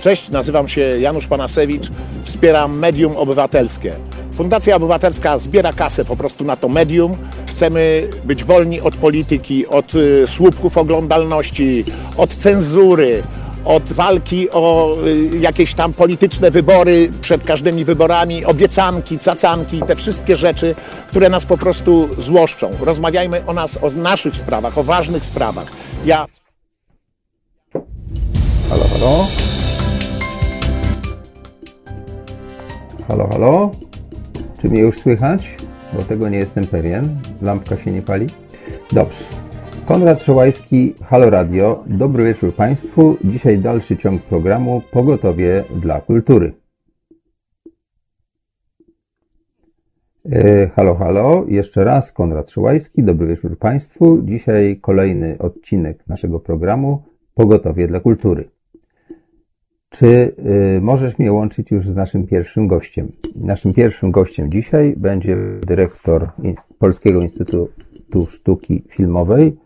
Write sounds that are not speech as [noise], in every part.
Cześć, nazywam się Janusz Panasewicz, wspieram Medium Obywatelskie. Fundacja Obywatelska zbiera kasę po prostu na to medium. Chcemy być wolni od polityki, od y, słupków oglądalności, od cenzury, od walki o y, jakieś tam polityczne wybory przed każdymi wyborami, obiecanki, cacanki, te wszystkie rzeczy, które nas po prostu złoszczą. Rozmawiajmy o nas, o naszych sprawach, o ważnych sprawach. Ja Halo, halo. Halo, halo. Czy mnie już słychać? Bo tego nie jestem pewien. Lampka się nie pali. Dobrze. Konrad Szołajski, Halo Radio. Dobry wieczór Państwu. Dzisiaj dalszy ciąg programu Pogotowie dla Kultury. E, Halo, halo. Jeszcze raz Konrad Szołajski. Dobry wieczór Państwu. Dzisiaj kolejny odcinek naszego programu Pogotowie dla Kultury. Czy y, możesz mnie łączyć już z naszym pierwszym gościem? Naszym pierwszym gościem dzisiaj będzie dyrektor Polskiego Instytutu Sztuki Filmowej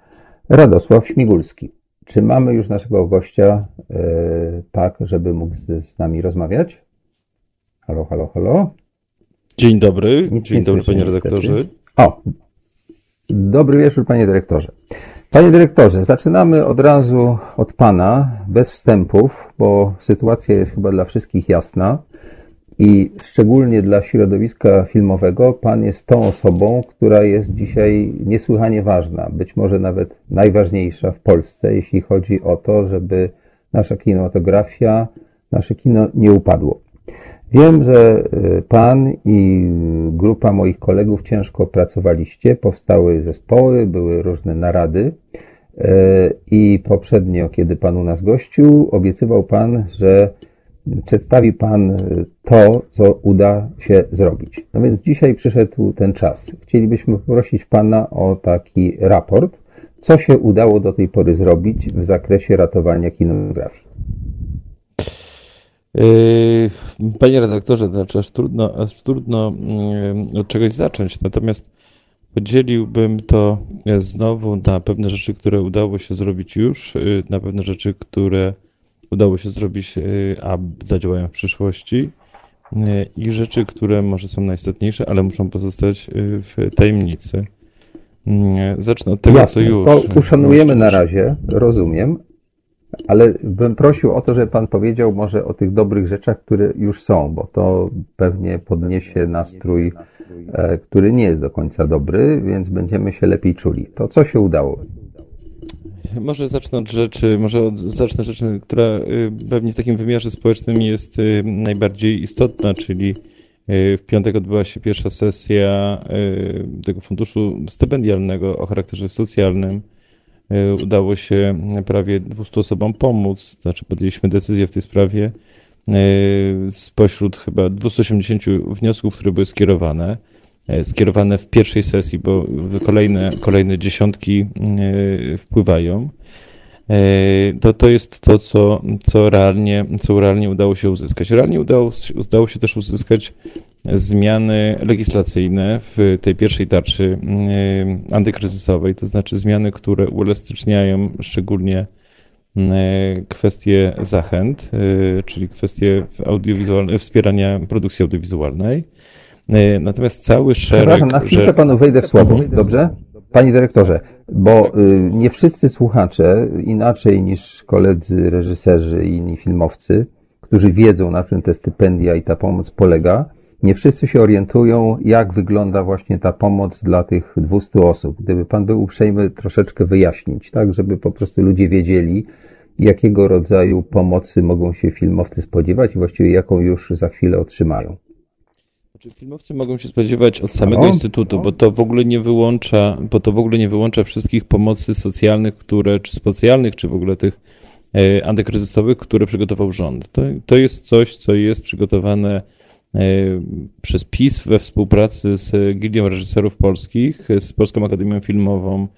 Radosław Śmigulski. Czy mamy już naszego gościa y, tak, żeby mógł z, z nami rozmawiać? Halo, halo, halo. Dzień dobry. Nic Dzień dobry, panie redaktorze. O, dobry wieczór, panie dyrektorze. Panie dyrektorze, zaczynamy od razu od Pana, bez wstępów, bo sytuacja jest chyba dla wszystkich jasna i szczególnie dla środowiska filmowego Pan jest tą osobą, która jest dzisiaj niesłychanie ważna, być może nawet najważniejsza w Polsce, jeśli chodzi o to, żeby nasza kinematografia, nasze kino nie upadło. Wiem, że y, Pan i grupa moich kolegów ciężko pracowaliście, powstały zespoły, były różne narady y, i poprzednio, kiedy Pan u nas gościł, obiecywał Pan, że przedstawi Pan y, to, co uda się zrobić. No więc dzisiaj przyszedł ten czas. Chcielibyśmy poprosić Pana o taki raport, co się udało do tej pory zrobić w zakresie ratowania kinografii. Yy, panie redaktorze, to znaczy aż trudno, aż trudno yy, od czegoś zacząć, natomiast podzieliłbym to znowu na pewne rzeczy, które udało się zrobić już, yy, na pewne rzeczy, które udało się zrobić, a zadziałają w przyszłości i rzeczy, które może są najistotniejsze, ale muszą pozostać w tajemnicy. Zacznę od tego, Jasne, co już. To uszanujemy na razie, rozumiem, ale bym prosił o to, żeby Pan powiedział może o tych dobrych rzeczach, które już są, bo to pewnie podniesie nastrój, e, który nie jest do końca dobry, więc będziemy się lepiej czuli. To co się udało? Może zacznę od rzeczy, może od, zacznę rzeczy, która y, pewnie w takim wymiarze społecznym jest y, najbardziej istotna, czyli y, w piątek odbyła się pierwsza sesja tego funduszu stypendialnego o charakterze socjalnym udało się prawie 200 osobom pomóc, znaczy podjęliśmy decyzję w tej sprawie e, spośród chyba 280 wniosków, które były skierowane, e, skierowane w pierwszej sesji, bo kolejne, kolejne dziesiątki wpływają. To, to jest to, co, co, realnie, co realnie udało się uzyskać. Realnie udało, udało się też uzyskać zmiany legislacyjne w tej pierwszej tarczy y, antykryzysowej, to znaczy zmiany, które uelastyczniają szczególnie y, kwestie zachęt, y, czyli kwestie wspierania produkcji audiowizualnej. Natomiast cały szereg... Przepraszam, na chwilkę że... panu wejdę w słowo, dobrze? Panie dyrektorze, bo nie wszyscy słuchacze, inaczej niż koledzy reżyserzy i inni filmowcy, którzy wiedzą, na czym te stypendia i ta pomoc polega, nie wszyscy się orientują, jak wygląda właśnie ta pomoc dla tych 200 osób. Gdyby Pan był uprzejmy troszeczkę wyjaśnić, tak, żeby po prostu ludzie wiedzieli, jakiego rodzaju pomocy mogą się filmowcy spodziewać i właściwie jaką już za chwilę otrzymają. Znaczy, filmowcy mogą się spodziewać od samego no, instytutu, bo to w ogóle nie wyłącza, bo to w ogóle nie wyłącza wszystkich pomocy socjalnych, które, czy specjalnych, czy w ogóle tych e, antykryzysowych, które przygotował rząd. To, to jest coś, co jest przygotowane przez PiS we współpracy z Gildią Reżyserów Polskich, z Polską Akademią Filmową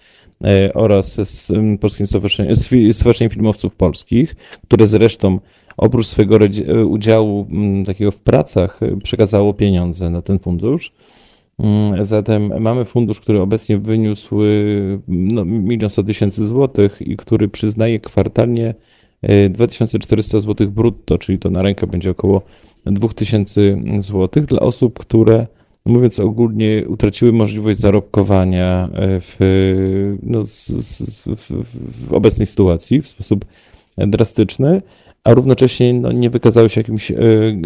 e, oraz z Polskim Stowarzyszeniem, Filmowców Polskich, które zresztą oprócz swojego udziału takiego w pracach przekazało pieniądze na ten fundusz. Zatem mamy fundusz, który obecnie wyniósł no, milion sto tysięcy złotych i który przyznaje kwartalnie 2400 zł brutto, czyli to na rękę będzie około 2000 zł dla osób, które mówiąc ogólnie, utraciły możliwość zarobkowania w, no, z, z, w, w obecnej sytuacji w sposób drastyczny, a równocześnie no, nie wykazały się jakimś e,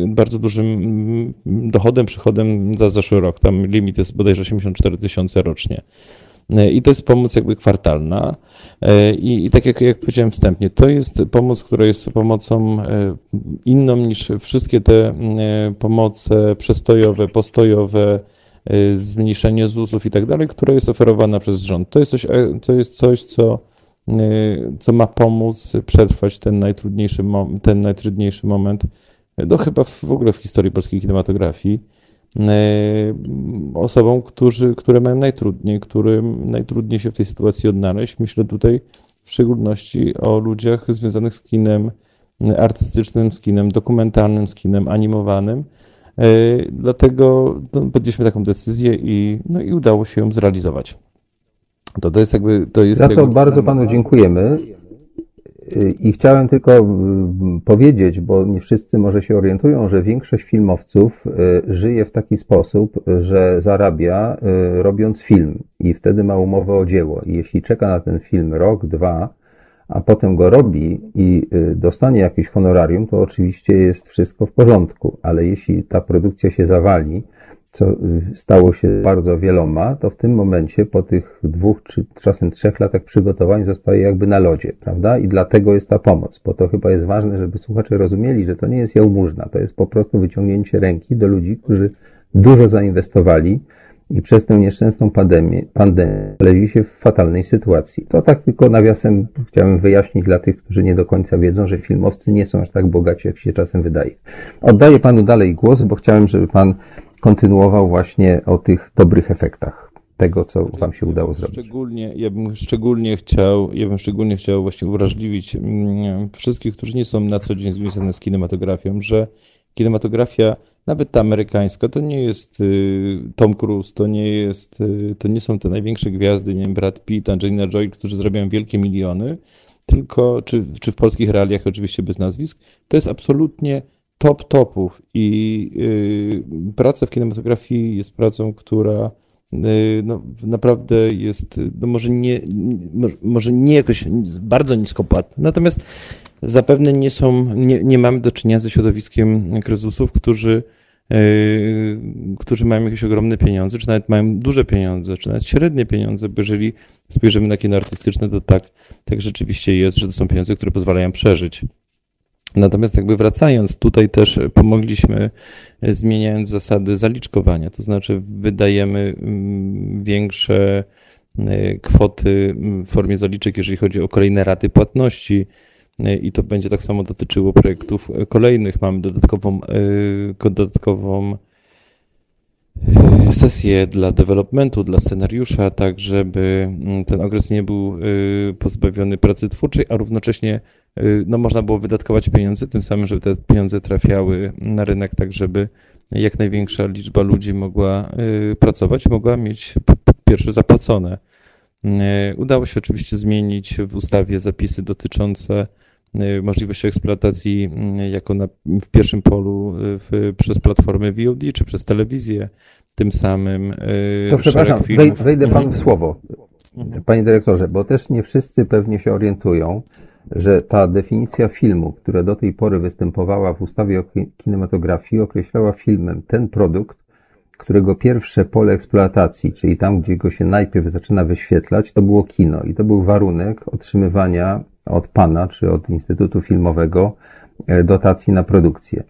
bardzo dużym dochodem, przychodem za zeszły rok. Tam limit jest bodajże 84 tysiące rocznie. E, I to jest pomoc jakby kwartalna. E, I, I, tak jak, jak powiedziałem wstępnie, to jest pomoc, która jest pomocą inną niż wszystkie te pomoce przestojowe, postojowe, zmniejszenie ZUS-ów i tak dalej, która jest oferowana przez rząd. To jest coś, to jest coś co co ma pomóc przetrwać ten najtrudniejszy, ten najtrudniejszy moment, no chyba w ogóle w historii polskiej kinematografii, osobom, którzy, które mają najtrudniej, którym najtrudniej się w tej sytuacji odnaleźć. Myślę tutaj w szczególności o ludziach związanych z kinem artystycznym, z kinem dokumentalnym, z kinem animowanym. Y, dlatego no, podjęliśmy taką decyzję i, no, i udało się ją zrealizować. To, to jest jakby, to jest Za to bardzo panu dziękujemy. I chciałem tylko mm, powiedzieć, bo nie wszyscy może się orientują, że większość filmowców y, żyje w taki sposób, że zarabia y, robiąc film i wtedy ma umowę o dzieło. I jeśli czeka na ten film rok, dwa, a potem go robi i y, dostanie jakieś honorarium, to oczywiście jest wszystko w porządku. Ale jeśli ta produkcja się zawali, co stało się bardzo wieloma, to w tym momencie po tych dwóch czy czasem trzech latach przygotowań zostaje jakby na lodzie, prawda? I dlatego jest ta pomoc, bo to chyba jest ważne, żeby słuchacze rozumieli, że to nie jest jałmużna, to jest po prostu wyciągnięcie ręki do ludzi, którzy dużo zainwestowali i przez tę nieszczęsną pandemię, pandemię znaleźli się w fatalnej sytuacji. To tak tylko nawiasem chciałem wyjaśnić dla tych, którzy nie do końca wiedzą, że filmowcy nie są aż tak bogaci, jak się czasem wydaje. Oddaję panu dalej głos, bo chciałem, żeby pan kontynuował właśnie o tych dobrych efektach tego, co Wam się udało zrobić. Szczególnie, ja bym szczególnie chciał, ja bym szczególnie chciał właśnie uwrażliwić mm, wszystkich, którzy nie są na co dzień związani z kinematografią, że kinematografia, nawet ta amerykańska, to nie jest y, Tom Cruise, to nie jest, y, to nie są te największe gwiazdy, nie wiem, Brad Pitt, Angelina Jolie, którzy zarabiają wielkie miliony, tylko, czy, czy w polskich realiach oczywiście bez nazwisk, to jest absolutnie top topów i yy, praca w kinematografii jest pracą, która yy, no, naprawdę jest, no może nie, może nie jakoś bardzo niskopłatna, natomiast zapewne nie są, nie, nie mamy do czynienia ze środowiskiem kryzysów, którzy Yy, którzy mają jakieś ogromne pieniądze, czy nawet mają duże pieniądze, czy nawet średnie pieniądze, bo jeżeli spojrzymy na kino artystyczne, to tak, tak rzeczywiście jest, że to są pieniądze, które pozwalają przeżyć. Natomiast jakby wracając, tutaj też pomogliśmy e, zmieniając zasady zaliczkowania, to znaczy wydajemy mm, większe e, kwoty mm, w formie zaliczek, jeżeli chodzi o kolejne raty płatności e, i to będzie tak samo dotyczyło projektów kolejnych. Mamy dodatkową, dodatkową sesję dla developmentu, dla scenariusza, tak żeby mm, ten okres nie był pozbawiony pracy twórczej, a równocześnie Y, no, można było wydatkować pieniądze, tym samym, żeby te pieniądze trafiały na rynek, tak żeby jak największa liczba ludzi mogła y, pracować, mogła mieć pierwsze zapłacone. Y, udało się oczywiście zmienić w ustawie zapisy dotyczące możliwości eksploatacji jako na, w pierwszym polu w, przez platformy VOD czy przez telewizję. Tym samym. To przepraszam, wejdę panu w mhm. słowo, mhm. panie dyrektorze, bo też nie wszyscy pewnie się orientują, że ta definicja filmu, która do tej pory występowała w ustawie o kinematografii, określała filmem ten produkt, którego pierwsze pole eksploatacji, czyli tam, gdzie go się najpierw zaczyna wyświetlać, to było kino i to był warunek otrzymywania od pana czy od Instytutu Filmowego e, dotacji na produkcję.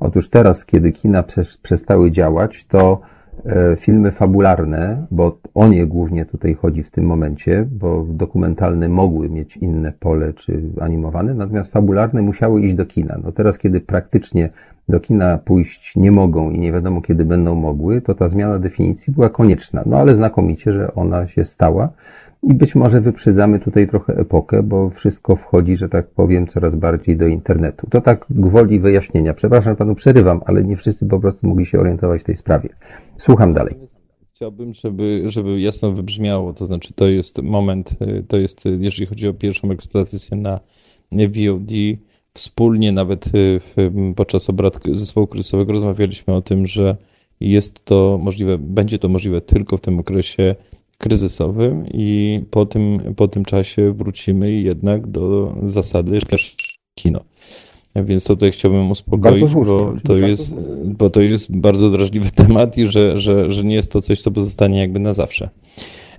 Otóż teraz, kiedy kina przestały działać, to E, filmy fabularne, bo o nie głównie tutaj chodzi w tym momencie, bo dokumentalne mogły mieć inne pole czy animowane, natomiast fabularne musiały iść do kina. No teraz, kiedy praktycznie do kina pójść nie mogą i nie wiadomo kiedy będą mogły, to ta zmiana definicji była konieczna. No ale znakomicie, że ona się stała. I być może wyprzedzamy tutaj trochę epokę, bo wszystko wchodzi, że tak powiem, coraz bardziej do internetu. To tak gwoli wyjaśnienia. Przepraszam panu, przerywam, ale nie wszyscy po prostu mogli się orientować w tej sprawie. Słucham dalej. Chciałbym, żeby, żeby jasno wybrzmiało, to znaczy to jest moment, to jest, jeżeli chodzi o pierwszą eksploatację na VOD. Wspólnie nawet podczas obrad zespołu kryzysowego rozmawialiśmy o tym, że jest to możliwe, będzie to możliwe tylko w tym okresie kryzysowym i po tym, po tym czasie wrócimy jednak do zasady kino. Więc tutaj chciałbym uspokoić, bo to, jest, bo to jest bardzo drażliwy [laughs] temat i że, że, że nie jest to coś, co pozostanie jakby na zawsze.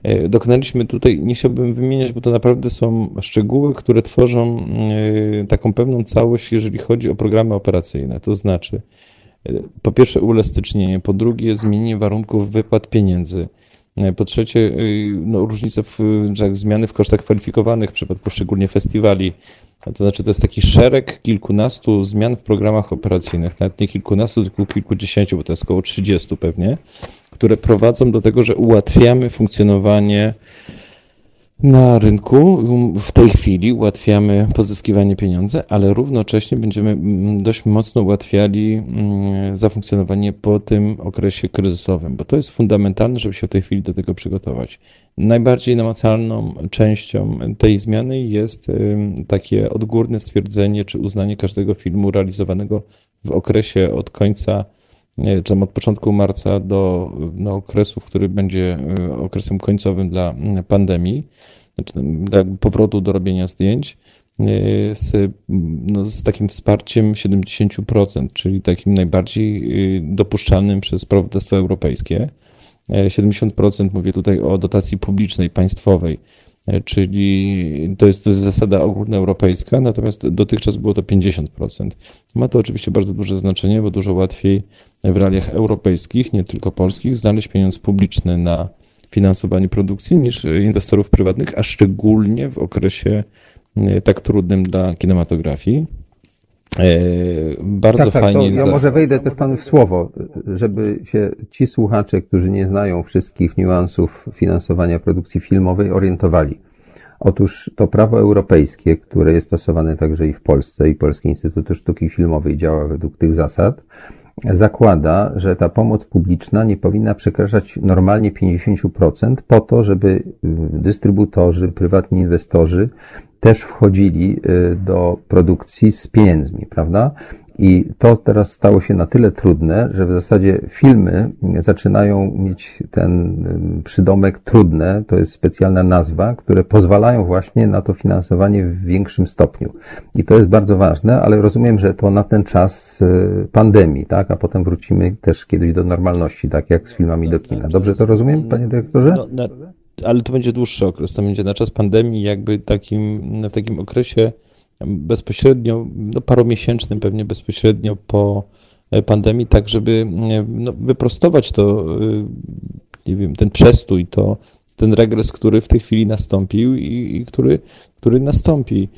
E, dokonaliśmy tutaj, nie chciałbym wymieniać, bo to naprawdę są szczegóły, które tworzą e, taką pewną całość, jeżeli chodzi o programy operacyjne. To znaczy, e, po pierwsze, uelastycznienie, po drugie, zmienienie warunków wypłat pieniędzy. Po trzecie, no, różnice w, zmiany w kosztach kwalifikowanych w przypadku szczególnie festiwali. To znaczy, to jest taki szereg kilkunastu zmian w programach operacyjnych, nawet nie kilkunastu, tylko kilkudziesięciu, bo to jest około 30 pewnie, które prowadzą do tego, że ułatwiamy funkcjonowanie na rynku. W tej chwili ułatwiamy pozyskiwanie pieniędzy, ale równocześnie będziemy mm, dość mocno ułatwiali mm, zafunkcjonowanie po tym okresie kryzysowym, bo to jest fundamentalne, żeby się w tej chwili do tego przygotować. Najbardziej namacalną częścią tej zmiany jest takie odgórne stwierdzenie czy uznanie każdego filmu realizowanego w okresie od końca czy od początku marca do no, okresu, który będzie e, okresem końcowym dla mm, pandemii, znaczy powrotu do robienia zdjęć, e, z, no, z takim wsparciem 70%, czyli takim najbardziej e, dopuszczalnym przez prawodawstwo europejskie. 70% mówię tutaj o dotacji publicznej, państwowej, czyli to jest, to jest zasada ogólnoeuropejska, natomiast dotychczas było to 50%. Ma to oczywiście bardzo duże znaczenie, bo dużo łatwiej w realiach europejskich, nie tylko polskich, znaleźć pieniądz publiczny na finansowanie produkcji niż inwestorów prywatnych, a szczególnie w okresie e, tak trudnym dla kinematografii. E, bardzo tak, tak, fajnie. ja może wejdę też panu w słowo, żeby się ci słuchacze, którzy nie znają wszystkich niuansów finansowania produkcji filmowej, orientowali. Otóż to prawo europejskie, które jest stosowane także i w Polsce, i Polski Instytut Sztuki Filmowej działa według tych zasad, zakłada, że ta pomoc publiczna nie powinna przekraczać normalnie 50% po to, żeby y, dystrybutorzy, prywatni inwestorzy też wchodzili y, do produkcji z pieniędzmi, prawda? I to teraz stało się na tyle trudne, że w zasadzie filmy zaczynają mieć ten przydomek trudne, to jest specjalna nazwa, które pozwalają właśnie na to finansowanie w większym stopniu. I to jest bardzo ważne, ale rozumiem, że to na ten czas y, pandemii, tak? A potem wrócimy też kiedyś do normalności, tak jak z filmami do kina. Dobrze to rozumiem, panie dyrektorze? No, na, ale to będzie dłuższy okres, to będzie na czas pandemii, jakby takim, w takim okresie bezpośrednio, no paromiesięcznym pewnie bezpośrednio po e, pandemii, tak żeby e, no, wyprostować to, e, nie wiem, ten przestój, to, ten regres, który w tej chwili nastąpił i, i który, który nastąpi.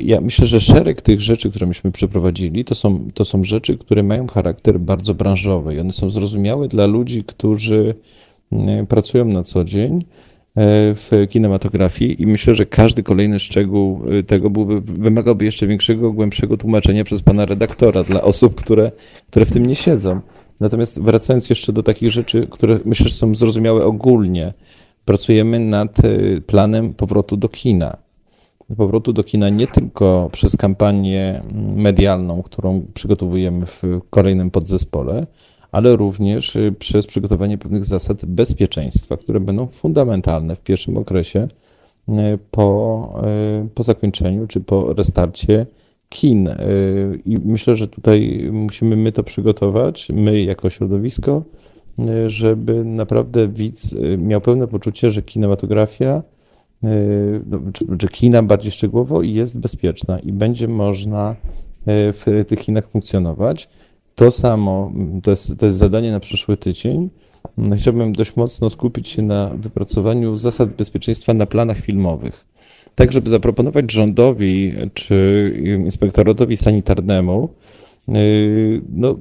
Ja myślę, że szereg tych rzeczy, które myśmy przeprowadzili, to są, to są rzeczy, które mają charakter bardzo branżowy i one są zrozumiałe dla ludzi, którzy pracują na co dzień E, w kinematografii i myślę, że każdy kolejny szczegół e, tego byłby, wymagałby jeszcze większego, głębszego tłumaczenia przez pana redaktora dla osób, które, które w tym nie siedzą. Natomiast wracając jeszcze do takich rzeczy, które myślę, że są zrozumiałe ogólnie, pracujemy nad e, planem powrotu do kina. Powrotu do kina nie tylko przez kampanię medialną, którą przygotowujemy w kolejnym podzespole, ale również y, przez przygotowanie pewnych zasad bezpieczeństwa, które będą fundamentalne w pierwszym okresie y, po, y, po zakończeniu czy po restarcie kin. I myślę, że tutaj musimy my to przygotować, my jako środowisko, żeby naprawdę widz miał pełne poczucie, że kinematografia, no, czy, kina bardziej szczegółowo jest bezpieczna i będzie można w tych kinach funkcjonować. To samo, to jest, to jest zadanie na przyszły tydzień. Chciałbym dość mocno skupić się na wypracowaniu zasad bezpieczeństwa na planach filmowych. Tak, żeby zaproponować rządowi czy inspektoratowi sanitarnemu yy, no,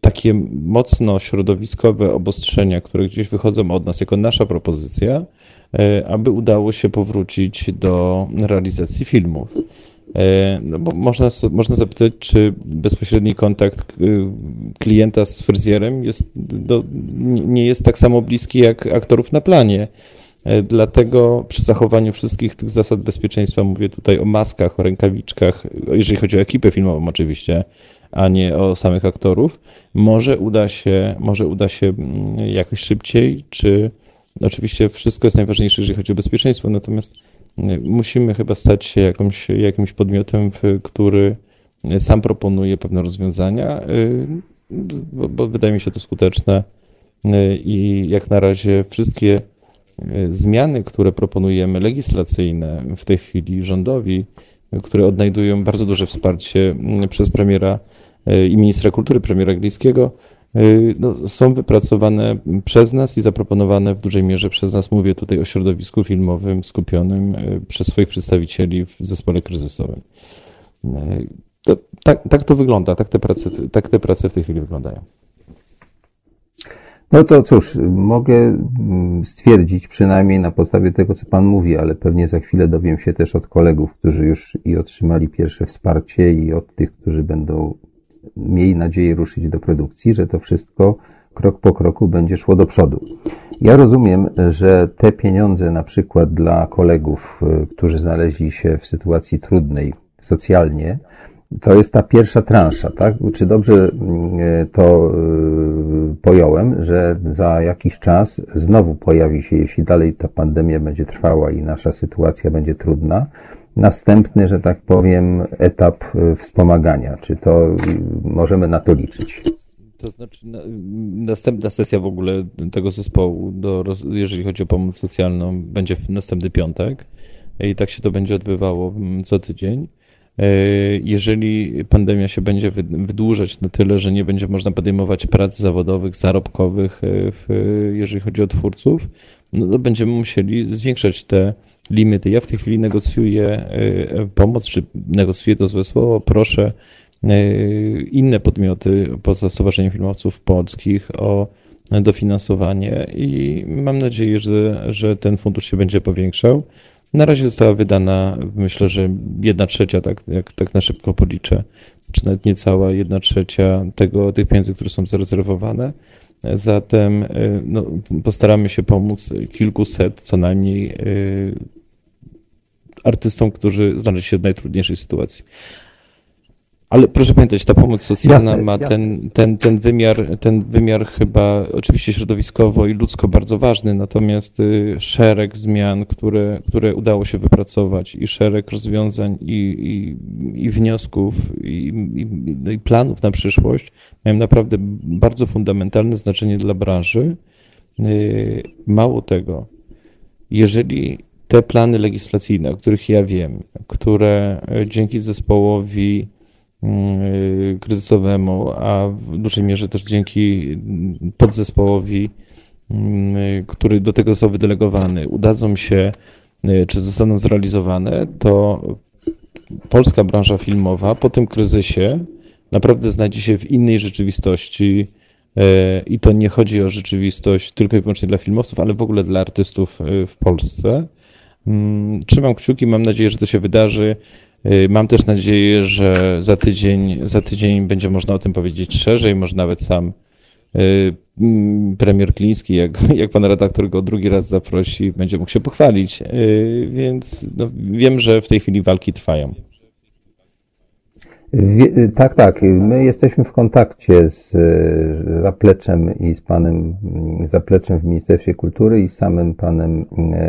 takie mocno środowiskowe obostrzenia, które gdzieś wychodzą od nas jako nasza propozycja, yy, aby udało się powrócić do realizacji filmów. E, no bo można, można zapytać, czy bezpośredni kontakt klienta z fryzjerem jest, do, nie jest tak samo bliski jak aktorów na planie. E, dlatego przy zachowaniu wszystkich tych zasad bezpieczeństwa, mówię tutaj o maskach, o rękawiczkach, jeżeli chodzi o ekipę filmową oczywiście, a nie o samych aktorów, może uda się, może uda się jakoś szybciej, czy oczywiście wszystko jest najważniejsze, jeżeli chodzi o bezpieczeństwo, natomiast musimy chyba stać się jakąś, jakimś podmiotem, który sam proponuje pewne rozwiązania, y, bo, bo wydaje mi się to skuteczne y, i jak na razie wszystkie y, zmiany, które proponujemy, legislacyjne w tej chwili rządowi, które odnajdują bardzo duże wsparcie przez premiera i ministra kultury, premiera Glińskiego, no, są wypracowane przez nas i zaproponowane w dużej mierze przez nas. Mówię tutaj o środowisku filmowym skupionym przez swoich przedstawicieli w zespole kryzysowym. To, tak, tak to wygląda, tak te, prace, tak te prace w tej chwili wyglądają. No to cóż, mogę mm, stwierdzić przynajmniej na podstawie tego, co Pan mówi, ale pewnie za chwilę dowiem się też od kolegów, którzy już i otrzymali pierwsze wsparcie i od tych, którzy będą mieli nadzieję ruszyć do produkcji, że to wszystko krok po kroku będzie szło do przodu. Ja rozumiem, że te pieniądze na przykład dla kolegów, y, którzy znaleźli się w sytuacji trudnej socjalnie, to jest ta pierwsza transza, tak? Czy dobrze mm, to y, pojąłem, że za jakiś czas znowu pojawi się, jeśli dalej ta pandemia będzie trwała i nasza sytuacja będzie trudna, następny, że tak powiem, etap y, wspomagania. Czy to y, możemy na to liczyć? To znaczy, następna sesja w ogóle tego zespołu, do, jeżeli chodzi o pomoc socjalną, będzie w następny piątek i tak się to będzie odbywało mm, co tydzień. E, jeżeli pandemia się będzie wydłużać na tyle, że nie będzie można podejmować prac zawodowych, zarobkowych, e, w, jeżeli chodzi o twórców, no to będziemy musieli zwiększać te limity. Ja w tej chwili negocjuję e, pomoc, czy negocjuję to złe słowo, proszę inne podmioty poza Stowarzyszeniem Filmowców Polskich o dofinansowanie i mam nadzieję, że, że ten fundusz się będzie powiększał. Na razie została wydana, myślę, że jedna trzecia, tak, jak tak na szybko policzę, czy nawet niecała jedna trzecia tego, tych pieniędzy, które są zarezerwowane. Zatem y, no, postaramy się pomóc kilkuset co najmniej artystom, którzy znaleźli się w najtrudniejszej sytuacji. Ale proszę pamiętać, ta pomoc socjalna jasne, ma jasne. Ten, ten, ten, wymiar, ten wymiar chyba oczywiście środowiskowo i ludzko bardzo ważny, natomiast y, szereg zmian, które, które udało się wypracować i szereg rozwiązań i, i, i wniosków i, i, no i planów na przyszłość mają naprawdę bardzo fundamentalne znaczenie dla branży. Y, mało tego, jeżeli te plany legislacyjne, o których ja wiem, które y, dzięki zespołowi Y, kryzysowemu, a w dużej mierze też dzięki podzespołowi, y, który do tego został wydelegowany, udadzą się, czy zostaną zrealizowane, to polska branża filmowa po tym kryzysie naprawdę znajdzie się w innej rzeczywistości. I to nie chodzi o rzeczywistość tylko i wyłącznie dla filmowców, ale w ogóle dla artystów w Polsce. Mm, trzymam kciuki, mam nadzieję, że to się wydarzy. Y, mam też nadzieję, że za tydzień, za tydzień będzie można o tym powiedzieć szerzej, może nawet sam y, mm, premier Kliński, jak, [laughs] jak pan redaktor go drugi raz zaprosi, będzie mógł się pochwalić. Y, więc no, wiem, że w tej chwili walki trwają. Tak, tak. My jesteśmy w kontakcie z Zapleczem i z panem Zapleczem w Ministerstwie Kultury i z samym panem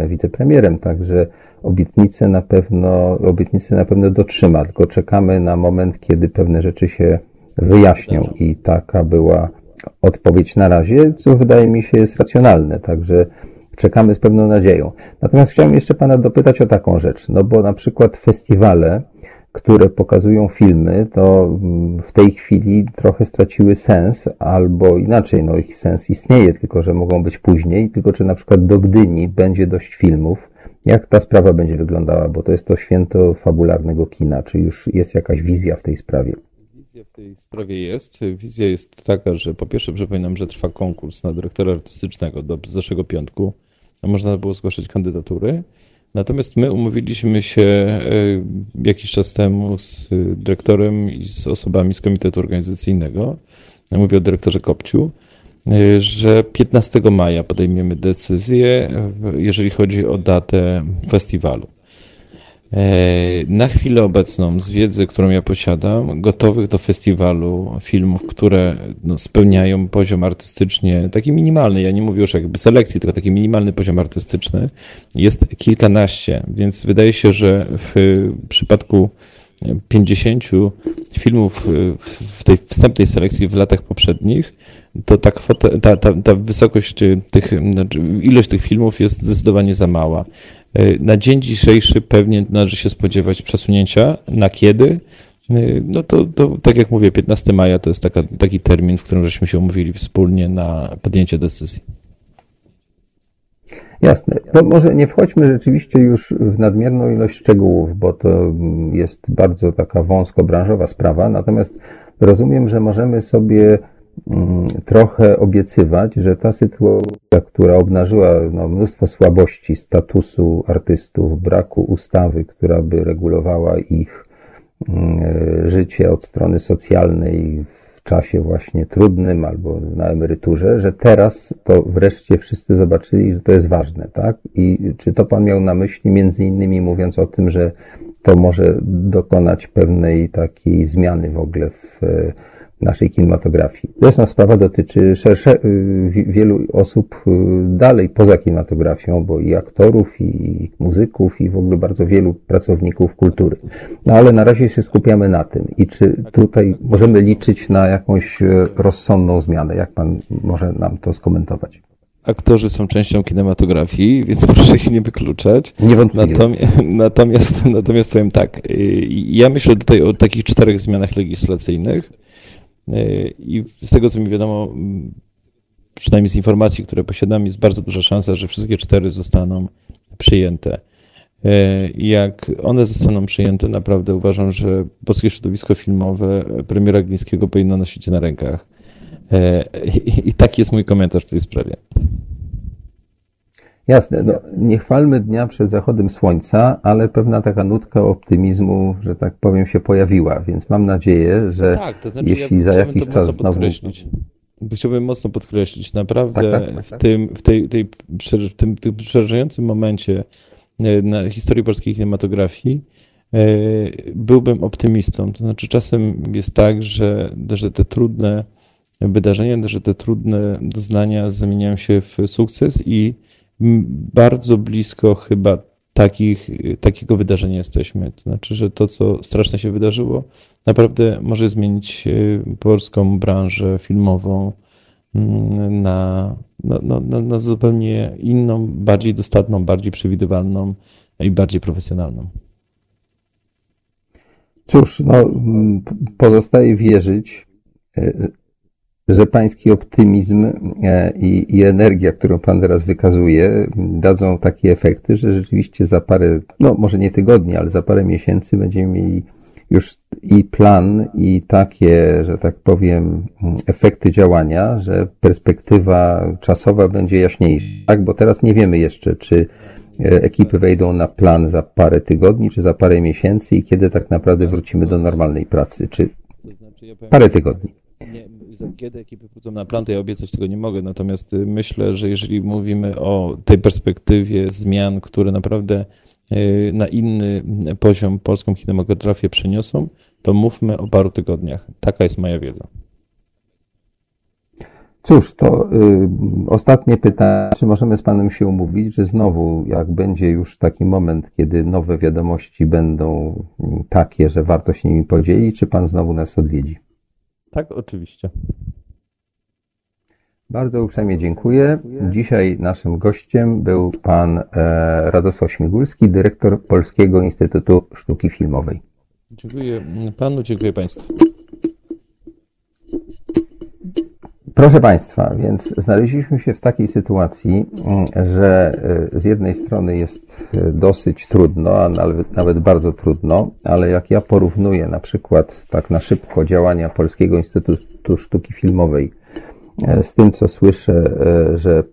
wicepremierem, także obietnice na pewno, obietnice na pewno dotrzyma, tylko czekamy na moment, kiedy pewne rzeczy się wyjaśnią i taka była odpowiedź na razie, co wydaje mi się jest racjonalne, także czekamy z pewną nadzieją. Natomiast chciałem jeszcze Pana dopytać o taką rzecz, no bo na przykład festiwale, które pokazują filmy, to w tej chwili trochę straciły sens, albo inaczej, no ich sens istnieje, tylko że mogą być później, tylko czy na przykład do Gdyni będzie dość filmów, jak ta sprawa będzie wyglądała? Bo to jest to święto fabularnego kina. Czy już jest jakaś wizja w tej sprawie? Wizja w tej sprawie jest. Wizja jest taka, że po pierwsze przypominam, że trwa konkurs na dyrektora artystycznego do zeszłego piątku. Można było zgłaszać kandydatury. Natomiast my umówiliśmy się e, jakiś czas temu z dyrektorem i z osobami z komitetu organizacyjnego. Mówię o dyrektorze Kopciu że 15 maja podejmiemy decyzję, jeżeli chodzi o datę festiwalu. E, na chwilę obecną, z wiedzy, którą ja posiadam, gotowych do festiwalu filmów, które no, spełniają poziom artystycznie taki minimalny, ja nie mówię już jakby selekcji, tylko taki minimalny poziom artystyczny, jest kilkanaście, więc wydaje się, że w przypadku 50 filmów w tej wstępnej selekcji w latach poprzednich, to ta, kwota, ta, ta, ta wysokość tych, znaczy ilość tych filmów jest zdecydowanie za mała. E, na dzień dzisiejszy pewnie należy się spodziewać przesunięcia. Na kiedy? E, no to, to tak jak mówię, 15 maja to jest taka, taki termin, w którym żeśmy się umówili wspólnie na podjęcie decyzji. Jasne. To może nie wchodźmy rzeczywiście już w nadmierną ilość szczegółów, bo to jest bardzo taka wąsko-branżowa sprawa. Natomiast rozumiem, że możemy sobie trochę obiecywać, że ta sytuacja, która obnażyła no, mnóstwo słabości statusu artystów, braku ustawy, która by regulowała ich mm, życie od strony socjalnej w czasie właśnie trudnym albo na emeryturze, że teraz to wreszcie wszyscy zobaczyli, że to jest ważne, tak? I czy to pan miał na myśli między innymi mówiąc o tym, że to może dokonać pewnej takiej zmiany w ogóle w naszej kinematografii. Zresztą sprawa dotyczy szersze, y, wielu osób y, dalej poza kinematografią, bo i aktorów, i muzyków, i w ogóle bardzo wielu pracowników kultury. No ale na razie się skupiamy na tym. I czy tutaj możemy liczyć na jakąś y, rozsądną zmianę? Jak pan może nam to skomentować? aktorzy są częścią kinematografii, [laughs] więc proszę ich nie wykluczać. Niewątpliwie. Natomiast, [laughs] natomiast, natomiast powiem tak, ja myślę tutaj o takich czterech zmianach legislacyjnych. I z tego, co mi wiadomo, przynajmniej z informacji, które posiadam, jest bardzo duża szansa, że wszystkie cztery zostaną przyjęte. Jak one zostaną przyjęte, naprawdę uważam, że polskie środowisko filmowe premiera Glińskiego powinno nosić na rękach. I taki jest mój komentarz w tej sprawie. Jasne, no, nie chwalmy dnia przed zachodem słońca, ale pewna taka nutka optymizmu, że tak powiem, się pojawiła, więc mam nadzieję, że tak, to znaczy jeśli ja za jakiś czas znowu... Podkreślić. Chciałbym mocno podkreślić, naprawdę tak, tak, tak, w, tak. tym, w, tej, tej, tym, tym przerażającym momencie e, na historii polskiej kinematografii e, byłbym optymistą. To znaczy czasem jest tak, że, że te trudne wydarzenia, że te trudne doznania zamieniają się w sukces i bardzo blisko chyba takich, takiego wydarzenia jesteśmy. To znaczy, że to, co straszne się wydarzyło, naprawdę może zmienić e, polską branżę filmową na, na, na, na zupełnie inną, bardziej dostatną, bardziej przewidywalną i bardziej profesjonalną. Cóż, no, pozostaje wierzyć, e, że pański optymizm e, i, i, energia, którą pan teraz wykazuje, dadzą takie efekty, że rzeczywiście za parę, no może nie tygodni, ale za parę miesięcy będziemy mieli już i plan, i takie, że tak powiem, efekty działania, że perspektywa czasowa będzie jaśniejsza, tak? Bo teraz nie wiemy jeszcze, czy e, ekipy wejdą na plan za parę tygodni, czy za parę miesięcy i kiedy tak naprawdę wrócimy do normalnej pracy, czy parę tygodni kiedy ekipy wrócą na plan, to ja obiecać tego nie mogę. Natomiast y, myślę, że jeżeli mówimy o tej perspektywie zmian, które naprawdę y, na inny poziom polską kinematografię przeniosą, to mówmy o paru tygodniach. Taka jest moja wiedza. Cóż, to y, ostatnie pytanie. Czy możemy z Panem się umówić, że znowu, jak będzie już taki moment, kiedy nowe wiadomości będą mm, takie, że warto się nimi podzielić, czy Pan znowu nas odwiedzi? Tak, oczywiście. Bardzo uprzejmie dziękuję. Dzisiaj naszym gościem był pan e, Radosław Śmigulski, dyrektor Polskiego Instytutu Sztuki Filmowej. Dziękuję panu, dziękuję państwu. Proszę Państwa, więc znaleźliśmy się w takiej sytuacji, mm, że e, z jednej strony jest e, dosyć trudno, a nawet, nawet bardzo trudno, ale jak ja porównuję na przykład tak na szybko działania Polskiego Instytutu Sztuki Filmowej e, z tym, co słyszę, że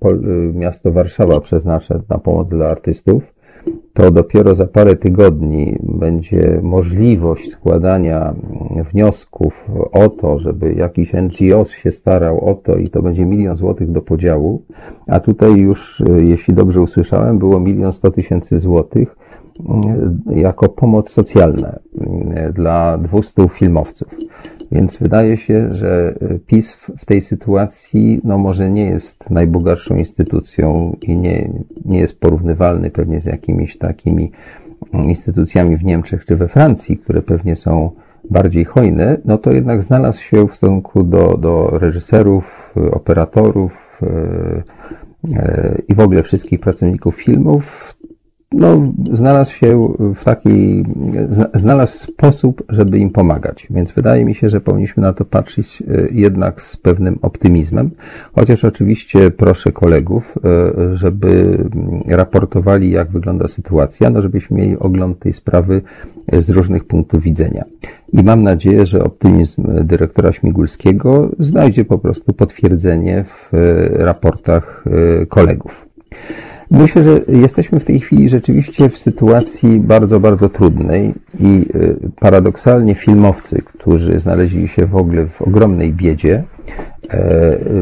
miasto Warszawa przeznacza na pomoc dla artystów, to dopiero za parę tygodni będzie możliwość składania wniosków o to, żeby jakiś NGOs się starał o to i to będzie milion złotych do podziału, a tutaj już, jeśli dobrze usłyszałem, było milion sto tysięcy złotych jako pomoc socjalna dla 200 filmowców. Więc wydaje się, że PiS w tej sytuacji, no może nie jest najbogatszą instytucją i nie, nie jest porównywalny pewnie z jakimiś takimi instytucjami w Niemczech czy we Francji, które pewnie są bardziej hojne, no to jednak znalazł się w stosunku do, do reżyserów, operatorów e, e, i w ogóle wszystkich pracowników filmów no, znalazł się w taki, znalazł sposób, żeby im pomagać. Więc wydaje mi się, że powinniśmy na to patrzeć e, jednak z pewnym optymizmem. Chociaż oczywiście proszę kolegów, e, żeby raportowali, jak wygląda sytuacja, no żebyśmy mieli ogląd tej sprawy e, z różnych punktów widzenia. I mam nadzieję, że optymizm dyrektora Śmigulskiego znajdzie po prostu potwierdzenie w raportach kolegów. Myślę, że jesteśmy w tej chwili rzeczywiście w sytuacji bardzo, bardzo trudnej i y, paradoksalnie filmowcy, którzy znaleźli się w ogóle w ogromnej biedzie,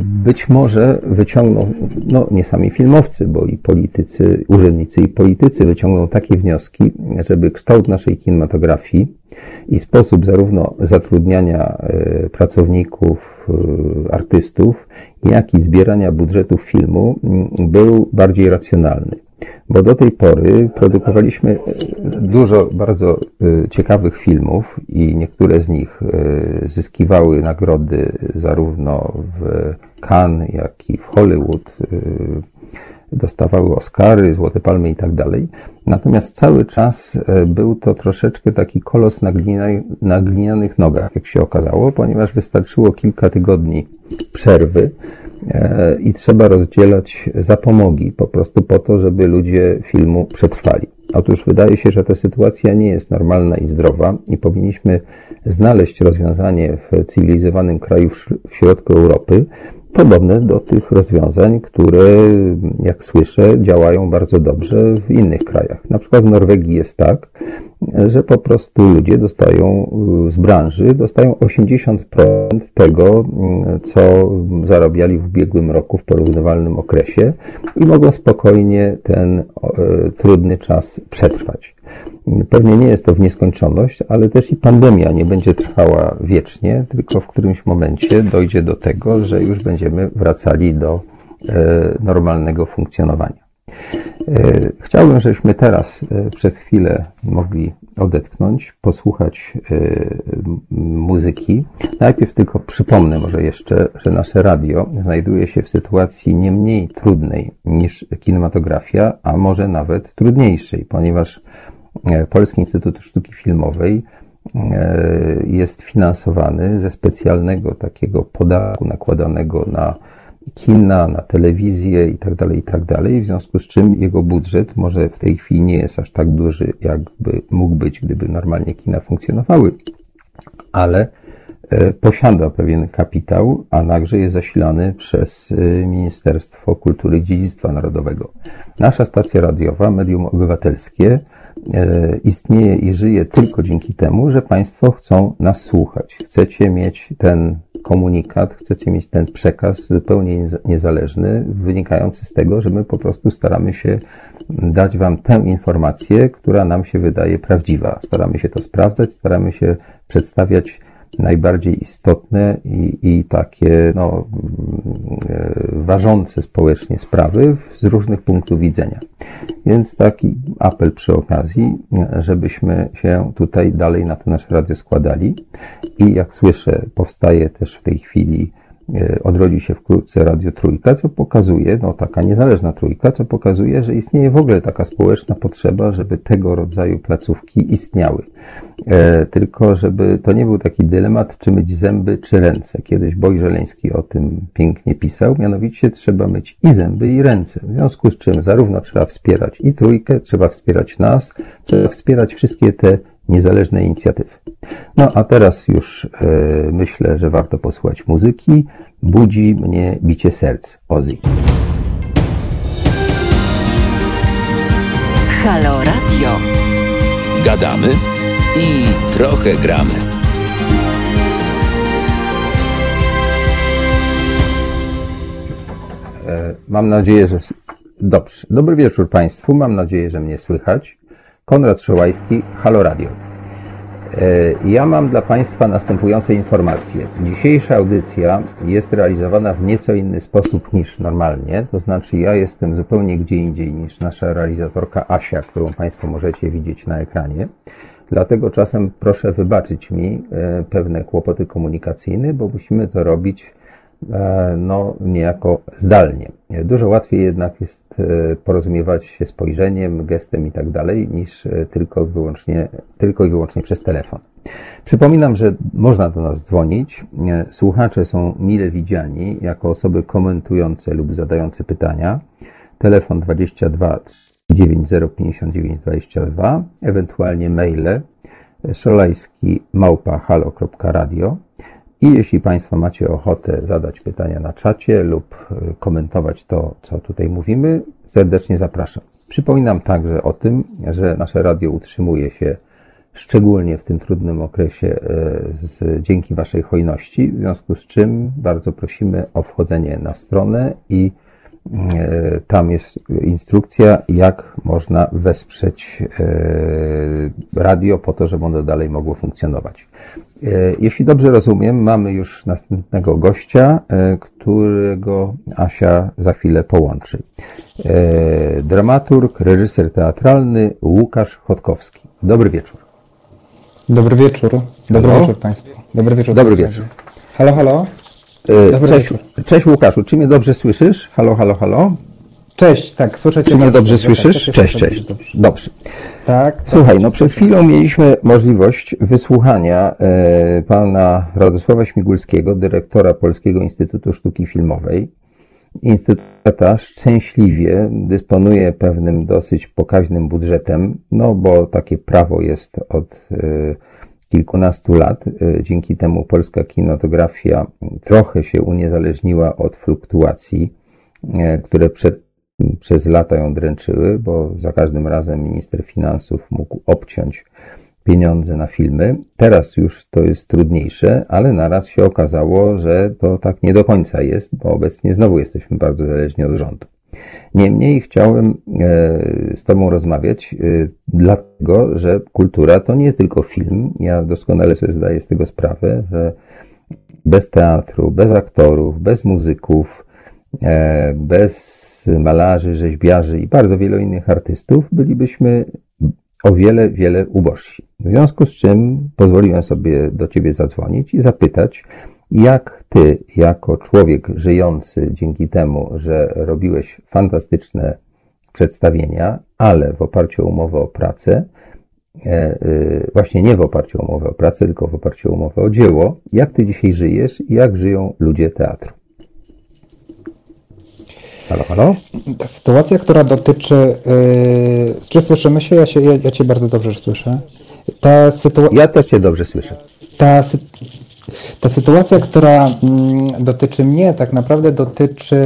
być może wyciągną, no nie sami filmowcy, bo i politycy, urzędnicy i politycy wyciągną takie wnioski, żeby kształt naszej kinematografii i sposób zarówno zatrudniania e, pracowników, e, artystów, jak i zbierania budżetów filmu był bardziej racjonalny. Bo do tej pory produkowaliśmy e, dużo bardzo ciekawych filmów i niektóre z nich zyskiwały nagrody zarówno w Cannes, jak i w Hollywood dostawały Oscary, Złote Palmy i tak dalej. Natomiast cały czas e, był to troszeczkę taki kolos na, glina, na glinianych nogach, jak się okazało, ponieważ wystarczyło kilka tygodni przerwy e, i trzeba rozdzielać zapomogi po prostu po to, żeby ludzie filmu przetrwali. Otóż wydaje się, że ta sytuacja nie jest normalna i zdrowa i powinniśmy znaleźć rozwiązanie w cywilizowanym kraju w środku Europy, podobne do tych rozwiązań, które, jak słyszę, działają bardzo dobrze w innych krajach. Na przykład w Norwegii jest tak, że po prostu ludzie dostają z branży, dostają 80% tego, co zarabiali w ubiegłym roku w porównywalnym okresie i mogą spokojnie ten e, trudny czas przetrwać. Pewnie nie jest to w nieskończoność, ale też i pandemia nie będzie trwała wiecznie, tylko w którymś momencie dojdzie do tego, że już będziemy wracali do normalnego funkcjonowania. E, chciałbym, żebyśmy teraz e, przez chwilę mogli odetchnąć, posłuchać muzyki. Najpierw tylko przypomnę może jeszcze, że nasze radio znajduje się w sytuacji nie mniej trudnej niż kinematografia, a może nawet trudniejszej, ponieważ E, Polski Instytut Sztuki Filmowej e, jest finansowany ze specjalnego takiego podatku nakładanego na kina, na telewizję i tak dalej, i tak w związku z czym jego budżet może w tej chwili nie jest aż tak duży, jakby mógł być, gdyby normalnie kina funkcjonowały, ale e, posiada pewien kapitał, a także jest zasilany przez Ministerstwo Kultury i Dziedzictwa Narodowego. Nasza stacja radiowa, Medium Obywatelskie, E, istnieje i żyje tylko dzięki temu, że Państwo chcą nas słuchać. Chcecie mieć ten komunikat, chcecie mieć ten przekaz zupełnie niezależny, wynikający z tego, że my po prostu staramy się dać Wam tę informację, która nam się wydaje prawdziwa. Staramy się to sprawdzać, staramy się przedstawiać najbardziej istotne i, i takie no, e, ważące społecznie sprawy z różnych punktów widzenia. Więc taki apel przy okazji, żebyśmy się tutaj dalej na to nasze radio składali. I jak słyszę, powstaje też w tej chwili odrodzi się wkrótce Radio Trójka, co pokazuje, no taka niezależna trójka, co pokazuje, że istnieje w ogóle taka społeczna potrzeba, żeby tego rodzaju placówki istniały. E, tylko, żeby to nie był taki dylemat, czy myć zęby, czy ręce. Kiedyś Boj Żeleński o tym pięknie pisał, mianowicie trzeba myć i zęby, i ręce. W związku z czym zarówno trzeba wspierać i trójkę, trzeba wspierać nas, trzeba wspierać wszystkie te niezależne inicjatywy. No a teraz już e, myślę, że warto posłuchać muzyki. Budzi mnie bicie serc Ozzy. Halo Radio. Gadamy i trochę gramy. Mam nadzieję, że. Dobrze. Dobry wieczór Państwu. Mam nadzieję, że mnie słychać. Konrad Szołajski, Halo Radio. E, Ja mam dla Państwa następujące informacje. Dzisiejsza audycja jest realizowana w nieco inny sposób niż normalnie, to znaczy ja jestem zupełnie gdzie indziej niż nasza realizatorka Asia, którą Państwo możecie widzieć na ekranie. Dlatego czasem proszę wybaczyć mi e, pewne kłopoty komunikacyjne, bo musimy to robić no, niejako zdalnie. Dużo łatwiej jednak jest e, porozumiewać się spojrzeniem, gestem i tak dalej, niż e, tylko, wyłącznie, tylko i wyłącznie przez telefon. Przypominam, że można do nas dzwonić. E, Słuchacze są mile widziani jako osoby komentujące lub zadające pytania. Telefon 22 9059 22, ewentualnie maile szolajski małpa halo.radio. I jeśli Państwo macie ochotę zadać pytania na czacie lub y, komentować to, co tutaj mówimy, serdecznie zapraszam. Przypominam także o tym, że nasze radio utrzymuje się szczególnie w tym trudnym okresie y, z, dzięki Waszej hojności, w związku z czym bardzo prosimy o wchodzenie na stronę i tam jest instrukcja, jak można wesprzeć radio po to, żeby ono dalej mogło funkcjonować. E, Jeśli dobrze rozumiem, mamy już następnego gościa, e, którego Asia za chwilę połączy. E, Dramaturg, reżyser teatralny Łukasz Chodkowski. Dobry wieczór. Dobry wieczór. Dobry Halo? wieczór Państwu. Dobry wieczór. Dobry wieczór. Halo, halo. E, Dobry Cześć, wieczór. cześć Łukaszu, czy mnie dobrze słyszysz? Halo, halo, halo? Cześć, tak, słyszę Cię Czy mnie dobrze tak, słyszysz? tak, Cześć, cześć. dobrze. Dobrze. Tak. Słuchaj, tak, no przed chwilą mieliśmy możliwość wysłuchania e, pana Radosława Śmigulskiego, dyrektora Polskiego Instytutu Sztuki Filmowej. Instytut ta szczęśliwie dysponuje pewnym dosyć pokaźnym budżetem, no bo takie prawo jest od e, kilkunastu lat. E, Dzięki temu polska kinematografia trochę się uniezależniła od fluktuacji, e, które przed przez lata ją dręczyły, bo za każdym razem minister finansów mógł obciąć pieniądze na filmy. Teraz już to jest trudniejsze, ale naraz się okazało, że to tak nie do końca jest, bo obecnie znowu jesteśmy bardzo zależni od rządu. Niemniej chciałem e, z Tobą rozmawiać, e, dlatego że kultura to nie tylko film. Ja doskonale sobie zdaję z tego sprawę, że bez teatru, bez aktorów, bez muzyków, e, bez malarzy, rzeźbiarzy i bardzo wielu innych artystów bylibyśmy o wiele, wiele ubożsi. W związku z czym pozwoliłem sobie do Ciebie zadzwonić i zapytać, jak Ty, jako człowiek żyjący dzięki temu, że robiłeś fantastyczne przedstawienia, ale w oparciu o umowę o pracę, e, e, właśnie nie w oparciu o umowę o pracę, tylko w oparciu o umowę o dzieło, jak Ty dzisiaj żyjesz i jak żyją ludzie teatru? Halo, halo? Ta sytuacja, która dotyczy. Yy, czy słyszymy się? Ja, się ja, ja Cię bardzo dobrze słyszę. Ta, sytua- Ja też Cię dobrze słyszę. ta, sy- ta sytuacja, która mm, dotyczy mnie, tak naprawdę dotyczy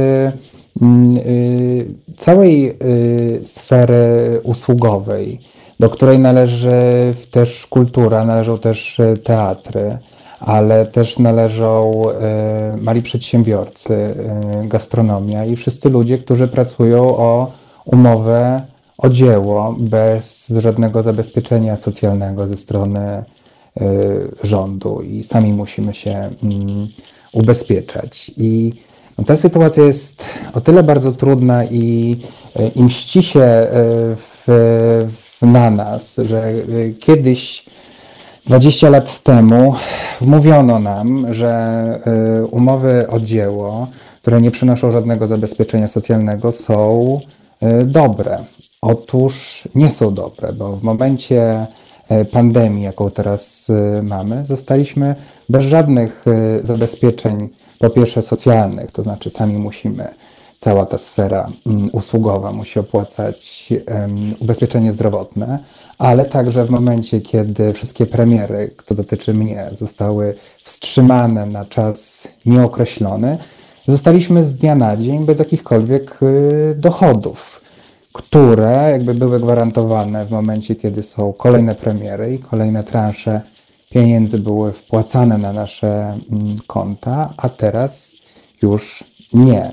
mm, y, całej y, sfery usługowej, do której należy też kultura, należą też y, teatry, ale też należą mali przedsiębiorcy, gastronomia i wszyscy ludzie, którzy pracują o umowę o dzieło bez żadnego zabezpieczenia socjalnego ze strony rządu i sami musimy się mm, ubezpieczać. I ta sytuacja jest o tyle bardzo trudna i, y, i mści się y, w, na nas, że y, kiedyś 20 lat temu mówiono nam, że y, umowy o dzieło, które nie przynoszą żadnego zabezpieczenia socjalnego, są y, dobre. Otóż nie są dobre, bo w momencie y, pandemii, jaką teraz y, mamy, zostaliśmy bez żadnych y, zabezpieczeń, po pierwsze socjalnych, to znaczy sami musimy cała ta sfera mm, usługowa musi opłacać ubezpieczenie zdrowotne, ale także w momencie, kiedy wszystkie premiery, to dotyczy mnie, zostały wstrzymane na czas nieokreślony, zostaliśmy z dnia na dzień bez jakichkolwiek dochodów. Które jakby były gwarantowane w momencie, kiedy są kolejne premiery i kolejne transze pieniędzy były wpłacane na nasze mm, konta, a teraz już nie.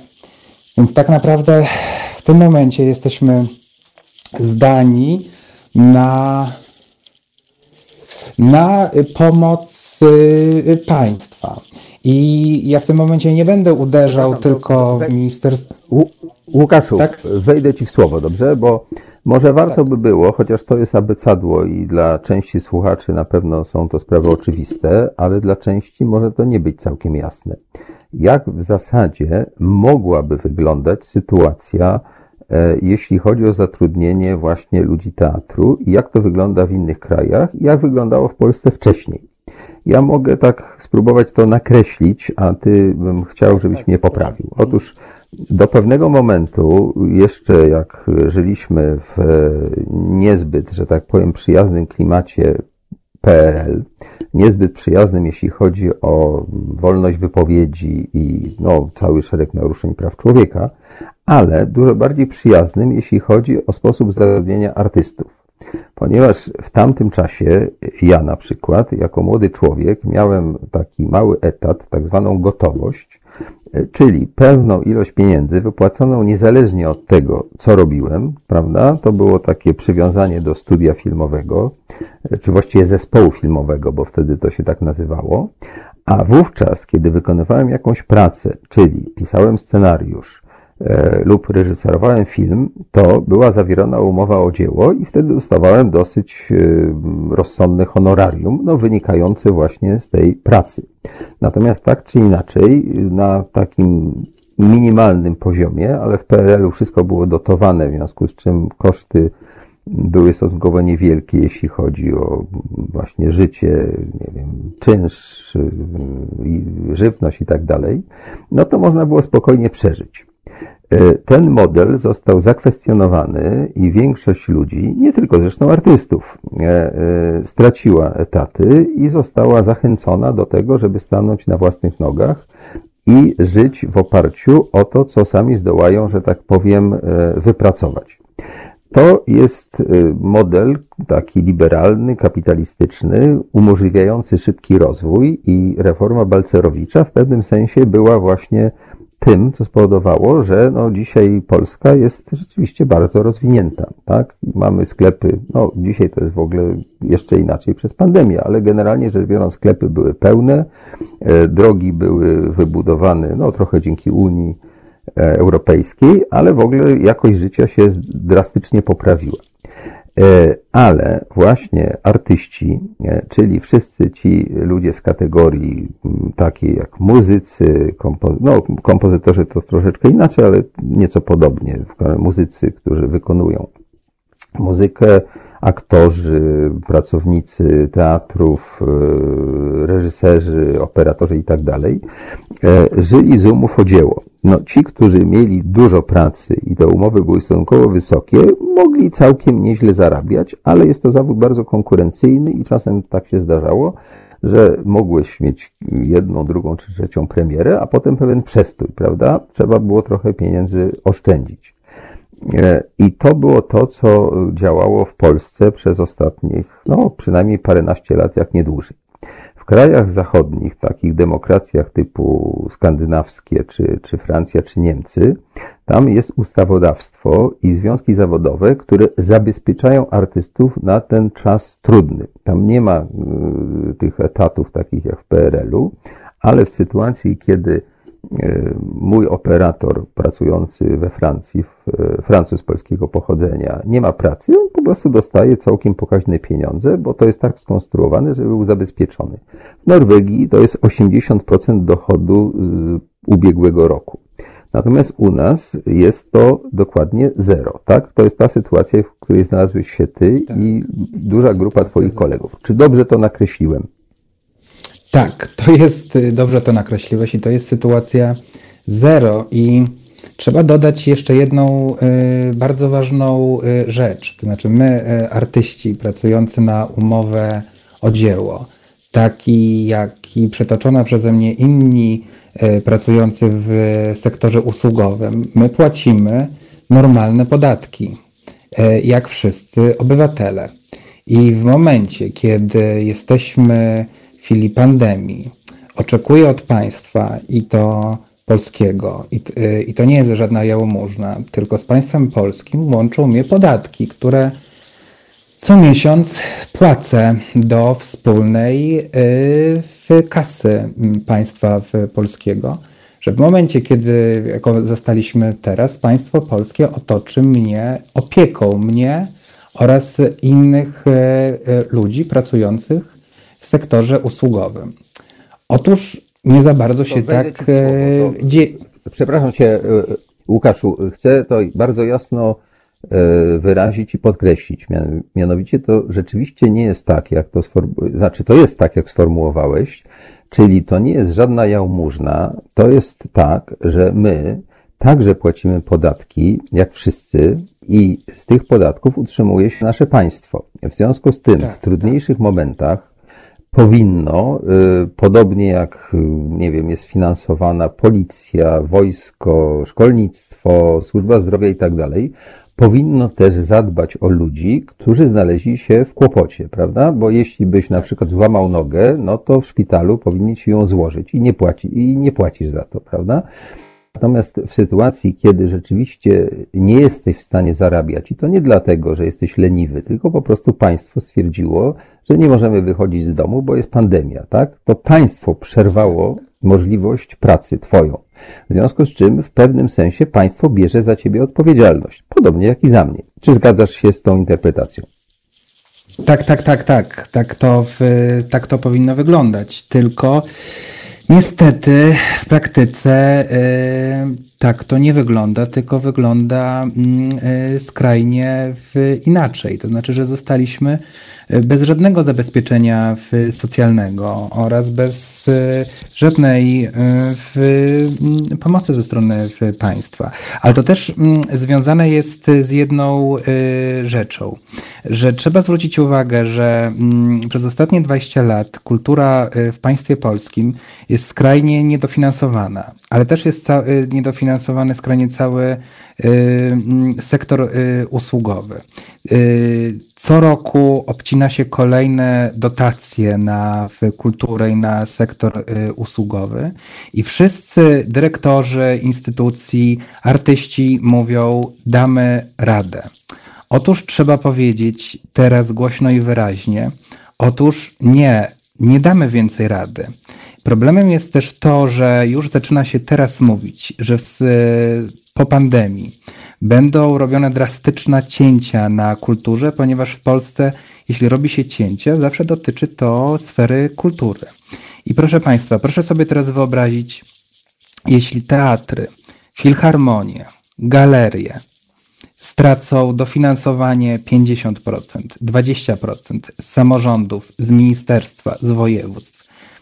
Więc tak naprawdę w tym momencie jesteśmy zdani na, na pomoc y, państwa. I ja w tym momencie nie będę uderzał tylko w ministerstwo. Łukaszu, Tak? wejdę Ci w słowo, dobrze? Bo może warto by było, chociaż to jest abecadło i dla części słuchaczy na pewno są to sprawy oczywiste, ale dla części może to nie być całkiem jasne. Jak w zasadzie mogłaby wyglądać sytuacja, e, jeśli chodzi o zatrudnienie właśnie ludzi teatru i jak to wygląda w innych krajach i jak wyglądało w Polsce wcześniej? Ja mogę tak spróbować to nakreślić, a ty bym chciał, żebyś mnie poprawił. Otóż do pewnego momentu, jeszcze jak żyliśmy w e, niezbyt, że tak powiem, przyjaznym klimacie PRL, niezbyt przyjaznym, jeśli chodzi o wolność wypowiedzi i no, cały szereg naruszeń praw człowieka, ale dużo bardziej przyjaznym, jeśli chodzi o sposób zatrudnienia artystów. Ponieważ w tamtym czasie ja na przykład, jako młody człowiek, miałem taki mały etat, tak zwaną gotowość, czyli pewną ilość pieniędzy wypłaconą niezależnie od tego, co robiłem, prawda? To było takie przywiązanie do studia filmowego, czy właściwie zespołu filmowego, bo wtedy to się tak nazywało. A wówczas, kiedy wykonywałem jakąś pracę, czyli pisałem scenariusz, e, lub reżyserowałem film, to była zawierana umowa o dzieło i wtedy dostawałem dosyć e, rozsądne honorarium, no, wynikające właśnie z tej pracy. Natomiast tak czy inaczej, na takim minimalnym poziomie, ale w PRL-u wszystko było dotowane, w związku z czym koszty były stosunkowo niewielkie, jeśli chodzi o właśnie życie, nie wiem, czynsz, y, żywność i tak dalej, no to można było spokojnie przeżyć. Y, Ten model został zakwestionowany i większość ludzi, nie tylko zresztą artystów, e, e, straciła etaty i została zachęcona do tego, żeby stanąć na własnych nogach i żyć w oparciu o to, co sami zdołają, że tak powiem, e, wypracować. To jest model taki liberalny, kapitalistyczny, umożliwiający szybki rozwój i reforma Balcerowicza w pewnym sensie była właśnie tym, co spowodowało, że no, dzisiaj Polska jest rzeczywiście bardzo rozwinięta. Tak? Mamy sklepy, no dzisiaj to jest w ogóle jeszcze inaczej przez pandemię, ale generalnie rzecz biorąc sklepy były pełne, e, drogi były wybudowane, no trochę dzięki Unii e, Europejskiej, ale w ogóle jakość życia się drastycznie poprawiła. E, Ale właśnie artyści, e, czyli wszyscy ci ludzie z kategorii takiej jak muzycy, kompo, no, kompozytorzy to troszeczkę inaczej, ale nieco podobnie, muzycy, którzy wykonują muzykę, aktorzy, pracownicy teatrów, e, reżyserzy, operatorzy i tak e, żyli z umów o dzieło. No, ci, którzy mieli dużo pracy i te umowy były stosunkowo wysokie, mogli całkiem nieźle zarabiać, ale jest to zawód bardzo konkurencyjny i czasem tak się zdarzało, że mogłeś mieć jedną, drugą czy trzecią premierę, a potem pewien przestój, prawda? Trzeba było trochę pieniędzy oszczędzić. E, I to było to, co działało w Polsce przez ostatnich, no przynajmniej paręnaście lat, jak nie dłużej. W krajach zachodnich, takich demokracjach typu skandynawskie, czy, czy Francja, czy Niemcy, tam jest ustawodawstwo i związki zawodowe, które zabezpieczają artystów na ten czas trudny. Tam nie ma y, tych etatów takich jak w PRL-u, ale w sytuacji, kiedy mój operator pracujący we Francji, e, Francuz polskiego pochodzenia, nie ma pracy, on po prostu dostaje całkiem pokaźne pieniądze, bo to jest tak skonstruowane, żeby był zabezpieczony. W Norwegii to jest 80% dochodu z ubiegłego roku. Natomiast u nas jest to dokładnie zero, tak? To jest ta sytuacja, w której znalazłeś się ty i duża grupa twoich kolegów. Czy dobrze to nakreśliłem? Tak, to jest, y, dobrze to nakreśliłeś i to jest sytuacja zero i trzeba dodać jeszcze jedną y, bardzo ważną y, rzecz, to znaczy my, y, artyści pracujący na umowę o dzieło, taki jak i przytoczona przeze mnie inni y, pracujący w sektorze usługowym, my płacimy normalne podatki. e, jak wszyscy obywatele. I w momencie, kiedy jesteśmy chwili pandemii, oczekuję od państwa i to polskiego, i, y, i to nie jest żadna jałmużna, tylko z państwem polskim łączą mnie podatki, które co miesiąc płacę do wspólnej y, kasy państwa polskiego, że w momencie, kiedy jako zostaliśmy teraz, państwo polskie otoczy mnie opieką mnie oraz innych y, ludzi pracujących w sektorze usługowym. Otóż nie za bardzo się tak dzieje. Przepraszam cię, Łukaszu, chcę to bardzo jasno E, wyrazić i podkreślić. Mianowicie to rzeczywiście nie jest tak, jak to sformułowałeś, znaczy to jest tak, jak sformułowałeś, czyli to nie jest żadna jałmużna, to jest tak, że my także płacimy podatki, jak wszyscy, i z tych podatków utrzymuje się nasze państwo. W związku z tym, tak, w trudniejszych tak. momentach powinno, y, podobnie jak, nie wiem, jest finansowana policja, wojsko, szkolnictwo, służba zdrowia i tak dalej, powinno też zadbać o ludzi, którzy znaleźli się w kłopocie, prawda? Bo jeśli byś na przykład złamał nogę, no to w szpitalu powinni ci ją złożyć i nie, płaci, i nie płacisz za to, prawda? Natomiast w sytuacji, kiedy rzeczywiście nie jesteś w stanie zarabiać, i to nie dlatego, że jesteś leniwy, tylko po prostu państwo stwierdziło, że nie możemy wychodzić z domu, bo jest pandemia, tak? To państwo przerwało możliwość pracy twoją. W związku z czym w pewnym sensie państwo bierze za ciebie odpowiedzialność, podobnie jak i za mnie. Czy zgadzasz się z tą interpretacją? Tak, tak, tak, tak. Tak to, w, tak to powinno wyglądać. Tylko Niestety w praktyce y, tak to nie wygląda, tylko wygląda y, skrajnie inaczej. To znaczy, że zostaliśmy y, bez żadnego zabezpieczenia socjalnego oraz bez żadnej pomocy ze strony państwa. Ale to też związane jest z jedną rzeczą, że trzeba zwrócić uwagę, że przez ostatnie 20 lat kultura w państwie polskim jest skrajnie niedofinansowana, ale też jest y, niedofinansowany skrajnie cały y, mm, sektor y, usługowy. Co roku obcina się kolejne dotacje na kulturę i na sektor usługowy i wszyscy dyrektorzy instytucji, artyści mówią damy radę. Otóż trzeba powiedzieć teraz głośno i wyraźnie, otóż nie, nie damy więcej rady. Problemem jest też to, że już zaczyna się teraz mówić, że w, po pandemii będą robione drastyczne cięcia na kulturze, ponieważ w Polsce, jeśli robi się cięcia, zawsze dotyczy to sfery kultury. I proszę Państwa, proszę sobie teraz wyobrazić, jeśli teatry, filharmonie, galerie stracą dofinansowanie 50%, 20% z samorządów, z ministerstwa, z województw,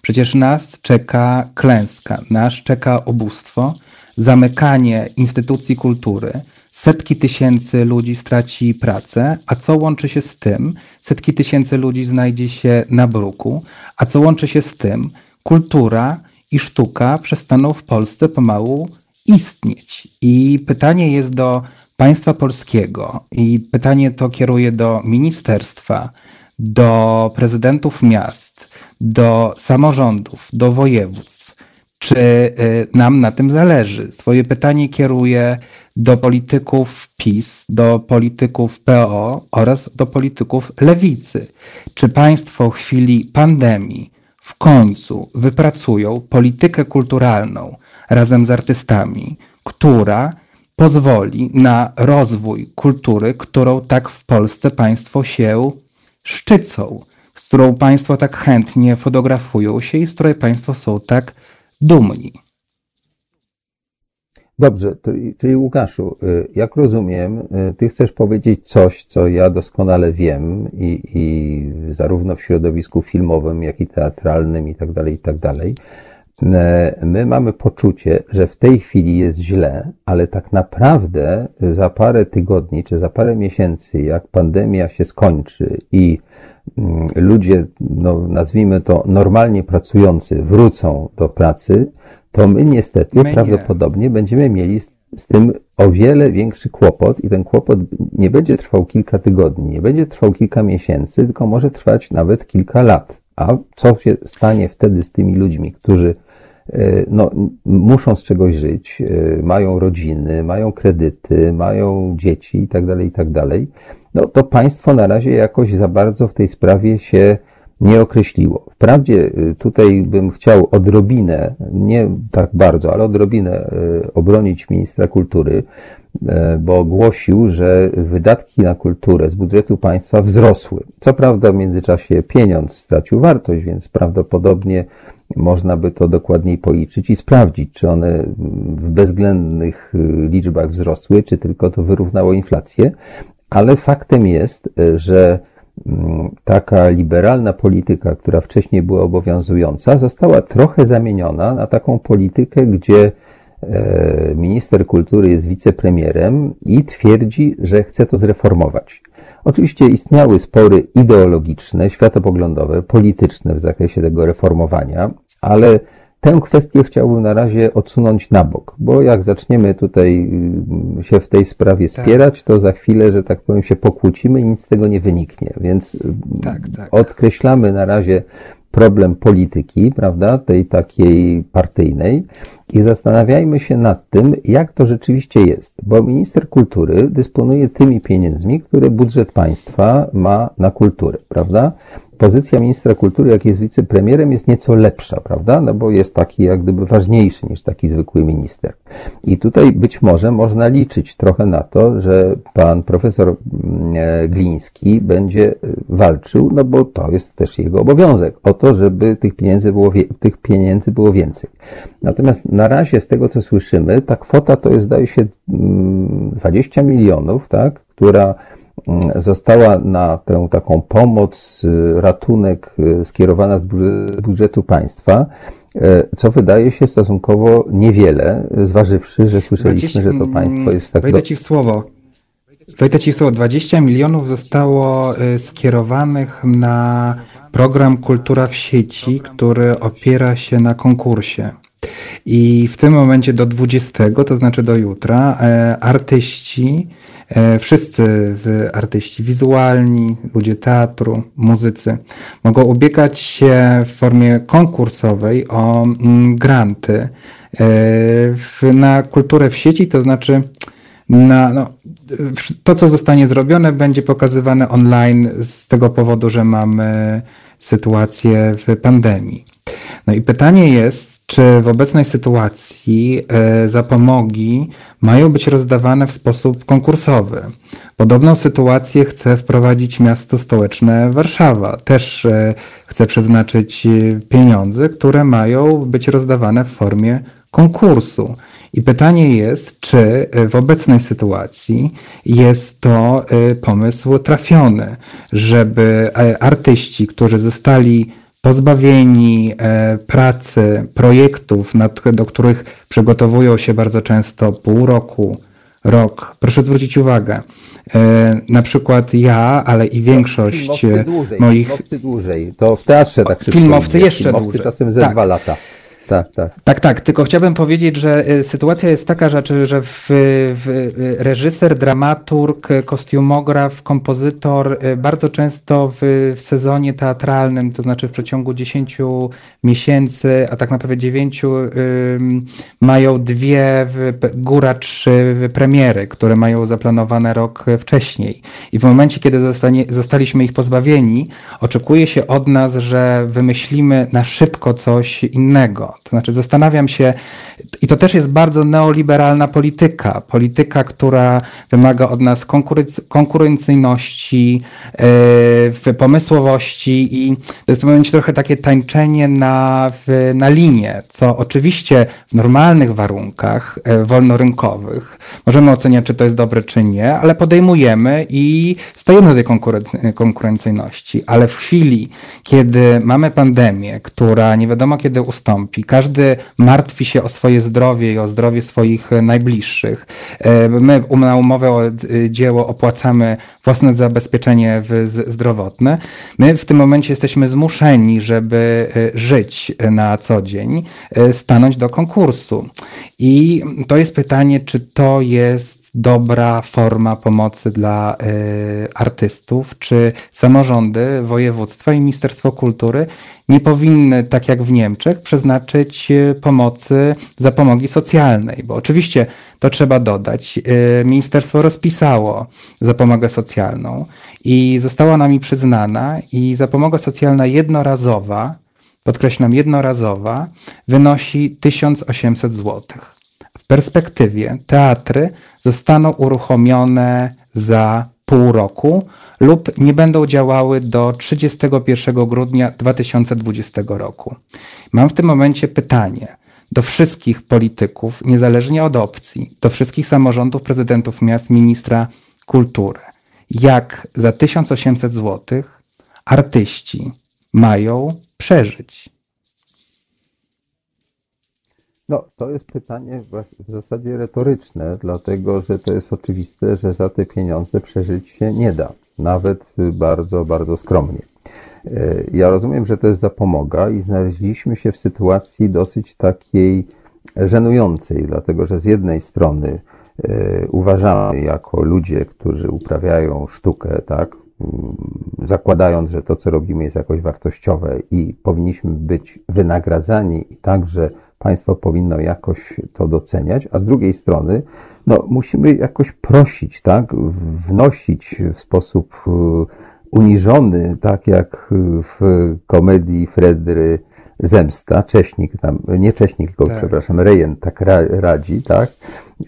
Przecież nas czeka klęska, nas czeka ubóstwo, zamykanie instytucji kultury, setki tysięcy ludzi straci pracę, a co łączy się z tym? Setki tysięcy ludzi znajdzie się na bruku, a co łączy się z tym? Kultura i sztuka przestaną w Polsce pomału istnieć. I pytanie jest do państwa polskiego, i pytanie to kieruję do ministerstwa, do prezydentów miast, do samorządów, do województw. Czy y, nam na tym zależy? Swoje pytanie kieruję do polityków PiS, do polityków PO oraz do polityków lewicy. Czy państwo w chwili pandemii w końcu wypracują politykę kulturalną razem z artystami, która pozwoli na rozwój kultury, którą tak w Polsce państwo się szczycą? Z którą Państwo tak chętnie fotografują się i z której Państwo są tak dumni. Dobrze, czyli Łukaszu, y, jak rozumiem, y, Ty chcesz powiedzieć coś, co ja doskonale wiem i, i zarówno w środowisku filmowym, jak i teatralnym i tak dalej, i tak dalej. Y, my mamy poczucie, że w tej chwili jest źle, ale tak naprawdę za parę tygodni czy za parę miesięcy, jak pandemia się skończy i ludzie, no, nazwijmy to normalnie pracujący, wrócą do pracy, to my niestety my prawdopodobnie będziemy mieli z tym o wiele większy kłopot i ten kłopot nie będzie trwał kilka tygodni, nie będzie trwał kilka miesięcy, tylko może trwać nawet kilka lat. A co się stanie wtedy z tymi ludźmi, którzy no, muszą z czegoś żyć, e, mają rodziny, mają kredyty, mają dzieci itd., tak itd., tak no to państwo na razie jakoś za bardzo w tej sprawie się nie określiło. Wprawdzie y, tutaj bym chciał odrobinę, nie tak bardzo, ale odrobinę obronić ministra kultury, bo ogłosił, że wydatki na kulturę z budżetu państwa wzrosły. Co prawda w międzyczasie pieniądz stracił wartość, więc prawdopodobnie można by to dokładniej policzyć i sprawdzić, czy one w bezwzględnych liczbach wzrosły, czy tylko to wyrównało inflację. Ale faktem jest, że Mm, taka liberalna polityka, która wcześniej była obowiązująca, została trochę zamieniona na taką politykę, gdzie e, minister kultury jest wicepremierem i twierdzi, że chce to zreformować. Oczywiście istniały spory ideologiczne, światopoglądowe, polityczne w zakresie tego reformowania, ale Tę kwestię chciałbym na razie odsunąć na bok, bo jak zaczniemy tutaj y, się w tej sprawie tak. spierać, to za chwilę, że tak powiem, się pokłócimy i nic z tego nie wyniknie. Więc y, tak, tak. odkreślamy na razie problem polityki, prawda, tej takiej partyjnej i zastanawiajmy się nad tym, jak to rzeczywiście jest, bo minister kultury dysponuje tymi pieniędzmi, które budżet państwa ma na kulturę, prawda? pozycja ministra kultury, jak jest wicepremierem, jest nieco lepsza, prawda? No bo jest taki jak gdyby ważniejszy niż taki zwykły minister. I tutaj być może można liczyć trochę na to, że pan profesor mm, e, Gliński będzie e, walczył, no bo to jest też jego obowiązek, o to, żeby tych pieniędzy było, tych pieniędzy było więcej. Natomiast na razie z tego, co słyszymy, ta kwota to jest, zdaje się, 20 mm, milionów, tak? Która Mm, została na tę taką pomoc, y, ratunek y, skierowana z budżetu państwa, y, co wydaje się stosunkowo niewiele, zważywszy, że słyszeliśmy, że to państwo jest tak... Wejdę Ci w słowo. Wejdę Ci w słowo. 20 milionów zostało skierowanych na program Kultura w sieci, który opiera się na konkursie. I w tym momencie do 20, to znaczy do jutra, e, artyści E, wszyscy artyści wizualni, ludzie teatru, muzycy mogą ubiegać się w formie konkursowej o mm, granty e, na kulturę w sieci, to znaczy na, no, to, co zostanie zrobione, będzie pokazywane online z tego powodu, że mamy sytuację w pandemii. No i pytanie jest, czy w obecnej sytuacji e, zapomogi mają być rozdawane w sposób konkursowy? Podobną sytuację chce wprowadzić miasto stołeczne Warszawa. Też e, chce przeznaczyć e, pieniądze, które mają być rozdawane w formie konkursu. I pytanie jest, czy w obecnej sytuacji jest to pomysł trafiony, żeby artyści, którzy zostali pozbawieni e, pracy, projektów, do których przygotowują się bardzo często pół roku, rok. Proszę zwrócić uwagę, e, na przykład ja, ale i większość filmowcy dłużej, moich... Filmowcy dłużej, to w teatrze tak szybko Filmowcy jeszcze filmowcy dłużej. czasem ze tak. dwa lata tak, tak. Tak, tak. Tylko chciałbym powiedzieć, że y, sytuacja jest taka, że, że w, w, y, reżyser, dramaturg, kostiumograf, kompozytor y, bardzo często w, w, sezonie teatralnym, to znaczy w przeciągu 10 miesięcy, a tak naprawdę 9, mają dwie, góra trzy premiery, które mają zaplanowane rok wcześniej. I w momencie, kiedy zostanie, zostaliśmy ich pozbawieni, oczekuje się od nas, że wymyślimy na szybko coś innego. To znaczy zastanawiam się, i to też jest bardzo neoliberalna polityka, polityka, która wymaga od nas konkurencyjności, yy, pomysłowości i to jest w momencie trochę takie tańczenie na, w, na linię, co oczywiście w normalnych warunkach yy, wolnorynkowych możemy oceniać, czy to jest dobre, czy nie, ale podejmujemy i stajemy do tej konkurencyjności, ale w chwili, kiedy mamy pandemię, która nie wiadomo kiedy ustąpi, każdy martwi się o swoje zdrowie i o zdrowie swoich najbliższych. My na umowę o dzieło opłacamy własne zabezpieczenie zdrowotne. My w tym momencie jesteśmy zmuszeni, żeby żyć na co dzień, stanąć do konkursu. I to jest pytanie, czy to jest dobra forma pomocy dla y, artystów? Czy samorządy, województwa i Ministerstwo Kultury nie powinny, tak jak w Niemczech, przeznaczyć y, pomocy zapomogi socjalnej? Bo oczywiście to trzeba dodać. Y, ministerstwo rozpisało zapomogę socjalną i została nami przyznana i zapomoga socjalna jednorazowa, podkreślam jednorazowa, wynosi 1800 złotych perspektywie teatry zostaną uruchomione za pół roku lub nie będą działały do 31 grudnia 2020 roku. Mam w tym momencie pytanie do wszystkich polityków, niezależnie od opcji, do wszystkich samorządów, prezydentów miast, ministra kultury. Jak za 1800 zł artyści mają przeżyć? No, to jest pytanie w zasadzie retoryczne, dlatego że to jest oczywiste, że za te pieniądze przeżyć się nie da, nawet bardzo, bardzo skromnie. E, ja rozumiem, że to jest zapomoga i znaleźliśmy się w sytuacji dosyć takiej żenującej, dlatego że z jednej strony e, uważamy jako ludzie, którzy uprawiają sztukę, tak, zakładając, że to, co robimy, jest jakoś wartościowe i powinniśmy być wynagradzani i także państwo powinno jakoś to doceniać, a z drugiej strony, no, musimy jakoś prosić, tak, wnosić w sposób e, uniżony, tak jak w komedii Fredry Zemsta, Cześnik tam, nie Cześnik, tylko tak. przepraszam, Rejen tak ra, radzi, tak,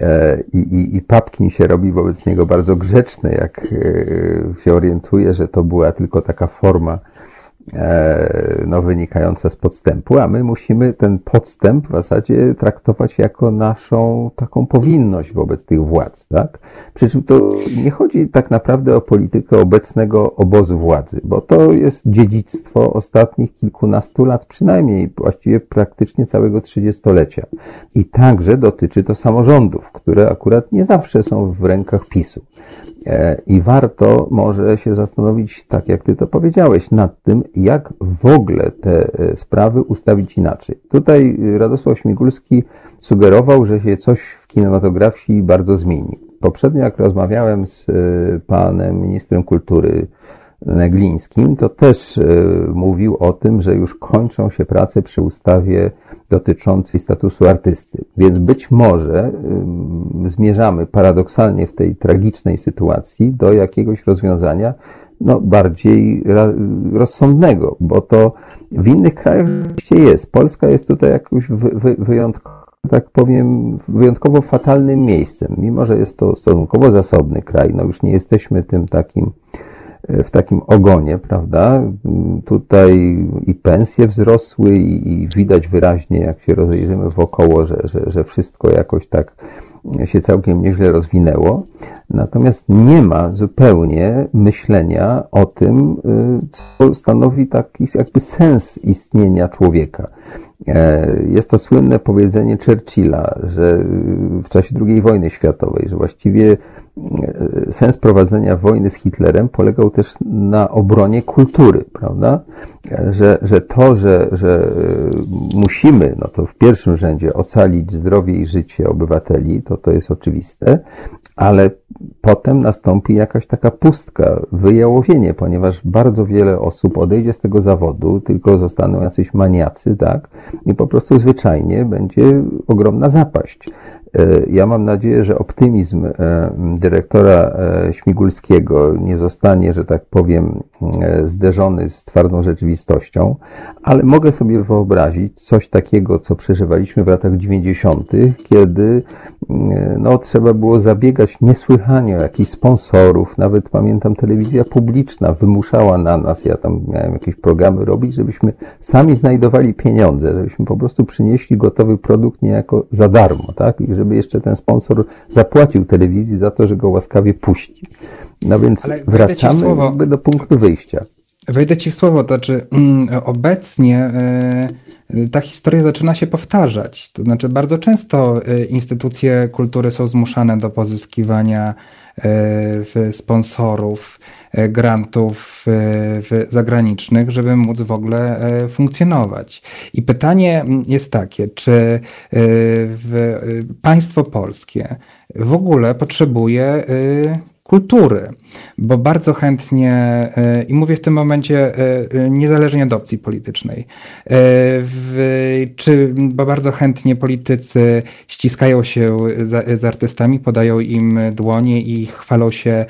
e, i, i, i Papkin się robi wobec niego bardzo grzeczny, jak e, się orientuje, że to była tylko taka forma no, wynikające z podstępu, a my musimy ten podstęp w zasadzie traktować jako naszą taką powinność wobec tych władz, tak? Przy czym to nie chodzi tak naprawdę o politykę obecnego obozu władzy, bo to jest dziedzictwo ostatnich kilkunastu lat, przynajmniej właściwie praktycznie całego trzydziestolecia. I także dotyczy to samorządów, które akurat nie zawsze są w rękach PiSu. E, I warto może się zastanowić, tak jak ty to powiedziałeś, nad tym, jak w ogóle te e, sprawy ustawić inaczej. Tutaj Radosław Śmigulski sugerował, że się coś w kinematografii bardzo zmieni. Poprzednio, jak rozmawiałem z e, panem ministrem kultury Neglińskim, to też mówił o tym, że już kończą się prace przy ustawie dotyczącej statusu artysty. Więc być może zmierzamy paradoksalnie w tej tragicznej sytuacji do jakiegoś rozwiązania no, bardziej rozsądnego, bo to w innych krajach rzeczywiście jest. Polska jest tutaj jakoś wyjątkowo tak powiem, wyjątkowo fatalnym miejscem, mimo że jest to stosunkowo zasobny kraj. No już nie jesteśmy tym takim w takim ogonie, prawda? Tutaj i pensje wzrosły i, i widać wyraźnie, jak się rozejrzymy wokoło, że, że, że wszystko jakoś tak się całkiem nieźle rozwinęło. Natomiast nie ma zupełnie myślenia o tym, y, co stanowi taki jakby sens istnienia człowieka. E, jest to słynne powiedzenie Churchilla, że w czasie II wojny światowej, że właściwie e, sens prowadzenia wojny z Hitlerem polegał też na obronie kultury, prawda? E, że, że to, że, że musimy, no to w pierwszym rzędzie ocalić zdrowie i życie obywateli, to to jest oczywiste, ale potem nastąpi jakaś taka pustka, wyjałowienie, ponieważ bardzo wiele osób odejdzie z tego zawodu, tylko zostaną jacyś maniacy, tak? I po prostu zwyczajnie będzie ogromna zapaść. E, ja mam nadzieję, że optymizm e, dyrektora e, Śmigulskiego nie zostanie, że tak powiem, zderzony z twardą rzeczywistością, ale mogę sobie wyobrazić coś takiego, co przeżywaliśmy w latach 90., kiedy no, trzeba było zabiegać niesłychanie o jakichś sponsorów. Nawet pamiętam, telewizja publiczna wymuszała na nas, ja tam miałem jakieś programy robić, żebyśmy sami znajdowali pieniądze, żebyśmy po prostu przynieśli gotowy produkt niejako za darmo, tak? I żeby jeszcze ten sponsor zapłacił telewizji za to, że go łaskawie puści. No więc wracamy jakby do punktu wyjścia. Wejdę ci w słowo, to znaczy mm, obecnie e, ta historia zaczyna się powtarzać. To znaczy bardzo często e, instytucje kultury są zmuszane do pozyskiwania e, sponsorów, grantów zagranicznych, żeby móc w ogóle funkcjonować. I pytanie mm, jest takie, czy państwo polskie w ogóle potrzebuje kultury, bo bardzo chętnie, e, i mówię w tym momencie e, e, niezależnie od opcji politycznej, w, czy, bo bardzo chętnie politycy ściskają się z, z artystami, podają im dłonie i chwalą się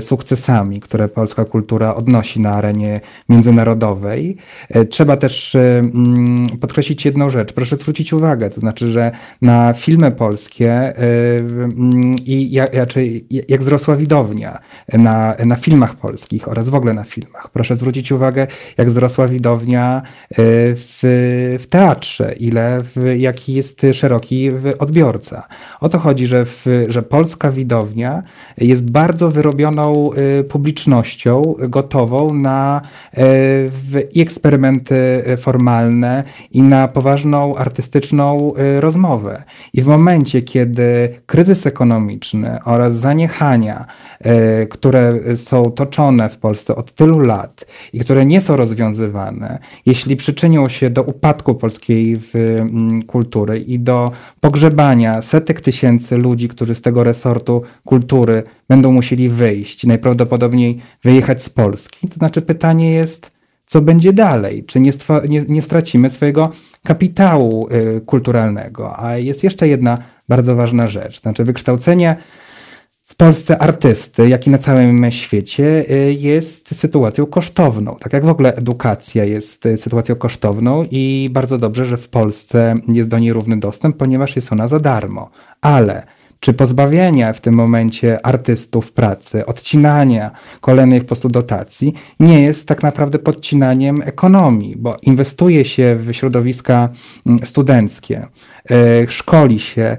sukcesami, które polska kultura odnosi na arenie międzynarodowej. Trzeba też mm, podkreślić jedną rzecz. Proszę zwrócić uwagę, to znaczy, że na filmy polskie mm, i jak, jak wzrosła widownia na, na filmach polskich oraz w ogóle na filmach. Proszę zwrócić uwagę, jak wzrosła widownia e, w, w teatrze, ile, w, jaki jest szeroki odbiorca. O to chodzi, że, w, że polska widownia jest bardzo wyrobioną e, publicznością, gotową na e, i eksperymenty formalne, i na poważną artystyczną rozmowę. I w momencie, kiedy kryzys ekonomiczny oraz zaniechania które są toczone w Polsce od tylu lat i które nie są rozwiązywane, jeśli przyczynią się do upadku polskiej mm, kultury i do pogrzebania setek tysięcy ludzi, którzy z tego resortu kultury będą musieli wyjść, najprawdopodobniej wyjechać z Polski, to znaczy pytanie jest, co będzie dalej? Czy nie, nie, nie stracimy swojego kapitału y, kulturalnego? A jest jeszcze jedna bardzo ważna rzecz, znaczy wykształcenie Polsce artysty, jak i na całym świecie, y, jest sytuacją kosztowną. Tak jak w ogóle edukacja jest y, sytuacją kosztowną i bardzo dobrze, że w Polsce jest do niej równy dostęp, ponieważ jest ona za darmo. Ale czy pozbawiania w tym momencie artystów pracy, odcinania kolejnych po prostu dotacji, nie jest tak naprawdę podcinaniem ekonomii, bo inwestuje się w środowiska mm, studenckie, szkoli się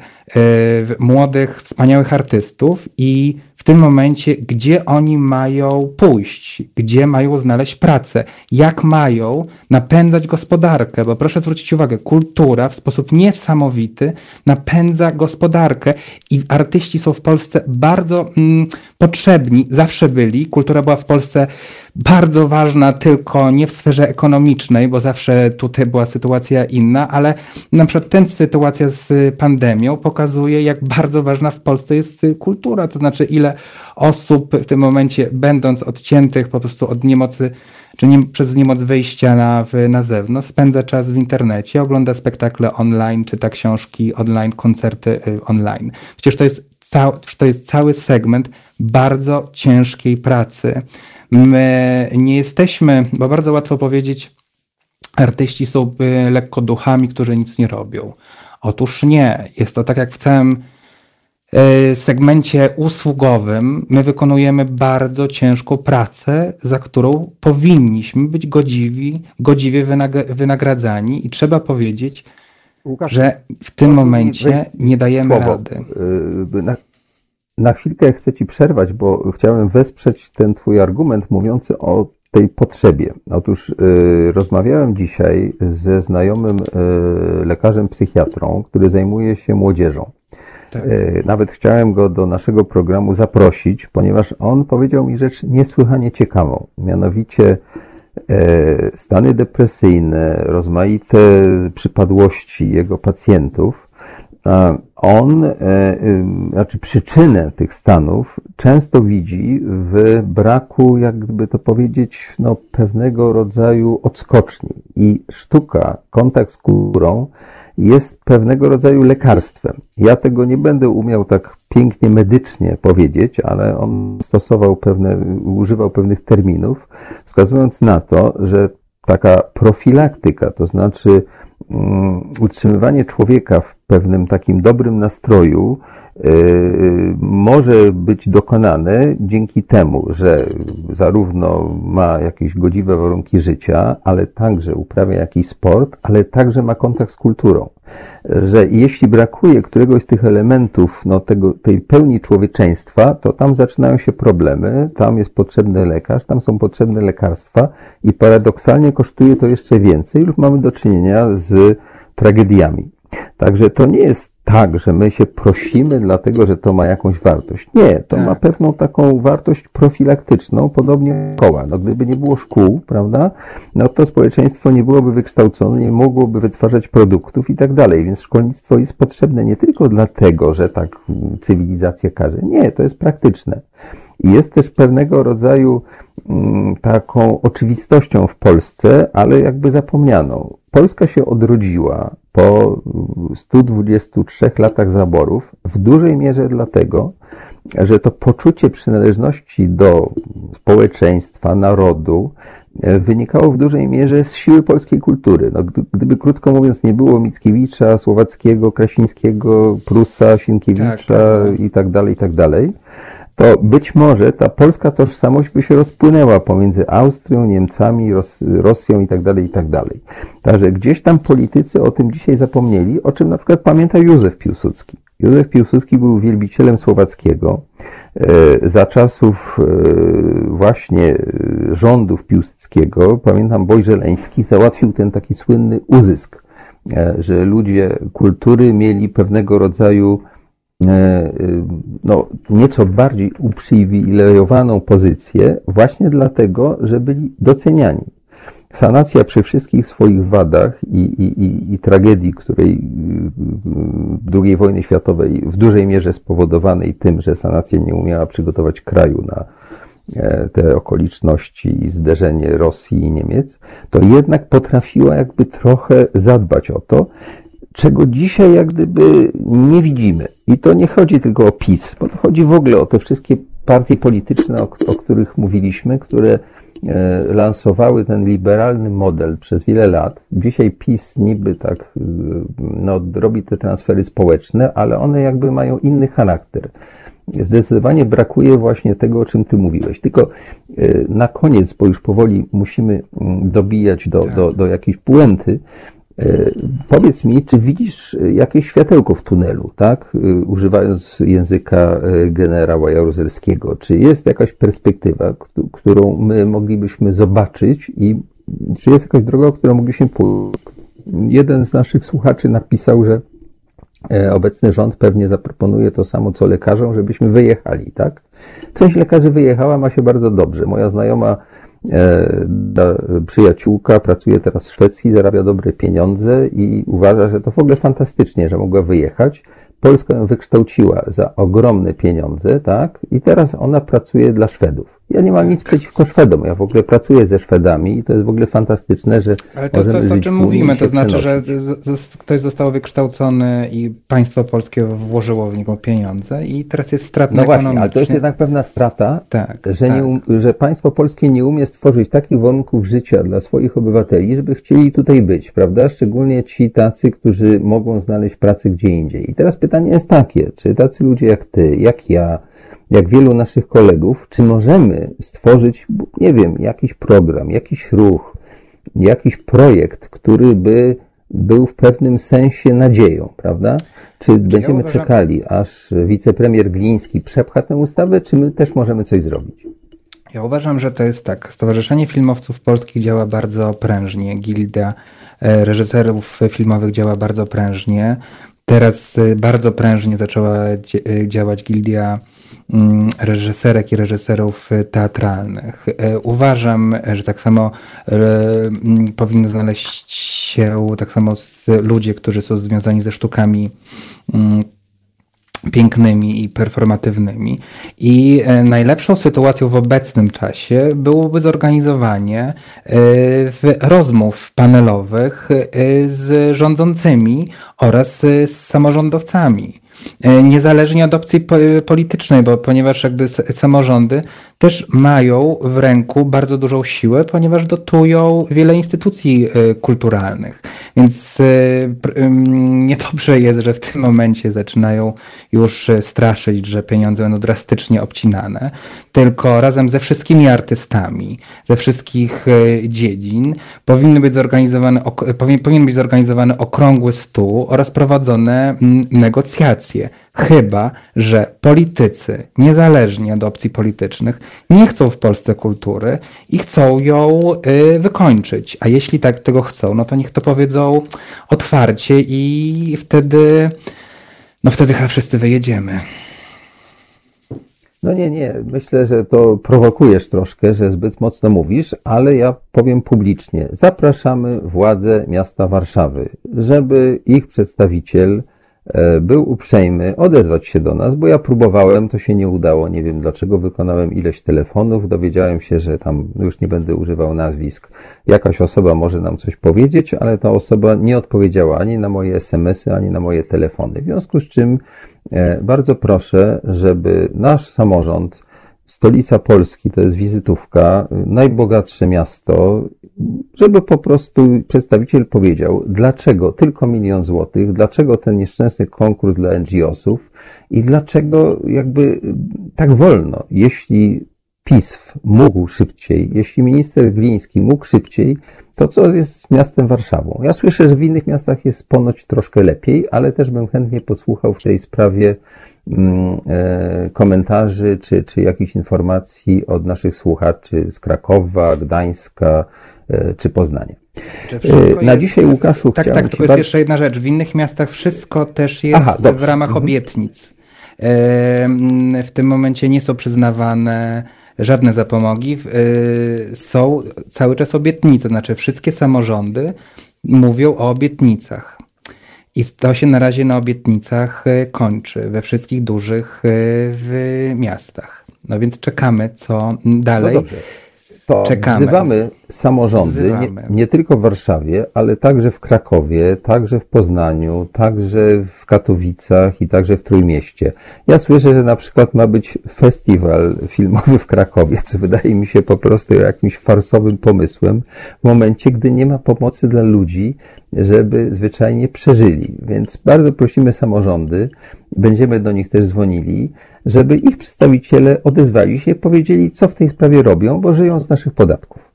młodych, wspaniałych artystów i w tym momencie, gdzie oni mają pójść, gdzie mają znaleźć pracę, jak mają napędzać gospodarkę, bo proszę zwrócić uwagę, kultura w sposób niesamowity napędza gospodarkę i artyści są w Polsce bardzo mm, potrzebni, zawsze byli. Kultura była w Polsce bardzo ważna tylko nie w sferze ekonomicznej, bo zawsze tutaj była sytuacja inna, ale na przykład ten sytuacja z pandemią pokazuje, jak bardzo ważna w Polsce jest kultura, to znaczy ile osób w tym momencie, będąc odciętych po prostu od niemocy, czy nie, przez niemoc wyjścia na, na zewnątrz, spędza czas w internecie, ogląda spektakle online, czyta książki online, koncerty y, online. Przecież to jest, cał, to jest cały segment bardzo ciężkiej pracy. My nie jesteśmy, bo bardzo łatwo powiedzieć, artyści są y, lekko duchami, którzy nic nie robią. Otóż nie. Jest to tak jak w całym y, segmencie usługowym. My wykonujemy bardzo ciężką pracę, za którą powinniśmy być godziwi, godziwie wynagradzani i trzeba powiedzieć, Łukasz, że w tym momencie nie dajemy słowo. rady. Y, na chwilkę chcę Ci przerwać, bo chciałem wesprzeć ten Twój argument mówiący o tej potrzebie. Otóż yy, rozmawiałem dzisiaj ze znajomym yy, lekarzem psychiatrą, który zajmuje się młodzieżą. Tak. Yy, nawet chciałem go do naszego programu zaprosić, ponieważ on powiedział mi rzecz niesłychanie ciekawą. Mianowicie stany depresyjne, rozmaite przypadłości jego pacjentów on, e, znaczy przyczynę tych stanów często widzi w braku, jakby to powiedzieć, no, pewnego rodzaju odskoczni. I sztuka, kontakt z kulturą jest pewnego rodzaju lekarstwem. Ja tego nie będę umiał tak pięknie medycznie powiedzieć, ale on stosował pewne, używał pewnych terminów, wskazując na to, że taka profilaktyka, to znaczy utrzymywanie człowieka w pewnym takim dobrym nastroju może być dokonane dzięki temu, że zarówno ma jakieś godziwe warunki życia, ale także uprawia jakiś sport, ale także ma kontakt z kulturą. Że jeśli brakuje któregoś z tych elementów, no tego, tej pełni człowieczeństwa, to tam zaczynają się problemy, tam jest potrzebny lekarz, tam są potrzebne lekarstwa i paradoksalnie kosztuje to jeszcze więcej lub mamy do czynienia z tragediami. Także to nie jest tak, że my się prosimy dlatego, że to ma jakąś wartość. Nie, to tak. ma pewną taką wartość profilaktyczną, podobnie jak szkoła. No, gdyby nie było szkół, prawda, no to społeczeństwo nie byłoby wykształcone, nie mogłoby wytwarzać produktów i tak dalej. Więc szkolnictwo jest potrzebne nie tylko dlatego, że tak cywilizacja każe. Nie, to jest praktyczne. I jest też pewnego rodzaju mm, taką oczywistością w Polsce, ale jakby zapomnianą. Polska się odrodziła po 123 latach zaborów, w dużej mierze dlatego, że to poczucie przynależności do społeczeństwa, narodu, e, wynikało w dużej mierze z siły polskiej kultury. No, gdyby krótko mówiąc nie było Mickiewicza, Słowackiego, Krasińskiego, Prusa, Sienkiewicza tak, tak. i tak dalej, i tak dalej, to być może ta polska tożsamość by się rozpłynęła pomiędzy Austrią, Niemcami, Ros Rosją tak tak dalej. Także gdzieś tam politycy o tym dzisiaj zapomnieli, o czym na przykład pamięta Józef Piłsudski. Józef Piłsudski był wielbicielem słowackiego. E, za czasów e, właśnie e, rządów Piłsudskiego, pamiętam, Bojżeleński załatwił ten taki słynny uzysk, że ludzie kultury mieli pewnego rodzaju no, nieco bardziej uprzywilejowaną pozycję właśnie dlatego, że byli doceniani. Sanacja przy wszystkich swoich wadach i, i, i, i tragedii, której y, II wojny światowej w dużej mierze spowodowanej tym, że sanacja nie umiała przygotować kraju na e, te okoliczności i zderzenie Rosji i Niemiec, to jednak potrafiła jakby trochę zadbać o to, czego dzisiaj jak gdyby nie widzimy. I to nie chodzi tylko o PiS, bo to chodzi w ogóle o te wszystkie partie polityczne, o, o których mówiliśmy, które e, lansowały ten liberalny model przez wiele lat. Dzisiaj PiS niby tak e, no, robi te transfery społeczne, ale one jakby mają inny charakter. Zdecydowanie brakuje właśnie tego, o czym ty mówiłeś. Tylko e, na koniec, bo już powoli musimy mm, dobijać do, do, do jakiejś puenty, powiedz mi, czy widzisz jakieś światełko w tunelu, tak? E, używając języka e, generała Jaruzelskiego. Czy jest jakaś perspektywa, którą my moglibyśmy zobaczyć i czy jest jakaś droga, którą moglibyśmy pójść? Jeden z naszych słuchaczy napisał, że obecny rząd pewnie zaproponuje to samo, co lekarzom, żebyśmy wyjechali, tak? Część lekarzy wyjechała, ma się bardzo dobrze. Moja znajoma E, przyjaciółka pracuje teraz w Szwecji, zarabia dobre pieniądze i uważa, że to w ogóle fantastycznie, że mogła wyjechać. Polska ją wykształciła za ogromne pieniądze, tak? I teraz ona pracuje dla Szwedów. Ja nie mam nic przeciwko Szwedom. Ja w ogóle pracuję ze Szwedami i to jest w ogóle fantastyczne, że. Ale to, to jest o czym mówimy, to znaczy, że ktoś został wykształcony i państwo polskie włożyło w niego pieniądze i teraz jest strata No właśnie, ale to jest jednak pewna strata, tak, że, tak. Nie, że państwo polskie nie umie stworzyć takich warunków życia dla swoich obywateli, żeby chcieli tutaj być, prawda? Szczególnie ci tacy, którzy mogą znaleźć pracę gdzie indziej. I teraz pytanie jest takie, czy tacy ludzie jak ty, jak ja, jak wielu naszych kolegów, czy możemy stworzyć, nie wiem, jakiś program, jakiś ruch, jakiś projekt, który by był w pewnym sensie nadzieją, prawda? Czy będziemy ja uważam... czekali, aż wicepremier Gliński przepcha tę ustawę, czy my też możemy coś zrobić? Ja uważam, że to jest tak. Stowarzyszenie Filmowców Polskich działa bardzo prężnie. Gilda e, reżyserów filmowych działa bardzo prężnie. Teraz e, bardzo prężnie zaczęła e, działać Gildia reżyserek i reżyserów teatralnych. E, uważam, że tak samo e, mm, powinny znaleźć się tak samo ludzie, którzy są związani ze sztukami mm, pięknymi i performatywnymi. I e, najlepszą sytuacją w obecnym czasie byłoby zorganizowanie rozmów panelowych z rządzącymi oraz z samorządowcami. E, niezależnie od opcji politycznej, bo ponieważ jakby samorządy też mają w ręku bardzo dużą siłę, ponieważ dotują wiele instytucji e, kulturalnych. Więc ym, niedobrze jest, że w tym momencie zaczynają już y, straszyć, że pieniądze będą drastycznie obcinane, tylko razem ze wszystkimi artystami, ze wszystkich dziedzin powinny być zorganizowane, ok- powinien, być zorganizowany okrągły stół oraz prowadzone negocjacje. Chyba, że politycy, niezależnie od opcji politycznych, nie chcą w Polsce kultury i chcą ją y, wykończyć. A jeśli tak tego chcą, no to niech to powiedzą otwarcie i wtedy, no wtedy chyba wszyscy wyjedziemy. No nie, nie. Myślę, że to prowokujesz troszkę, że zbyt mocno mówisz, ale ja powiem publicznie. Zapraszamy władze miasta Warszawy, żeby ich przedstawiciel był uprzejmy odezwać się do nas, bo ja próbowałem, to się nie udało. Nie wiem dlaczego. Wykonałem ileś telefonów, dowiedziałem się, że tam już nie będę używał nazwisk. Jakaś osoba może nam coś powiedzieć, ale ta osoba nie odpowiedziała ani na moje SMS-y, ani na moje telefony. W związku z czym e, bardzo proszę, żeby nasz samorząd, stolica Polski, to jest wizytówka, najbogatsze miasto, żeby po prostu przedstawiciel powiedział, dlaczego tylko milion złotych, dlaczego ten nieszczęsny konkurs dla NGO-sów i dlaczego jakby tak wolno, jeśli PiS mógł szybciej, jeśli minister Gliński mógł szybciej, to co jest z miastem Warszawą? Ja słyszę, że w innych miastach jest ponoć troszkę lepiej, ale też bym chętnie posłuchał w tej sprawie mm, e, komentarzy czy, czy jakichś informacji od naszych słuchaczy z Krakowa, Gdańska e, czy Poznania. E, Na jest- dzisiaj, Łukaszu, Tak, tak, tylko jest bardzo- jeszcze jedna rzecz. W innych miastach wszystko też jest Aha, w ramach Mhm. obietnic. Em, W tym momencie nie są przyznawane żadne zapomogi. y, Są cały czas obietnice, znaczy wszystkie samorządy mówią o obietnicach. I to się na razie na obietnicach y, kończy we wszystkich dużych y, miastach. No więc czekamy, co dalej. No. To Czekamy. wzywamy samorządy, Wzywamy. Nie, nie tylko w Warszawie, ale także w Krakowie, także w Poznaniu, także w Katowicach i także w Trójmieście. Ja słyszę, że na przykład ma być festiwal filmowy w Krakowie, co wydaje mi się po prostu jakimś farsowym pomysłem w momencie, gdy nie ma pomocy dla ludzi, żeby zwyczajnie przeżyli. Więc bardzo prosimy samorządy, będziemy do nich też dzwonili, żeby ich przedstawiciele odezwali się, powiedzieli, co w tej sprawie robią, bo żyją z naszych podatków.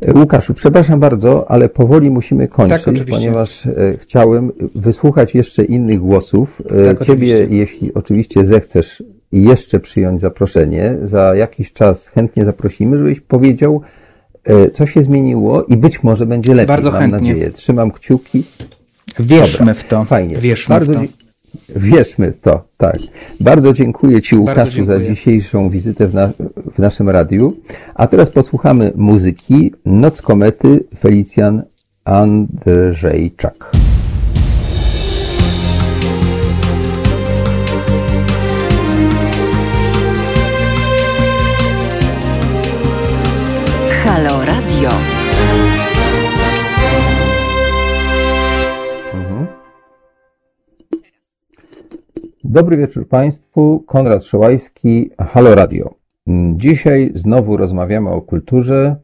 E, Łukaszu, przepraszam bardzo, ale powoli musimy kończyć, Tak, ponieważ e, chciałem wysłuchać jeszcze innych głosów. E, Tak, Ciebie, oczywiście. jeśli oczywiście zechcesz jeszcze przyjąć zaproszenie, za jakiś czas chętnie zaprosimy, żebyś powiedział, co się zmieniło i być może będzie lepiej. Bardzo Mam chętnie. nadzieję. Trzymam kciuki. Wierzmy Dobra, w to. Fajnie. Wierzmy Bardzo w to. Wierzmy w to, tak. Bardzo dziękuję Ci, Łukaszu, za dziękuję. dzisiejszą wizytę w, na, w naszym radiu. A teraz posłuchamy muzyki Noc Komety Felicjan Andrzejczak. Halo Radio. Dobry wieczór Państwu. Konrad Szołajski, Halo Radio. Dzisiaj znowu rozmawiamy o kulturze,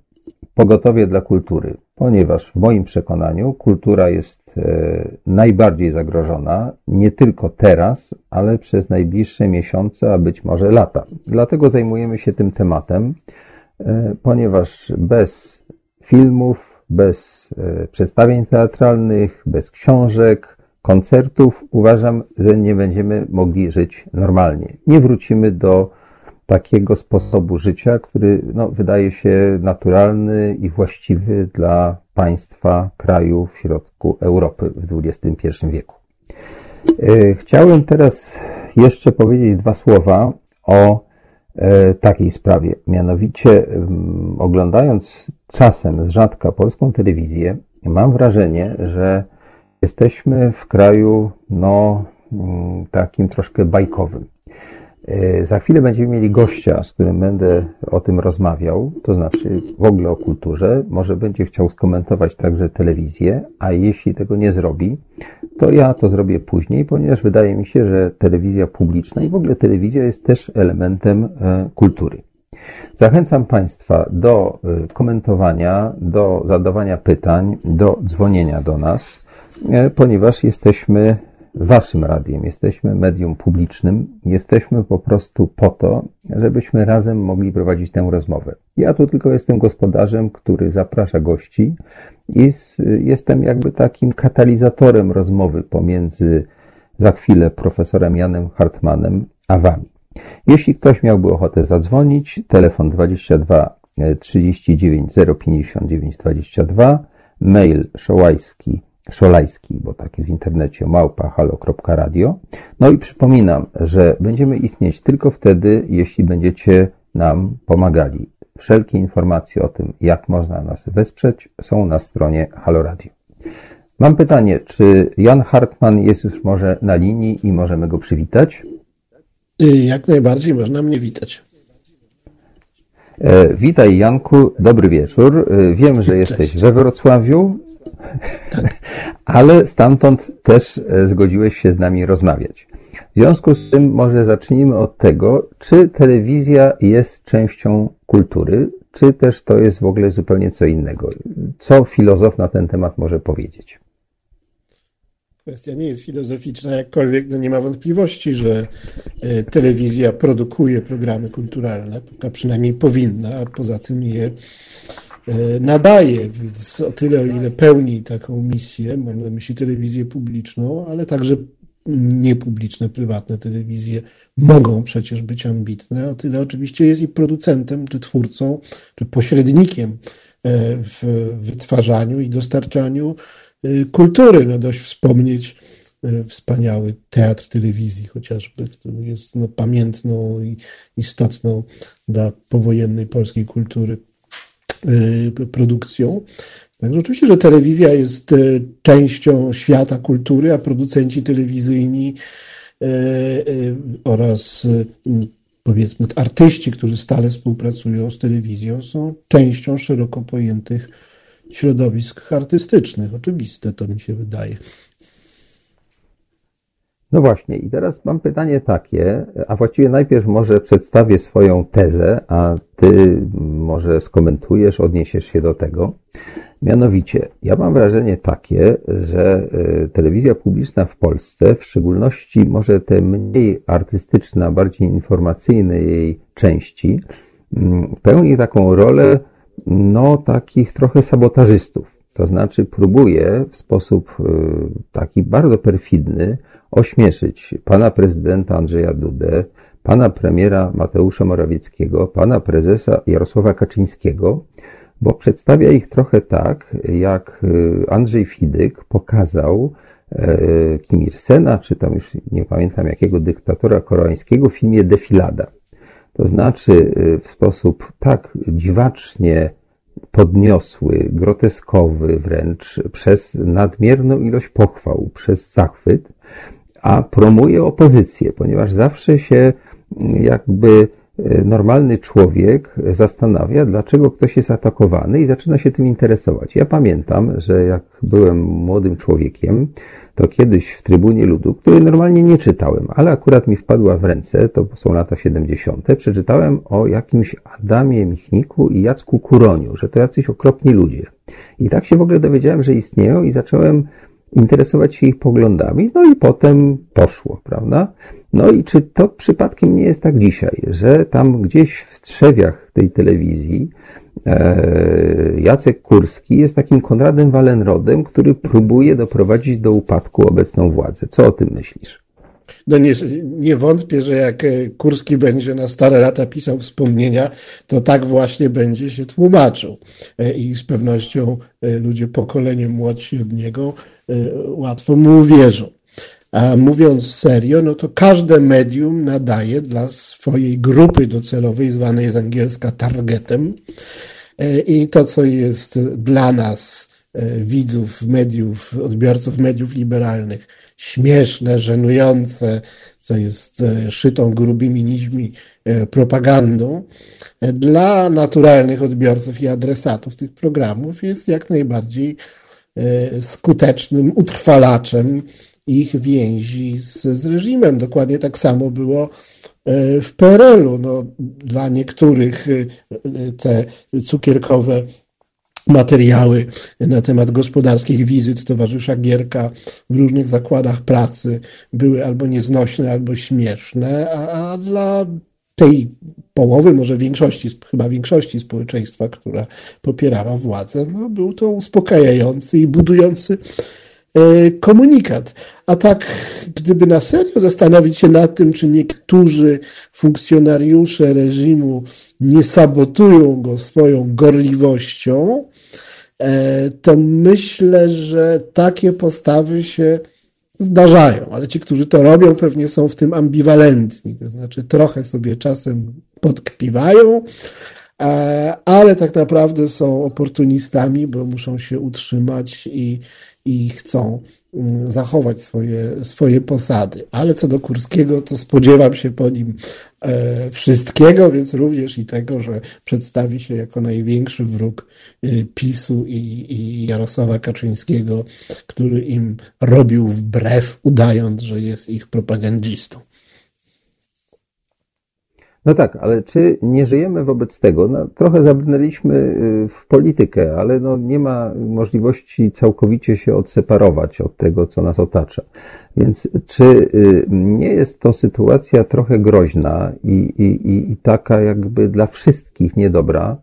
pogotowie dla kultury, ponieważ w moim przekonaniu kultura jest e, najbardziej zagrożona nie tylko teraz, ale przez najbliższe miesiące, a być może lata. Dlatego zajmujemy się tym tematem, ponieważ bez filmów, bez e, przedstawień teatralnych, bez książek, koncertów uważam, że nie będziemy mogli żyć normalnie. Nie wrócimy do takiego sposobu życia, który no, wydaje się naturalny i właściwy dla państwa, kraju w środku Europy w XXI wieku. E, Chciałem teraz jeszcze powiedzieć dwa słowa o e, takiej sprawie. Mianowicie, mm, oglądając czasem z rzadka polską telewizję, mam wrażenie, że jesteśmy w kraju, no, mm, takim troszkę bajkowym. E, Za chwilę będziemy mieli gościa, z którym będę o tym rozmawiał, to znaczy w ogóle o kulturze. Może będzie chciał skomentować także telewizję, a jeśli tego nie zrobi, to ja to zrobię później, ponieważ wydaje mi się, że telewizja publiczna i w ogóle telewizja jest też elementem e, kultury. Zachęcam Państwa do y, komentowania, do zadawania pytań, do dzwonienia do nas. e, ponieważ jesteśmy waszym radiem, jesteśmy medium publicznym, jesteśmy po prostu po to, żebyśmy razem mogli prowadzić tę rozmowę. Ja tu tylko jestem gospodarzem, który zaprasza gości i jestem jakby takim katalizatorem rozmowy pomiędzy za chwilę profesorem Janem Hartmanem a wami. Jeśli ktoś miałby ochotę zadzwonić, telefon 22 39 059 22, mail szołajski, szolajski, bo tak jest w internecie, małpa halo.radio. No i przypominam, że będziemy istnieć tylko wtedy, jeśli będziecie nam pomagali. Wszelkie informacje o tym, jak można nas wesprzeć, są na stronie Halo Radio. Mam pytanie, czy Jan Hartman jest już może na linii i możemy go przywitać? Jak najbardziej można mnie witać. E, witaj Janku, dobry wieczór. E, wiem, że jesteś Cześć. we Wrocławiu. [laughs] ale stamtąd też e, zgodziłeś się z nami rozmawiać. W związku z tym może zacznijmy od tego, czy telewizja jest częścią kultury, czy też to jest w ogóle zupełnie co innego. Co filozof na ten temat może powiedzieć? Kwestia nie jest filozoficzna, jakkolwiek no nie ma wątpliwości, że e, telewizja produkuje programy kulturalne, a przynajmniej powinna, a poza tym je nadaje, więc o tyle, o ile pełni taką misję, mam na myśli telewizję publiczną, ale także niepubliczne, prywatne telewizje mogą przecież być ambitne, o tyle oczywiście jest i producentem, czy twórcą, czy pośrednikiem e, w wytwarzaniu i dostarczaniu Y, kultury. No dość wspomnieć wspaniały teatr telewizji chociażby, który jest no, pamiętną i istotną dla powojennej polskiej kultury produkcją. Także oczywiście, że telewizja jest częścią świata kultury, a producenci telewizyjni oraz powiedzmy artyści, którzy stale współpracują z telewizją, są częścią szeroko pojętych środowisk artystycznych. Oczywiste to mi się wydaje. No właśnie, i teraz mam pytanie takie, a właściwie najpierw może przedstawię swoją tezę, a ty może skomentujesz, odniesiesz się do tego. Mianowicie, ja mam wrażenie takie, że e, telewizja publiczna w Polsce, w szczególności może te mniej artystyczne, bardziej informacyjne jej części, pełni taką rolę no, takich trochę sabotażystów. To znaczy próbuje w sposób y, taki bardzo perfidny ośmieszyć pana prezydenta Andrzeja Dudę, pana premiera Mateusza Morawieckiego, pana prezesa Jarosława Kaczyńskiego, bo przedstawia ich trochę tak, jak y, Andrzej Fidyk pokazał e, Kim Ir-sena, czy tam już nie pamiętam jakiego dyktatora koreańskiego w filmie Defilada. To znaczy y, w sposób tak dziwacznie podniosły, groteskowy wręcz, przez nadmierną ilość pochwał, przez zachwyt, a promuje opozycję, ponieważ zawsze się jakby y, normalny człowiek zastanawia, dlaczego ktoś jest atakowany i zaczyna się tym interesować. Ja pamiętam, że jak byłem młodym człowiekiem, to kiedyś w Trybunie Ludu, który normalnie nie czytałem, ale akurat mi wpadła w ręce, to są lata 70., przeczytałem o jakimś Adamie Michniku i Jacku Kuroniu, że to jacyś okropni ludzie. I tak się w ogóle dowiedziałem, że istnieją i zacząłem interesować się ich poglądami, no i potem poszło, prawda? No i czy to przypadkiem nie jest tak dzisiaj, że tam gdzieś w trzewiach tej telewizji E, Jacek Kurski jest takim Konradem Wallenrodem, który próbuje doprowadzić do upadku obecną władzę. Co o tym myślisz? No nie, nie wątpię, że jak e, Kurski będzie na stare lata pisał wspomnienia, to tak właśnie będzie się tłumaczył. E, I z pewnością ludzie pokoleniem młodsi od niego łatwo mu uwierzą. A mówiąc serio, no to każde medium nadaje dla swojej grupy docelowej, zwanej z angielska targetem. E, I to, co jest dla nas, e, widzów mediów, odbiorców mediów liberalnych, śmieszne, żenujące, co jest e, szytą grubymi nićmi propagandą, dla naturalnych odbiorców i adresatów tych programów jest jak najbardziej skutecznym utrwalaczem ich więzi z, z reżimem. Dokładnie tak samo było e, w PRL-u. No, dla niektórych e, te cukierkowe materiały na temat gospodarskich wizyt towarzysza Gierka w różnych zakładach pracy były albo nieznośne, albo śmieszne, a, a dla tej połowy, może większości, chyba większości społeczeństwa, która popierała władzę, no, był to uspokajający i budujący e, komunikat. A tak, gdyby na serio zastanowić się nad tym, czy niektórzy funkcjonariusze reżimu nie sabotują go swoją gorliwością, e, to myślę, że takie postawy się zdarzają, ale ci, którzy to robią, pewnie są w tym ambiwalentni, to znaczy trochę sobie czasem podkpiwają, e, ale tak naprawdę są oportunistami, bo muszą się utrzymać i, i chcą mm, zachować swoje, swoje posady. Ale co do Kurskiego, to spodziewam się po nim e, wszystkiego, więc również i tego, że przedstawi się jako największy wróg e, PiSu i, i Jarosława Kaczyńskiego, który im robił wbrew, udając, że jest ich propagandzistą. No tak, ale czy nie żyjemy wobec tego? No, trochę zabrnęliśmy y, w politykę, ale no, nie ma możliwości całkowicie się odseparować od tego, co nas otacza. Więc czy y, nie jest to sytuacja trochę groźna i, i, i taka jakby dla wszystkich niedobra,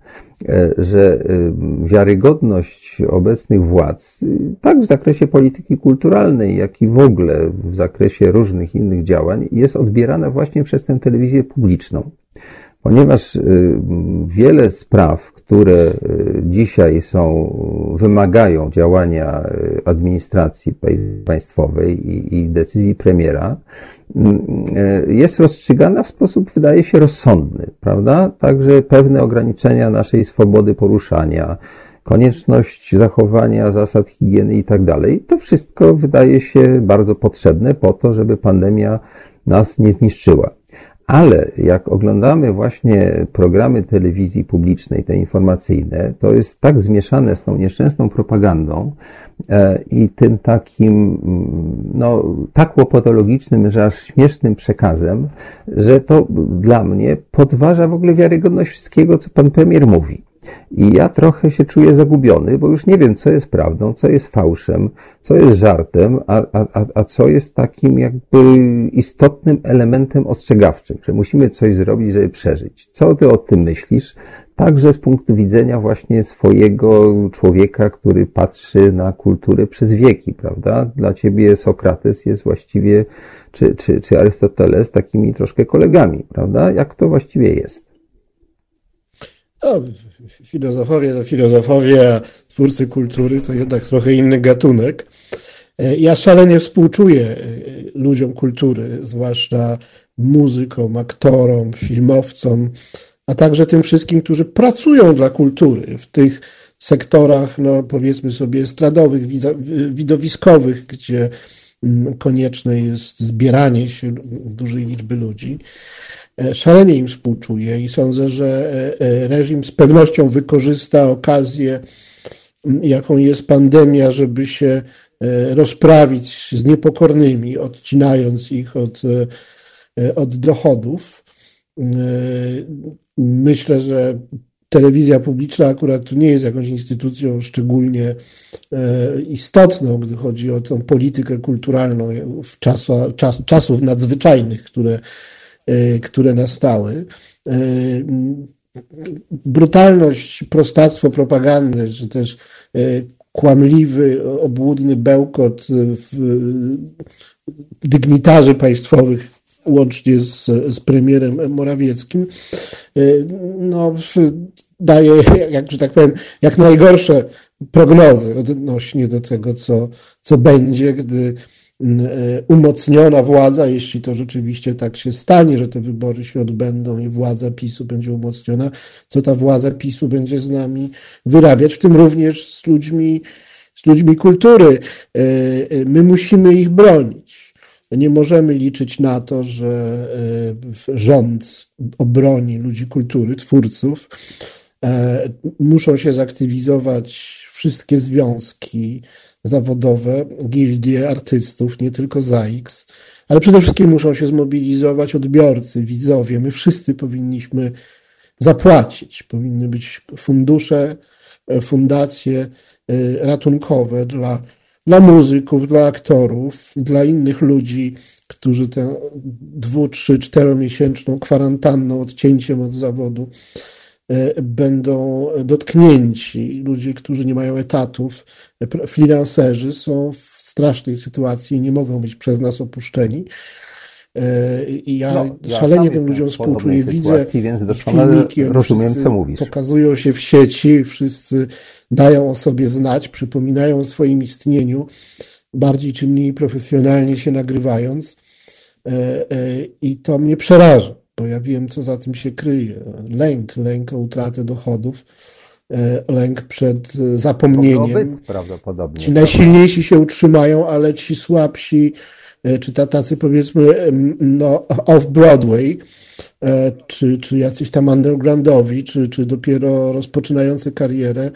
że y, wiarygodność obecnych władz, tak w zakresie polityki kulturalnej, jak i w ogóle w zakresie różnych innych działań, jest odbierana właśnie przez tę telewizję publiczną ponieważ wiele spraw, które dzisiaj są, wymagają działania administracji państwowej i, i decyzji premiera, jest rozstrzygana w sposób, wydaje się, rozsądny, prawda? Także pewne ograniczenia naszej swobody poruszania, konieczność zachowania zasad higieny i tak dalej, to wszystko wydaje się bardzo potrzebne po to, żeby pandemia nas nie zniszczyła. Ale jak oglądamy właśnie programy telewizji publicznej, te informacyjne, to jest tak zmieszane z tą nieszczęsną propagandą e, i tym takim, mm, no, tak łopatologicznym, że aż śmiesznym przekazem, że to dla mnie podważa w ogóle wiarygodność wszystkiego, co pan premier mówi. I ja trochę się czuję zagubiony, bo już nie wiem, co jest prawdą, co jest fałszem, co jest żartem, a, a, a co jest takim jakby istotnym elementem ostrzegawczym, że musimy coś zrobić, żeby przeżyć. Co ty o tym myślisz? Także z punktu widzenia właśnie swojego człowieka, który patrzy na kulturę przez wieki, prawda? Dla ciebie Sokrates jest właściwie, czy, czy, czy Arystoteles takimi troszkę kolegami, prawda? Jak to właściwie jest? No, filozofowie to filozofowie, a twórcy kultury to jednak trochę inny gatunek. E, ja szalenie współczuję e, ludziom kultury, zwłaszcza muzykom, aktorom, filmowcom, a także tym wszystkim, którzy pracują dla kultury w tych sektorach, no powiedzmy sobie, estradowych, widowiskowych, gdzie mm, konieczne jest zbieranie się dużej liczby ludzi. E, szalenie im współczuję i sądzę, że e, e, reżim z pewnością wykorzysta okazję, jaką jest pandemia, żeby się rozprawić z niepokornymi, odcinając ich od, od dochodów. Myślę, że telewizja publiczna akurat tu nie jest jakąś instytucją szczególnie istotną, gdy chodzi o tą politykę kulturalną w czasu, czas, czasów nadzwyczajnych, które które nastały. E, brutalność, prostactwo propagandy, czy też e, kłamliwy, obłudny bełkot dygnitarzy państwowych, łącznie z, z premierem Morawieckim, no, daje, jak, że tak powiem, jak najgorsze prognozy odnośnie do tego, co, co będzie, gdy E, umocniona władza, jeśli to rzeczywiście tak się stanie, że te wybory się odbędą i władza PiSu będzie umocniona, co ta władza PiSu będzie z nami wyrabiać, w tym również z ludźmi, z ludźmi kultury. E, e, my musimy ich bronić. Nie możemy liczyć na to, że rząd obroni ludzi kultury, twórców. Muszą się zaktywizować wszystkie związki, zawodowe, gildie artystów, nie tylko ZAIX, ale przede wszystkim muszą się zmobilizować odbiorcy, widzowie. My wszyscy powinniśmy zapłacić. Powinny być fundusze fundacje ratunkowe dla, dla muzyków, dla aktorów, dla innych ludzi, którzy tę dwu, trzy, czteromiesięczną kwarantanną, odcięciem od zawodu będą dotknięci. Ludzie, którzy nie mają etatów, freelancerzy są w strasznej sytuacji i nie mogą być przez nas opuszczeni. I ja, No, ja szalenie tym ludziom współczuję. Widzę filmiki, rozumiem, co mówisz. Pokazują się w sieci, wszyscy dają o sobie znać, przypominają o swoim istnieniu, bardziej czy mniej profesjonalnie się nagrywając. E, e, I to mnie przeraża, bo ja wiem, co za tym się kryje. Lęk, lęk o utratę dochodów, e, lęk przed e, zapomnieniem. Prawdopodobnie. Ci najsilniejsi się utrzymają, ale ci słabsi, e, czy ta- tacy powiedzmy no, off-Broadway, czy, czy jacyś tam undergroundowi, czy, czy dopiero rozpoczynający karierę,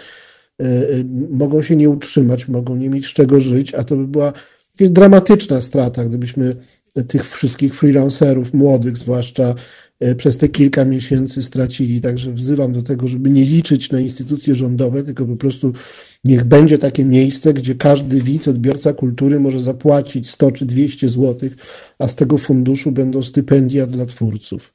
mogą się nie utrzymać, mogą nie mieć z czego żyć, a to by była jakaś dramatyczna strata, gdybyśmy tych wszystkich freelancerów, młodych zwłaszcza, e, przez te kilka miesięcy stracili. Także wzywam do tego, żeby nie liczyć na instytucje rządowe, tylko po prostu niech będzie takie miejsce, gdzie każdy widz, odbiorca kultury może zapłacić 100 czy 200 złotych, a z tego funduszu będą stypendia dla twórców.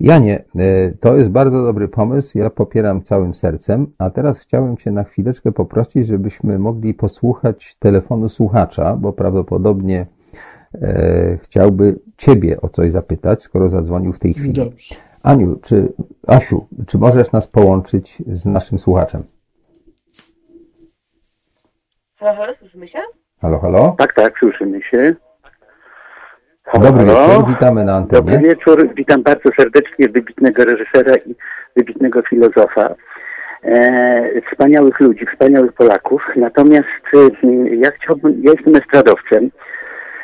Janie, e, to jest bardzo dobry pomysł, ja popieram całym sercem, a teraz chciałem Cię na chwileczkę poprosić, żebyśmy mogli posłuchać telefonu słuchacza, bo prawdopodobnie e, chciałby Ciebie o coś zapytać, skoro zadzwonił w tej chwili. Dobrze. Aniu, czy, Asiu, czy możesz nas połączyć z naszym słuchaczem? Halo, halo, słyszymy się? Halo, halo? Tak, tak, słyszymy się. Dobry Halo? wieczór, witamy na Dobry antenie. wieczór, witam bardzo serdecznie wybitnego reżysera i wybitnego filozofa. E, wspaniałych ludzi, wspaniałych Polaków. Natomiast e, ja chciałbym, ja jestem estradowcem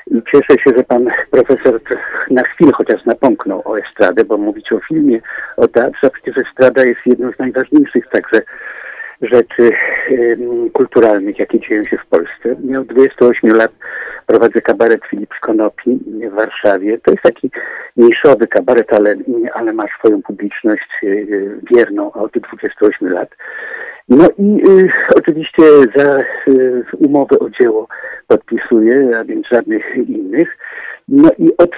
i cieszę się, że pan profesor na chwilę chociaż napomknął o estradę, bo mówić o filmie, o teatrze, a przecież estrada jest jedną z najważniejszych także rzeczy kulturalnych, jakie dzieją się w Polsce. Miał 28 lat, prowadzę kabaret Filip Konopi w Warszawie. To jest taki niszowy kabaret, ale, ale ma swoją publiczność e, wierną od 28 lat. No i y, oczywiście za y, umowę o dzieło podpisuję, a więc żadnych innych. No i od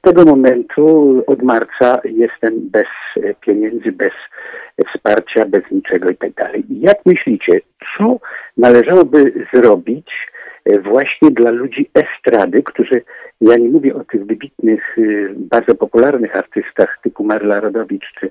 tego momentu, od marca jestem bez pieniędzy, bez wsparcia, bez niczego i tak dalej. Jak myślicie, co należałoby zrobić e, właśnie dla ludzi estrady, którzy, ja nie mówię o tych wybitnych, y, bardzo popularnych artystach typu Marla Rodowicz czy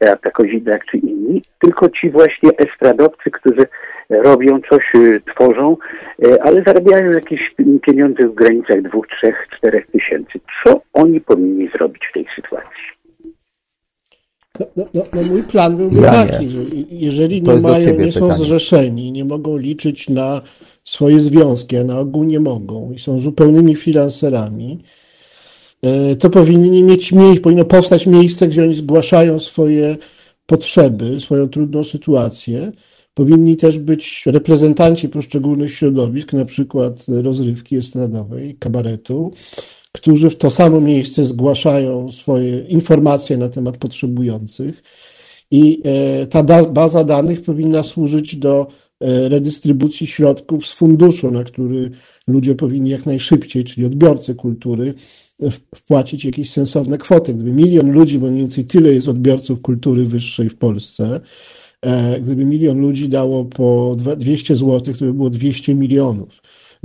Beata Kozidrak czy inni, tylko ci właśnie estradowcy, którzy robią coś, y, tworzą, e, ale zarabiają jakieś pieniądze w granicach dwóch, trzech, czterech tysięcy. Co oni powinni zrobić w tej sytuacji? No, no, no, no mój plan byłby taki, że jeżeli nie mają, nie są pytanie. zrzeszeni, nie mogą liczyć na swoje związki, a na ogół nie mogą i są zupełnymi freelancerami, e, to powinni mieć miejsce, powinno powstać miejsce, gdzie oni zgłaszają swoje potrzeby, swoją trudną sytuację. Powinni też być reprezentanci poszczególnych środowisk, na przykład rozrywki estradowej, kabaretu, którzy w to samo miejsce zgłaszają swoje informacje na temat potrzebujących. I e, ta baza danych powinna służyć do e, redystrybucji środków z funduszu, na który ludzie powinni jak najszybciej, czyli odbiorcy kultury, wpłacić jakieś sensowne kwoty. Gdyby milion ludzi, bo mniej więcej tyle jest odbiorców kultury wyższej w Polsce, e, gdyby milion ludzi dało po dwa- 200 zł, to by było 200 milionów.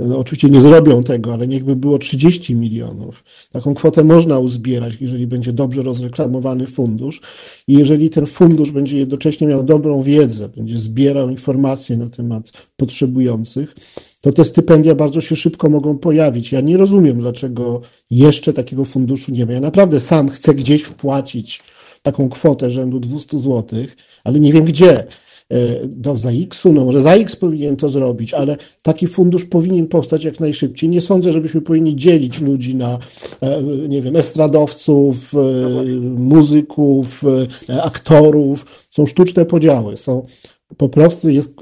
No, oczywiście nie zrobią tego, ale niechby było 30 milionów. Taką kwotę można uzbierać, jeżeli będzie dobrze rozreklamowany fundusz i jeżeli ten fundusz będzie jednocześnie miał dobrą wiedzę, będzie zbierał informacje na temat potrzebujących, to te stypendia bardzo się szybko mogą pojawić. Ja nie rozumiem, dlaczego jeszcze takiego funduszu nie ma. Ja naprawdę sam chcę gdzieś wpłacić taką kwotę rzędu 200 zł, ale nie wiem gdzie do ZAX-u, no może ZAX powinien to zrobić, ale taki fundusz powinien powstać jak najszybciej. Nie sądzę, żebyśmy powinni dzielić ludzi na, e, nie wiem, estradowców, e, muzyków, e, aktorów. Są sztuczne podziały, są Po prostu jest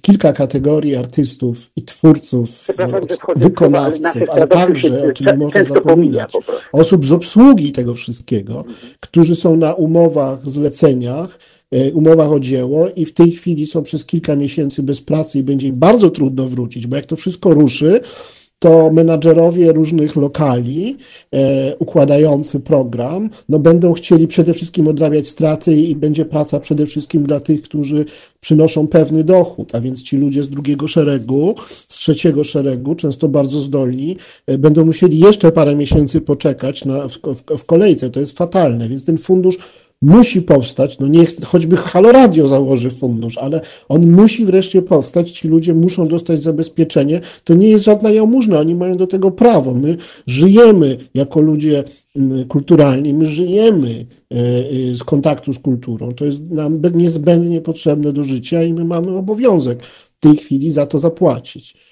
kilka kategorii artystów i twórców, wykonawców, ale także, o czym nie można zapominać, osób z obsługi tego wszystkiego, którzy są na umowach, zleceniach, e, umowach o dzieło i w tej chwili są przez kilka miesięcy bez pracy i będzie im bardzo trudno wrócić, bo jak to wszystko ruszy, to menadżerowie różnych lokali e, układający program, no będą chcieli przede wszystkim odrabiać straty i będzie praca przede wszystkim dla tych, którzy przynoszą pewny dochód, a więc ci ludzie z drugiego szeregu, z trzeciego szeregu, często bardzo zdolni, e, będą musieli jeszcze parę miesięcy poczekać na, w, w, w kolejce. To jest fatalne, więc ten fundusz musi powstać, no niech choćby Halo Radio założy fundusz, ale on musi wreszcie powstać, ci ludzie muszą dostać zabezpieczenie, to nie jest żadna jałmużna, oni mają do tego prawo, my żyjemy jako ludzie mm, kulturalni, my żyjemy e, e, z kontaktu z kulturą, to jest nam niezbędnie potrzebne do życia i my mamy obowiązek w tej chwili za to zapłacić.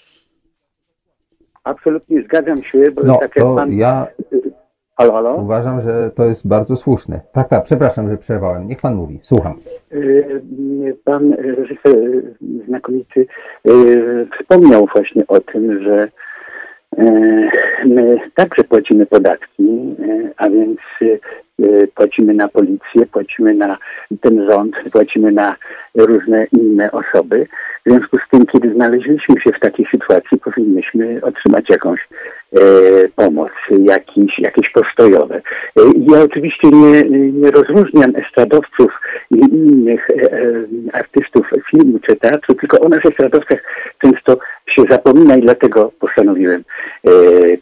Absolutnie zgadzam się, bo No, tak jak to pan... ja Halo, halo? uważam, że to jest bardzo słuszne. Tak, tak, przepraszam, że przerwałem. Niech pan mówi. Słucham. Y, Pan reżyser y, znakomity y, wspomniał właśnie o tym, że y, my także płacimy podatki, y, a więc y, y, płacimy na policję, płacimy na ten rząd, płacimy na różne inne osoby. W związku z tym, kiedy znaleźliśmy się w takiej sytuacji, powinniśmy otrzymać jakąś e, pomoc, jakiś, jakieś postojowe. E, ja oczywiście nie, nie rozróżniam estradowców i innych e, e, artystów filmu czy teatru, tylko o nas estradowcach często się zapomina i dlatego postanowiłem e,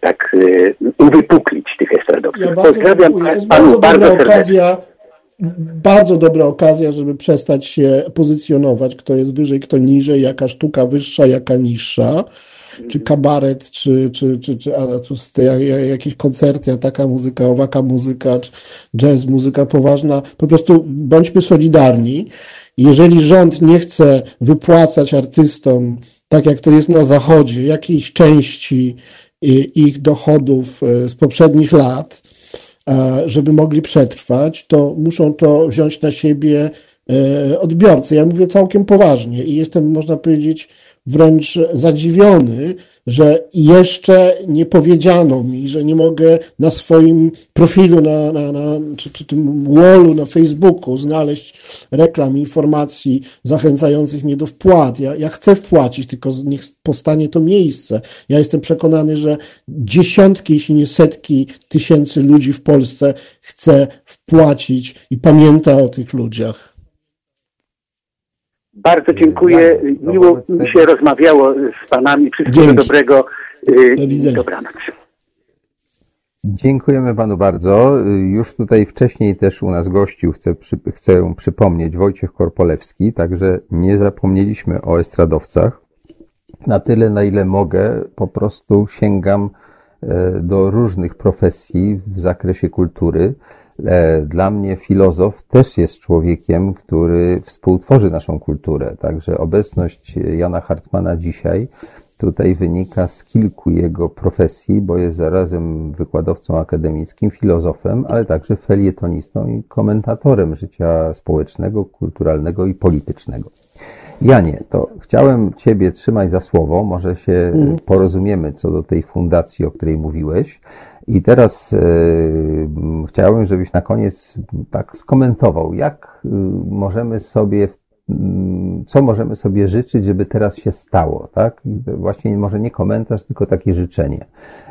tak e, uwypuklić tych estradowców. Ja Pozdrawiam dziękuję. Panu bardzo dobra serdecznie. okazja, bardzo dobra okazja, żeby przestać się pozycjonować, kto jest wyżej, kto niżej, jaka sztuka wyższa, jaka niższa, czy kabaret, czy, czy, czy, czy a, tu jakieś koncerty, a taka muzyka, owaka muzyka, czy jazz, muzyka poważna. Po prostu bądźmy solidarni. Jeżeli rząd nie chce wypłacać artystom, tak jak to jest na Zachodzie, jakiejś części i- ich dochodów e, z poprzednich lat, żeby mogli przetrwać, to muszą to wziąć na siebie e, odbiorcy. Ja mówię całkiem poważnie i jestem, można powiedzieć, wręcz zadziwiony, że jeszcze nie powiedziano mi, że nie mogę na swoim profilu, na, na, na, czy, czy tym wallu na Facebooku znaleźć reklam, informacji zachęcających mnie do wpłat. Ja, ja chcę wpłacić, tylko niech powstanie to miejsce. Ja jestem przekonany, że dziesiątki, jeśli nie setki tysięcy ludzi w Polsce chce wpłacić i pamięta o tych ludziach. Bardzo dziękuję. Jan, no Miło mi tego- się rozmawiało z panami. Wszystkiego Dzięki. dobrego. y, Do widzenia. Dobranoc. Dziękujemy panu bardzo. Już tutaj wcześniej też u nas gościł, chcę, przy, chcę przypomnieć, Wojciech Korpolewski, także nie zapomnieliśmy o estradowcach. Na tyle, na ile mogę, po prostu sięgam e, do różnych profesji w zakresie kultury. E, Dla mnie filozof też jest człowiekiem, który współtworzy naszą kulturę. Także obecność Jana Hartmana dzisiaj tutaj wynika z kilku jego profesji, bo jest zarazem wykładowcą akademickim, filozofem, ale także felietonistą i komentatorem życia społecznego, kulturalnego i politycznego. Janie, to chciałem Ciebie trzymać za słowo, może się porozumiemy co do tej fundacji, o której mówiłeś. I teraz e, m, chciałem, żebyś na koniec tak skomentował, jak y, możemy sobie, mm, co możemy sobie życzyć, żeby teraz się stało, tak? Właśnie może nie komentarz, tylko takie życzenie.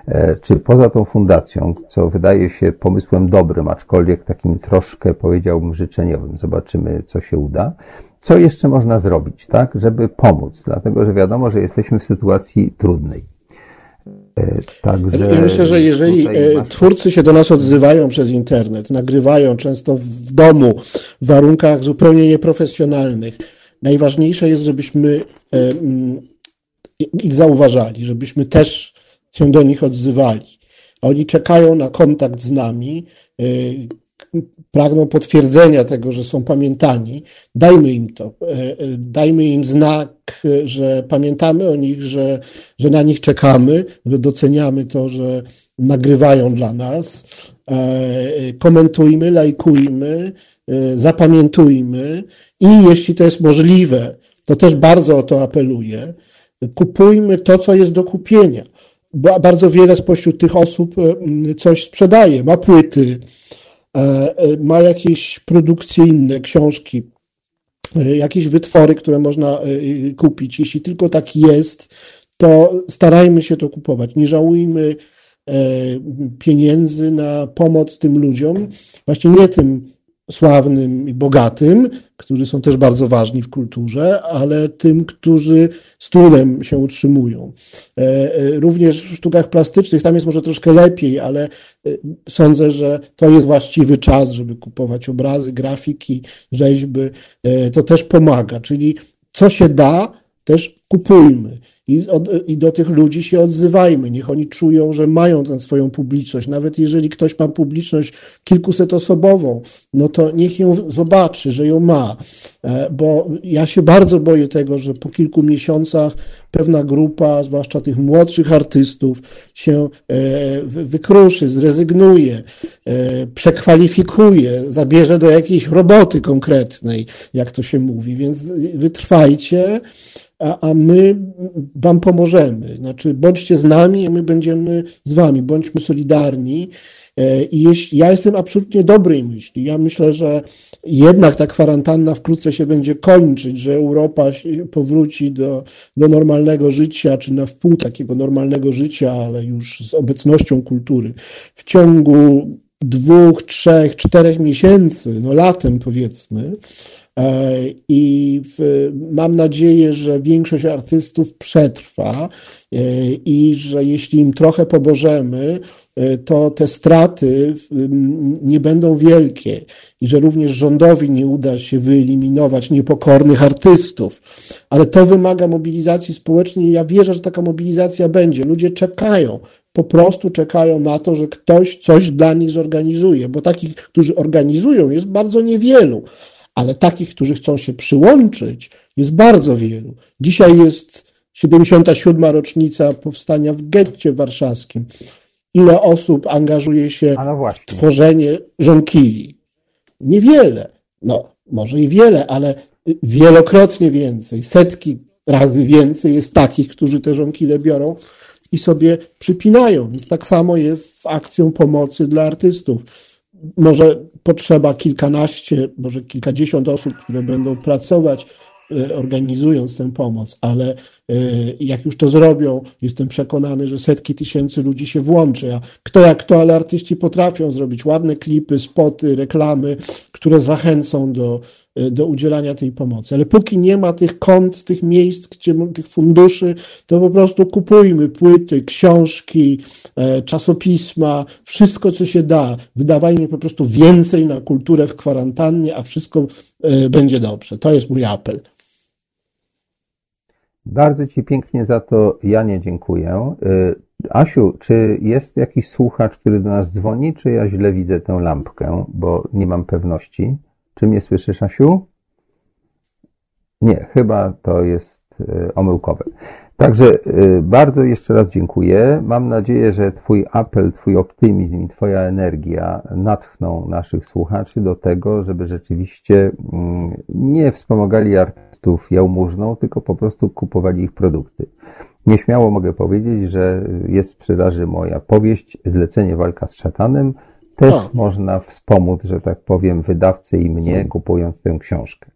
E, Czy poza tą fundacją, co wydaje się pomysłem dobrym, aczkolwiek takim troszkę powiedziałbym życzeniowym, zobaczymy, co się uda. Co jeszcze można zrobić, tak, żeby pomóc? Dlatego, że wiadomo, że jesteśmy w sytuacji trudnej. Także Ja myślę, że jeżeli e, masz- twórcy się do nas odzywają przez internet, nagrywają często w domu, w warunkach zupełnie nieprofesjonalnych, najważniejsze jest, żebyśmy e, mm, ich zauważali, żebyśmy też się do nich odzywali. Oni czekają na kontakt z nami, e, pragną potwierdzenia tego, że są pamiętani. Dajmy im to, e, e, dajmy im znak, że pamiętamy o nich, że, że na nich czekamy, że doceniamy to, że nagrywają dla nas. E, Komentujmy, lajkujmy, zapamiętujmy i jeśli to jest możliwe, to też bardzo o to apeluję. Kupujmy to, co jest do kupienia. Ba- Bardzo wiele spośród tych osób coś sprzedaje, ma płyty, ma jakieś produkcje inne, książki, e, jakieś wytwory, które można e, kupić. Jeśli tylko tak jest, to starajmy się to kupować. Nie żałujmy e, pieniędzy na pomoc tym ludziom, właśnie nie tym sławnym i bogatym, którzy są też bardzo ważni w kulturze, ale tym, którzy z trudem się utrzymują. E, e, Również w sztukach plastycznych tam jest może troszkę lepiej, ale e, sądzę, że to jest właściwy czas, żeby kupować obrazy, grafiki, rzeźby. To też pomaga, czyli co się da, też kupujmy i, od, i do tych ludzi się odzywajmy. Niech oni czują, że mają tę swoją publiczność. Nawet jeżeli ktoś ma publiczność kilkusetosobową, no to niech ją zobaczy, że ją ma. E, Bo ja się bardzo boję tego, że po kilku miesiącach pewna grupa, zwłaszcza tych młodszych artystów, się e, wy- wykruszy, zrezygnuje, e, przekwalifikuje, zabierze do jakiejś roboty konkretnej, jak to się mówi. Więc wytrwajcie, a, a my Wam pomożemy. Znaczy, bądźcie z nami, a my będziemy z Wami. Bądźmy solidarni. E, I jeśli, ja jestem absolutnie dobrej myśli. Ja myślę, że jednak ta kwarantanna wkrótce się będzie kończyć, że Europa powróci do, do normalnego życia, czy na wpół takiego normalnego życia, ale już z obecnością kultury. W ciągu dwóch, trzech, czterech miesięcy, no latem powiedzmy. E, I w, mam nadzieję, że większość artystów przetrwa e, i że jeśli im trochę pomożemy, e, to te straty nie będą wielkie i że również rządowi nie uda się wyeliminować niepokornych artystów. Ale to wymaga mobilizacji społecznej i ja wierzę, że taka mobilizacja będzie. Ludzie czekają, po prostu czekają na to, że ktoś coś dla nich zorganizuje, bo takich, którzy organizują, jest bardzo niewielu ale takich, którzy chcą się przyłączyć, jest bardzo wielu. Dzisiaj jest 77. rocznica powstania w getcie warszawskim. Ile osób angażuje się no w tworzenie żonkili? Niewiele. No, może i wiele, ale wielokrotnie więcej, setki razy więcej jest takich, którzy te żonkile biorą i sobie przypinają. Więc tak samo jest z akcją pomocy dla artystów może potrzeba kilkanaście, może kilkadziesiąt osób, które będą pracować, e, organizując tę pomoc, ale e, jak już to zrobią, jestem przekonany, że setki tysięcy ludzi się włączy. A kto jak kto, ale artyści potrafią zrobić ładne klipy, spoty, reklamy, które zachęcą do, do udzielania tej pomocy. Ale póki nie ma tych kont, tych miejsc, gdzie, tych funduszy, to po prostu kupujmy płyty, książki, e, czasopisma, wszystko co się da. Wydawajmy po prostu więcej na kulturę w kwarantannie, a wszystko e, będzie dobrze. To jest mój apel. Bardzo Ci pięknie za to, Janie, dziękuję. Asiu, czy jest jakiś słuchacz, który do nas dzwoni, czy ja źle widzę tę lampkę, bo nie mam pewności. Czy mnie słyszysz, Asiu? Nie, chyba to jest y, omyłkowe. Także y, bardzo jeszcze raz dziękuję. Mam nadzieję, że Twój apel, Twój optymizm i Twoja energia natchną naszych słuchaczy do tego, żeby rzeczywiście mm, nie wspomagali artystów jałmużną, tylko po prostu kupowali ich produkty. Nieśmiało mogę powiedzieć, że jest w sprzedaży moja powieść Zlecenie walka z szatanem. Też O. można wspomóc, że tak powiem, wydawcę i mnie, kupując tę książkę.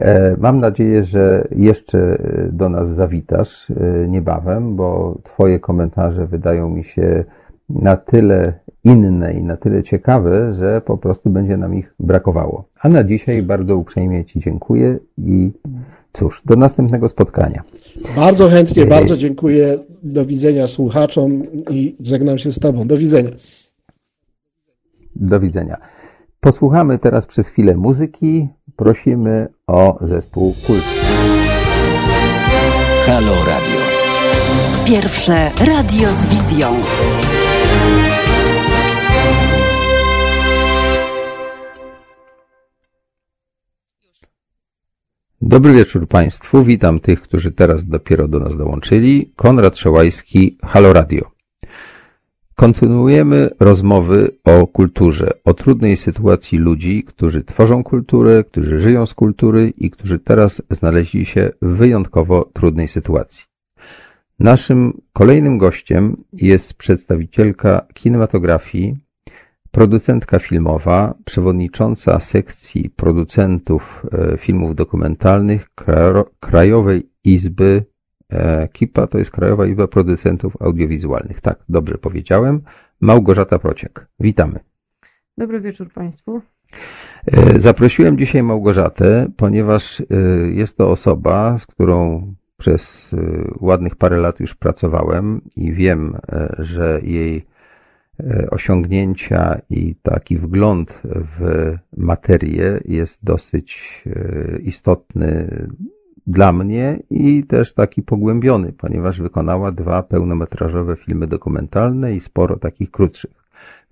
E, Mam nadzieję, że jeszcze e, do nas zawitasz e, niebawem, bo Twoje komentarze wydają mi się na tyle inne i na tyle ciekawe, że po prostu będzie nam ich brakowało. A na dzisiaj bardzo uprzejmie Ci dziękuję i cóż, do następnego spotkania. Bardzo chętnie, bardzo dziękuję. Do widzenia słuchaczom i żegnam się z Tobą. Do widzenia. Do widzenia. Posłuchamy teraz przez chwilę muzyki. Prosimy o zespół Kult. Halo Radio. Pierwsze radio z wizją. Dobry wieczór Państwu. Witam tych, którzy teraz dopiero do nas dołączyli. Konrad Szołajski, Halo Radio. Kontynuujemy rozmowy o kulturze, o trudnej sytuacji ludzi, którzy tworzą kulturę, którzy żyją z kultury i którzy teraz znaleźli się w wyjątkowo trudnej sytuacji. Naszym kolejnym gościem jest przedstawicielka kinematografii, producentka filmowa, przewodnicząca sekcji producentów e, filmów dokumentalnych Krajowej Izby KIPA, to jest Krajowa Izba Producentów Audiowizualnych. Tak, dobrze powiedziałem. Małgorzata Prociek. Witamy. Dobry wieczór Państwu. E, zaprosiłem dzisiaj Małgorzatę, ponieważ jest to osoba, z którą przez ładnych parę lat już pracowałem i wiem, że jej E, osiągnięcia i taki wgląd w materię jest dosyć e, istotny dla mnie i też taki pogłębiony, ponieważ wykonała dwa pełnometrażowe filmy dokumentalne i sporo takich krótszych.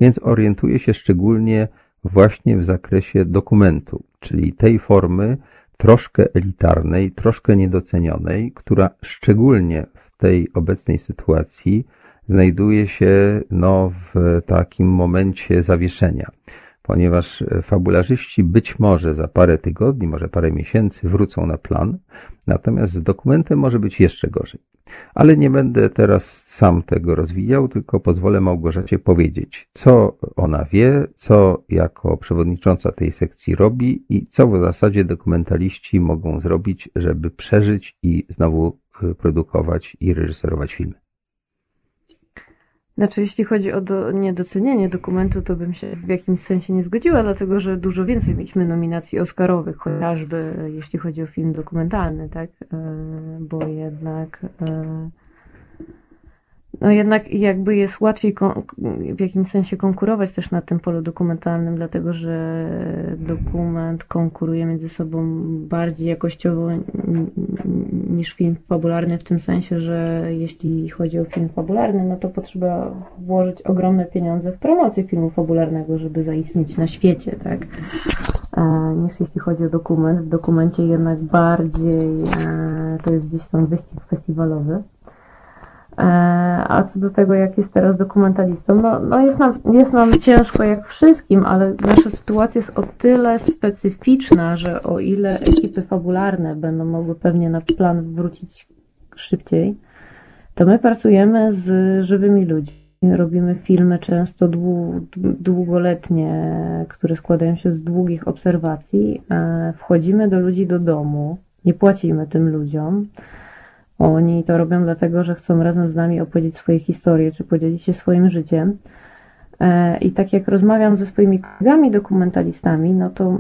Więc orientuję się szczególnie właśnie w zakresie dokumentu, czyli tej formy troszkę elitarnej, troszkę niedocenionej, która szczególnie w tej obecnej sytuacji znajduje się no, w takim momencie zawieszenia, ponieważ fabularzyści być może za parę tygodni, może parę miesięcy wrócą na plan, natomiast z dokumentem może być jeszcze gorzej. Ale nie będę teraz sam tego rozwijał, tylko pozwolę Małgorzacie powiedzieć, co ona wie, co jako przewodnicząca tej sekcji robi i co w zasadzie dokumentaliści mogą zrobić, żeby przeżyć i znowu y, produkować i reżyserować filmy. Znaczy, jeśli chodzi o do, niedocenienie dokumentu, to bym się w jakimś sensie nie zgodziła, dlatego że dużo więcej mieliśmy nominacji Oscarowych, chociażby jeśli chodzi o film dokumentalny, tak? E, bo jednak e, no jednak jakby jest łatwiej w jakimś sensie konkurować też na tym polu dokumentalnym, dlatego że dokument konkuruje między sobą bardziej jakościowo niż film fabularny, w tym sensie, że jeśli chodzi o film fabularny, no to potrzeba włożyć ogromne pieniądze w promocję filmu fabularnego, żeby zaistnieć na świecie, tak? niż jeśli chodzi o dokument. W dokumencie jednak bardziej e, to jest gdzieś tam wyścig festiwalowy. E, a co do tego, jak jest teraz dokumentalistą, no, no jest, nam, jest nam ciężko jak wszystkim, ale nasza sytuacja jest o tyle specyficzna, że o ile ekipy fabularne będą mogły pewnie na plan wrócić szybciej, to my pracujemy z żywymi ludźmi. Robimy filmy często długoletnie, które składają się z długich obserwacji. E, wchodzimy do ludzi do domu, nie płacimy tym ludziom. Oni to robią dlatego, że chcą razem z nami opowiedzieć swoje historie, czy podzielić się swoim życiem. E, I tak jak rozmawiam ze swoimi kolegami dokumentalistami, no to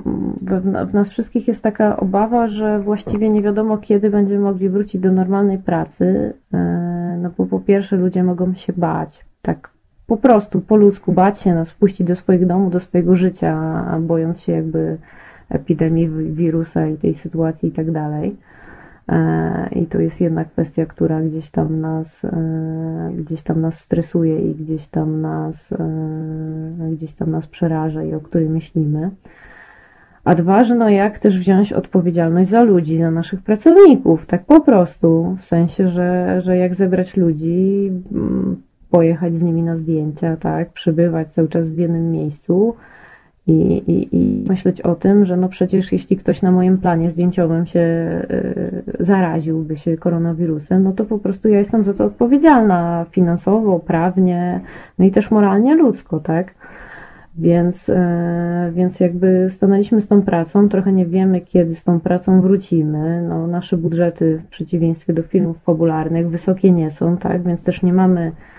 w, nas wszystkich jest taka obawa, że właściwie nie wiadomo, kiedy będziemy mogli wrócić do normalnej pracy. E, no bo po pierwsze ludzie mogą się bać, tak po prostu po ludzku bać się, no, spuścić do swoich domów, do swojego życia, bojąc się jakby epidemii wirusa i tej sytuacji i tak dalej. E, I to jest jedna kwestia, która gdzieś tam nas, e, gdzieś tam nas stresuje i gdzieś tam nas, e, gdzieś tam nas przeraża i o której myślimy. A dwa, że no jak też wziąć odpowiedzialność za ludzi, za naszych pracowników, tak po prostu, w sensie, że, że jak zebrać ludzi, pojechać z nimi na zdjęcia, tak, przebywać cały czas w jednym miejscu, i, i, i myśleć o tym, że no przecież jeśli ktoś na moim planie zdjęciowym się y, zaraziłby się koronawirusem, no to po prostu ja jestem za to odpowiedzialna finansowo, prawnie, no i też moralnie, ludzko, tak? Więc, y, więc jakby stanęliśmy z tą pracą, trochę nie wiemy, kiedy z tą pracą wrócimy. No, nasze budżety w przeciwieństwie do filmów fabularnych wysokie nie są, tak? Więc też nie mamy E,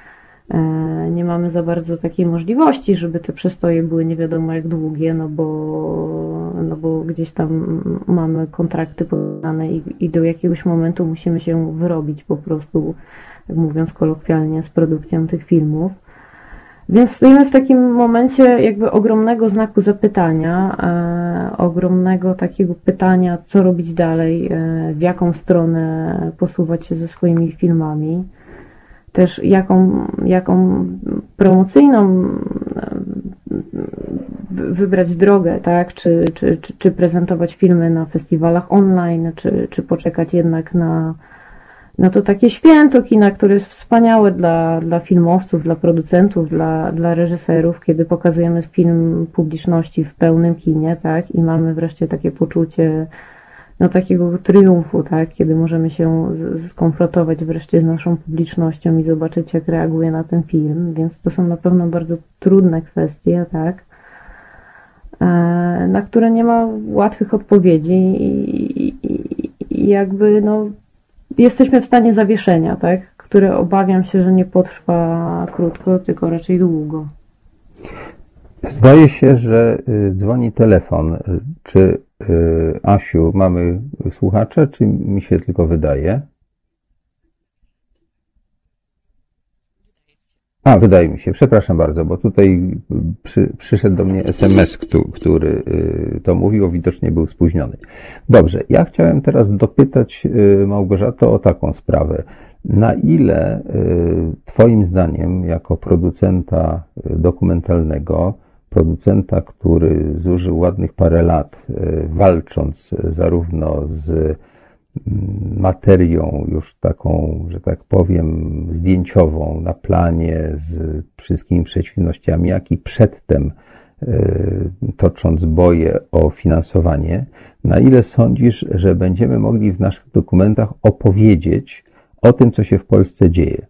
nie mamy za bardzo takiej możliwości, żeby te przestoje były nie wiadomo jak długie, no bo, no bo gdzieś tam mamy kontrakty podane i, i do jakiegoś momentu musimy się wyrobić po prostu, mówiąc kolokwialnie, z produkcją tych filmów. Więc stoimy w takim momencie jakby ogromnego znaku zapytania, e, ogromnego takiego pytania, co robić dalej, e, w jaką stronę posuwać się ze swoimi filmami też jaką, jaką promocyjną wybrać drogę, tak? Czy, czy, czy, czy prezentować filmy na festiwalach online, czy, czy poczekać jednak na, no to takie święto kina, które jest wspaniałe dla, dla filmowców, dla producentów, dla, dla reżyserów, kiedy pokazujemy film publiczności w pełnym kinie, tak, i mamy wreszcie takie poczucie no, takiego triumfu, tak, kiedy możemy się skonfrontować wreszcie z naszą publicznością i zobaczyć, jak reaguje na ten film, więc to są na pewno bardzo trudne kwestie, tak, e, na które nie ma łatwych odpowiedzi i, i, i jakby, no, jesteśmy w stanie zawieszenia, tak? Które obawiam się, że nie potrwa krótko, tylko raczej długo. Zdaje się, że y, dzwoni telefon. Czy y, Asiu, mamy słuchacza, czy mi się tylko wydaje? A, wydaje mi się, przepraszam bardzo, bo tutaj przy, przyszedł do mnie SMS, który, który y, to mówił, widocznie był spóźniony. Dobrze, ja chciałem teraz dopytać y, Małgorzato o taką sprawę. Na ile y, Twoim zdaniem, jako producenta dokumentalnego, producenta, który zużył ładnych parę lat, walcząc zarówno z materią już taką, że tak powiem, zdjęciową na planie z wszystkimi przeciwnościami, jak i przedtem e, tocząc boje o finansowanie, na ile sądzisz, że będziemy mogli w naszych dokumentach opowiedzieć o tym, co się w Polsce dzieje?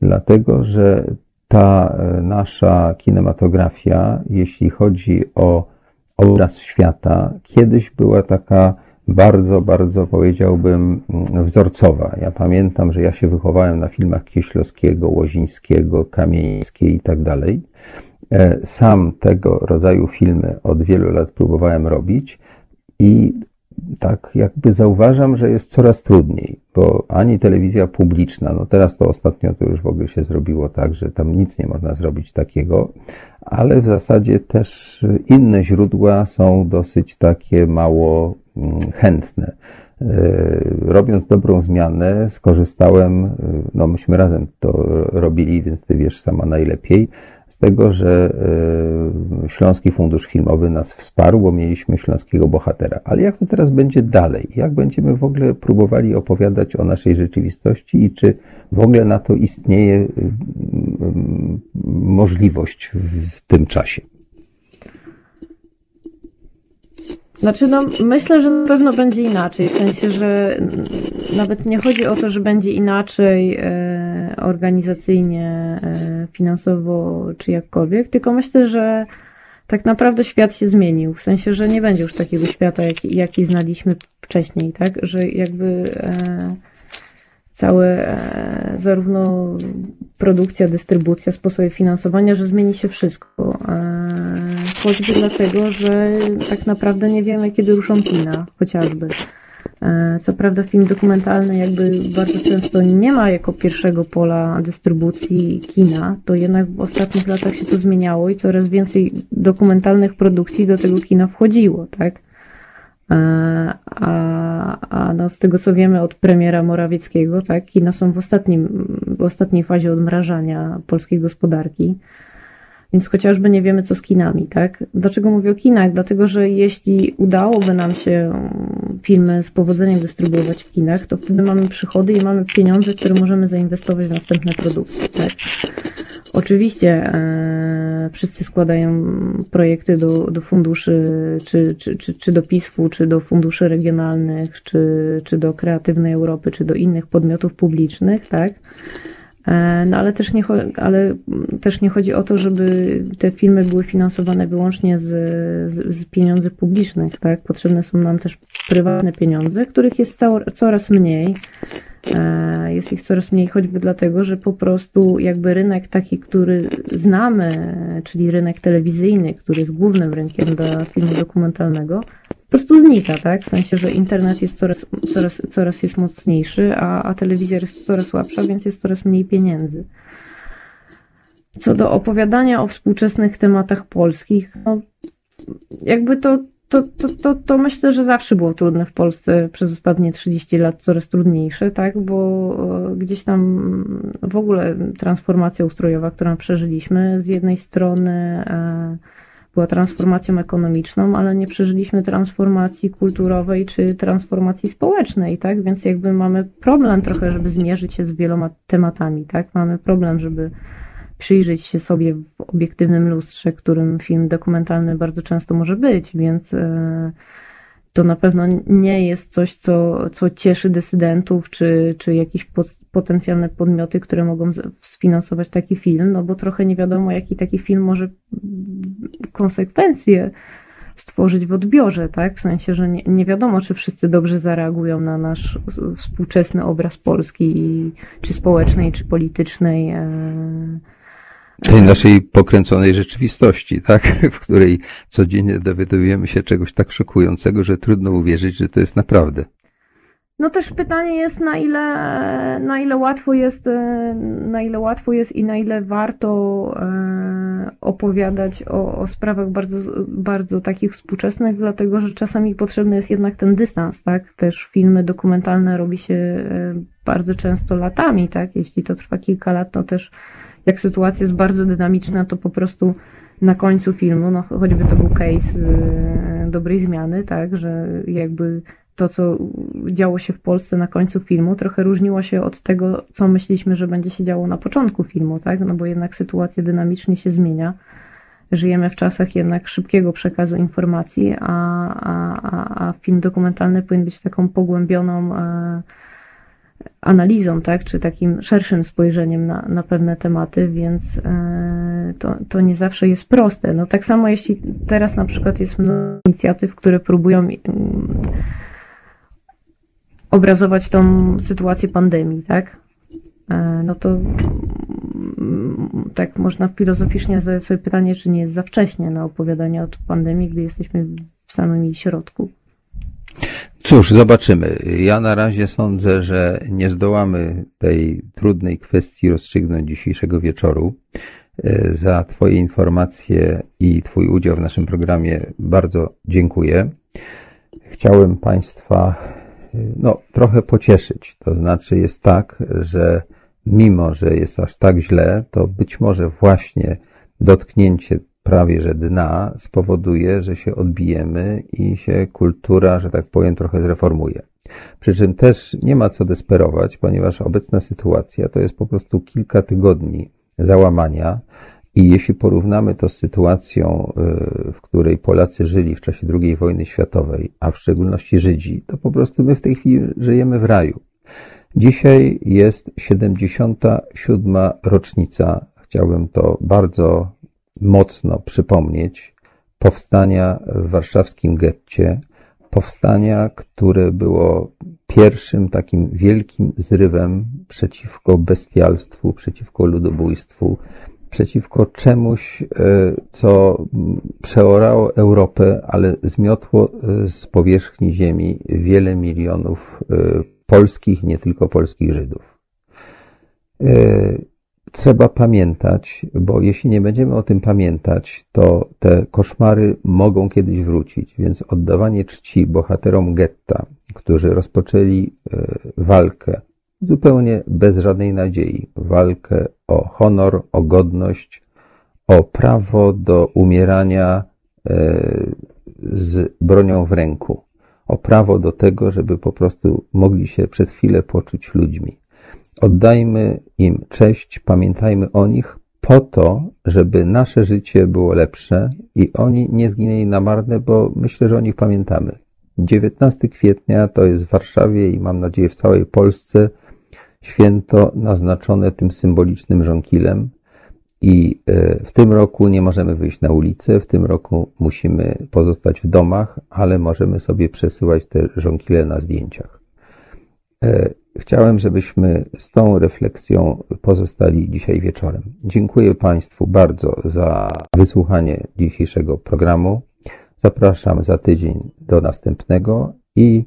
Dlatego, że ta e, nasza kinematografia, jeśli chodzi o obraz świata, kiedyś była taka bardzo, bardzo powiedziałbym wzorcowa. Ja pamiętam, że ja się wychowałem na filmach Kieślowskiego, Łozińskiego, Kamieńskiej i tak dalej. E, sam tego rodzaju filmy od wielu lat próbowałem robić i tak jakby zauważam, że jest coraz trudniej, bo ani telewizja publiczna, no teraz to ostatnio to już w ogóle się zrobiło tak, że tam nic nie można zrobić takiego, ale w zasadzie też inne źródła są dosyć takie mało mm, chętne. E, robiąc dobrą zmianę, skorzystałem, no myśmy razem to robili, więc ty wiesz sama najlepiej, z tego, że e, Śląski Fundusz Filmowy nas wsparł, bo mieliśmy śląskiego bohatera. Ale jak to teraz będzie dalej? Jak będziemy w ogóle próbowali opowiadać o naszej rzeczywistości i czy w ogóle na to istnieje możliwość w tym czasie? Znaczy, no, myślę, że na pewno będzie inaczej. W sensie, że nawet nie chodzi o to, że będzie inaczej e, organizacyjnie, e, finansowo czy jakkolwiek, tylko myślę, że tak naprawdę świat się zmienił. W sensie, że nie będzie już takiego świata, jaki, jaki znaliśmy wcześniej, tak? Że jakby. E, całe e, zarówno produkcja, dystrybucja, sposoby finansowania, że zmieni się wszystko. E, choćby dlatego, że tak naprawdę nie wiemy, kiedy ruszą kina, chociażby. E, co prawda film dokumentalny jakby bardzo często nie ma jako pierwszego pola dystrybucji kina, to jednak w ostatnich latach się to zmieniało i coraz więcej dokumentalnych produkcji do tego kina wchodziło, tak? A, z tego co wiemy od premiera Morawieckiego, tak, kina są w, ostatnim, w ostatniej fazie odmrażania polskiej gospodarki. Więc chociażby nie wiemy, co z kinami, tak? Dlaczego mówię o kinach? Dlatego, że jeśli udałoby nam się filmy z powodzeniem dystrybuować w kinach, to wtedy mamy przychody i mamy pieniądze, które możemy zainwestować w następne produkcje, tak? Oczywiście e, wszyscy składają projekty do, do funduszy, czy, czy, czy, czy do PISF-u, czy do funduszy regionalnych, czy, czy do Kreatywnej Europy, czy do innych podmiotów publicznych, tak? E, no ale też, nie, ale też nie chodzi o to, żeby te filmy były finansowane wyłącznie z, z, z pieniędzy publicznych, tak? Potrzebne są nam też prywatne pieniądze, których jest coraz mniej. E, jest ich coraz mniej, choćby dlatego, że po prostu jakby rynek taki, który znamy, czyli rynek telewizyjny, który jest głównym rynkiem dla filmu dokumentalnego, prostu znika, tak? W sensie, że internet jest coraz, coraz, coraz jest mocniejszy, a, a telewizja jest coraz słabsza, więc jest coraz mniej pieniędzy. Co do opowiadania o współczesnych tematach polskich, no, jakby to to, to, to, to myślę, że zawsze było trudne w Polsce przez ostatnie 30 lat, coraz trudniejsze, tak? Bo e, gdzieś tam w ogóle transformacja ustrojowa, którą przeżyliśmy, z jednej strony e, była transformacją ekonomiczną, ale nie przeżyliśmy transformacji kulturowej czy transformacji społecznej, tak? Więc jakby mamy problem trochę, żeby zmierzyć się z wieloma tematami, tak? Mamy problem, żeby przyjrzeć się sobie w obiektywnym lustrze, którym film dokumentalny bardzo często może być, więc e, to na pewno nie jest coś, co, co cieszy dysydentów, czy, czy jakieś potencjalne podmioty, które mogą sfinansować taki film, no bo trochę nie wiadomo, jaki taki film może konsekwencje stworzyć w odbiorze, tak? W sensie, że nie, nie wiadomo, czy wszyscy dobrze zareagują na nasz współczesny obraz Polski, czy społecznej, czy politycznej. E, tej naszej pokręconej rzeczywistości, tak? [laughs] W której codziennie dowiadujemy się czegoś tak szokującego, że trudno uwierzyć, że to jest naprawdę. No też pytanie jest, na ile, na ile łatwo jest, na ile łatwo jest i na ile warto e, opowiadać o, o sprawach bardzo, bardzo takich współczesnych, dlatego że czasami potrzebny jest jednak ten dystans, tak? Też filmy dokumentalne robi się e, bardzo często latami, tak? Jeśli to trwa kilka lat, to też jak sytuacja jest bardzo dynamiczna, to po prostu na końcu filmu, no choćby to był case y, dobrej zmiany, tak, że jakby to, co działo się w Polsce na końcu filmu, trochę różniło się od tego, co myśleliśmy, że będzie się działo na początku filmu, tak? No bo jednak sytuacja dynamicznie się zmienia. Żyjemy w czasach jednak szybkiego przekazu informacji, a, a, a, film dokumentalny powinien być taką pogłębioną e, analizą, tak, czy takim szerszym spojrzeniem na, na pewne tematy, więc e, to, to nie zawsze jest proste. No tak samo jeśli teraz na przykład jest mnóstwo inicjatyw, które próbują mm, obrazować tą sytuację pandemii, tak? E, no to mm, tak można filozoficznie zadać sobie pytanie, czy nie jest za wcześnie na opowiadanie o pandemii, gdy jesteśmy w samym jej środku. Cóż, zobaczymy. Ja na razie sądzę, że nie zdołamy tej trudnej kwestii rozstrzygnąć dzisiejszego wieczoru. E, za Twoje informacje i Twój udział w naszym programie bardzo dziękuję. Chciałem Państwa e, no, trochę pocieszyć. To znaczy jest tak, że mimo, że jest aż tak źle, to być może właśnie dotknięcie prawie że dna spowoduje, że się odbijemy i się kultura, że tak powiem, trochę zreformuje. Przy czym też nie ma co desperować, ponieważ obecna sytuacja to jest po prostu kilka tygodni załamania. I jeśli porównamy to z sytuacją, y, w której Polacy żyli w czasie II wojny światowej, a w szczególności Żydzi, to po prostu my w tej chwili żyjemy w raju. Dzisiaj jest 77. rocznica. Chciałbym to bardzo mocno przypomnieć powstania w warszawskim getcie, powstania, które było pierwszym takim wielkim zrywem przeciwko bestialstwu, przeciwko ludobójstwu, przeciwko czemuś, e, co przeorało Europę, ale zmiotło e, z powierzchni ziemi wiele milionów e, polskich, nie tylko polskich Żydów trzeba pamiętać, bo jeśli nie będziemy o tym pamiętać, to te koszmary mogą kiedyś wrócić. Więc oddawanie czci bohaterom getta, którzy rozpoczęli e, walkę zupełnie bez żadnej nadziei, walkę o honor, o godność, o prawo do umierania e, z bronią w ręku, o prawo do tego, żeby po prostu mogli się przez chwilę poczuć ludźmi. Oddajmy im cześć, pamiętajmy o nich po to, żeby nasze życie było lepsze i oni nie zginęli na marne, bo myślę, że o nich pamiętamy. 19 kwietnia to jest w Warszawie i mam nadzieję w całej Polsce święto naznaczone tym symbolicznym żonkilem. I e, w tym roku nie możemy wyjść na ulicę, w tym roku musimy pozostać w domach, ale możemy sobie przesyłać te żonkile na zdjęciach. Chciałem, żebyśmy z tą refleksją pozostali dzisiaj wieczorem. Dziękuję Państwu bardzo za wysłuchanie dzisiejszego programu. Zapraszam za tydzień do następnego i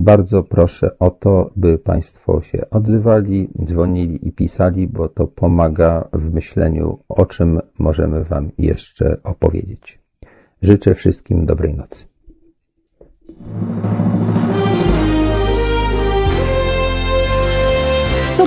bardzo proszę o to, by Państwo się odzywali, dzwonili i pisali, bo to pomaga w myśleniu, o czym możemy Wam jeszcze opowiedzieć. Życzę wszystkim dobrej nocy.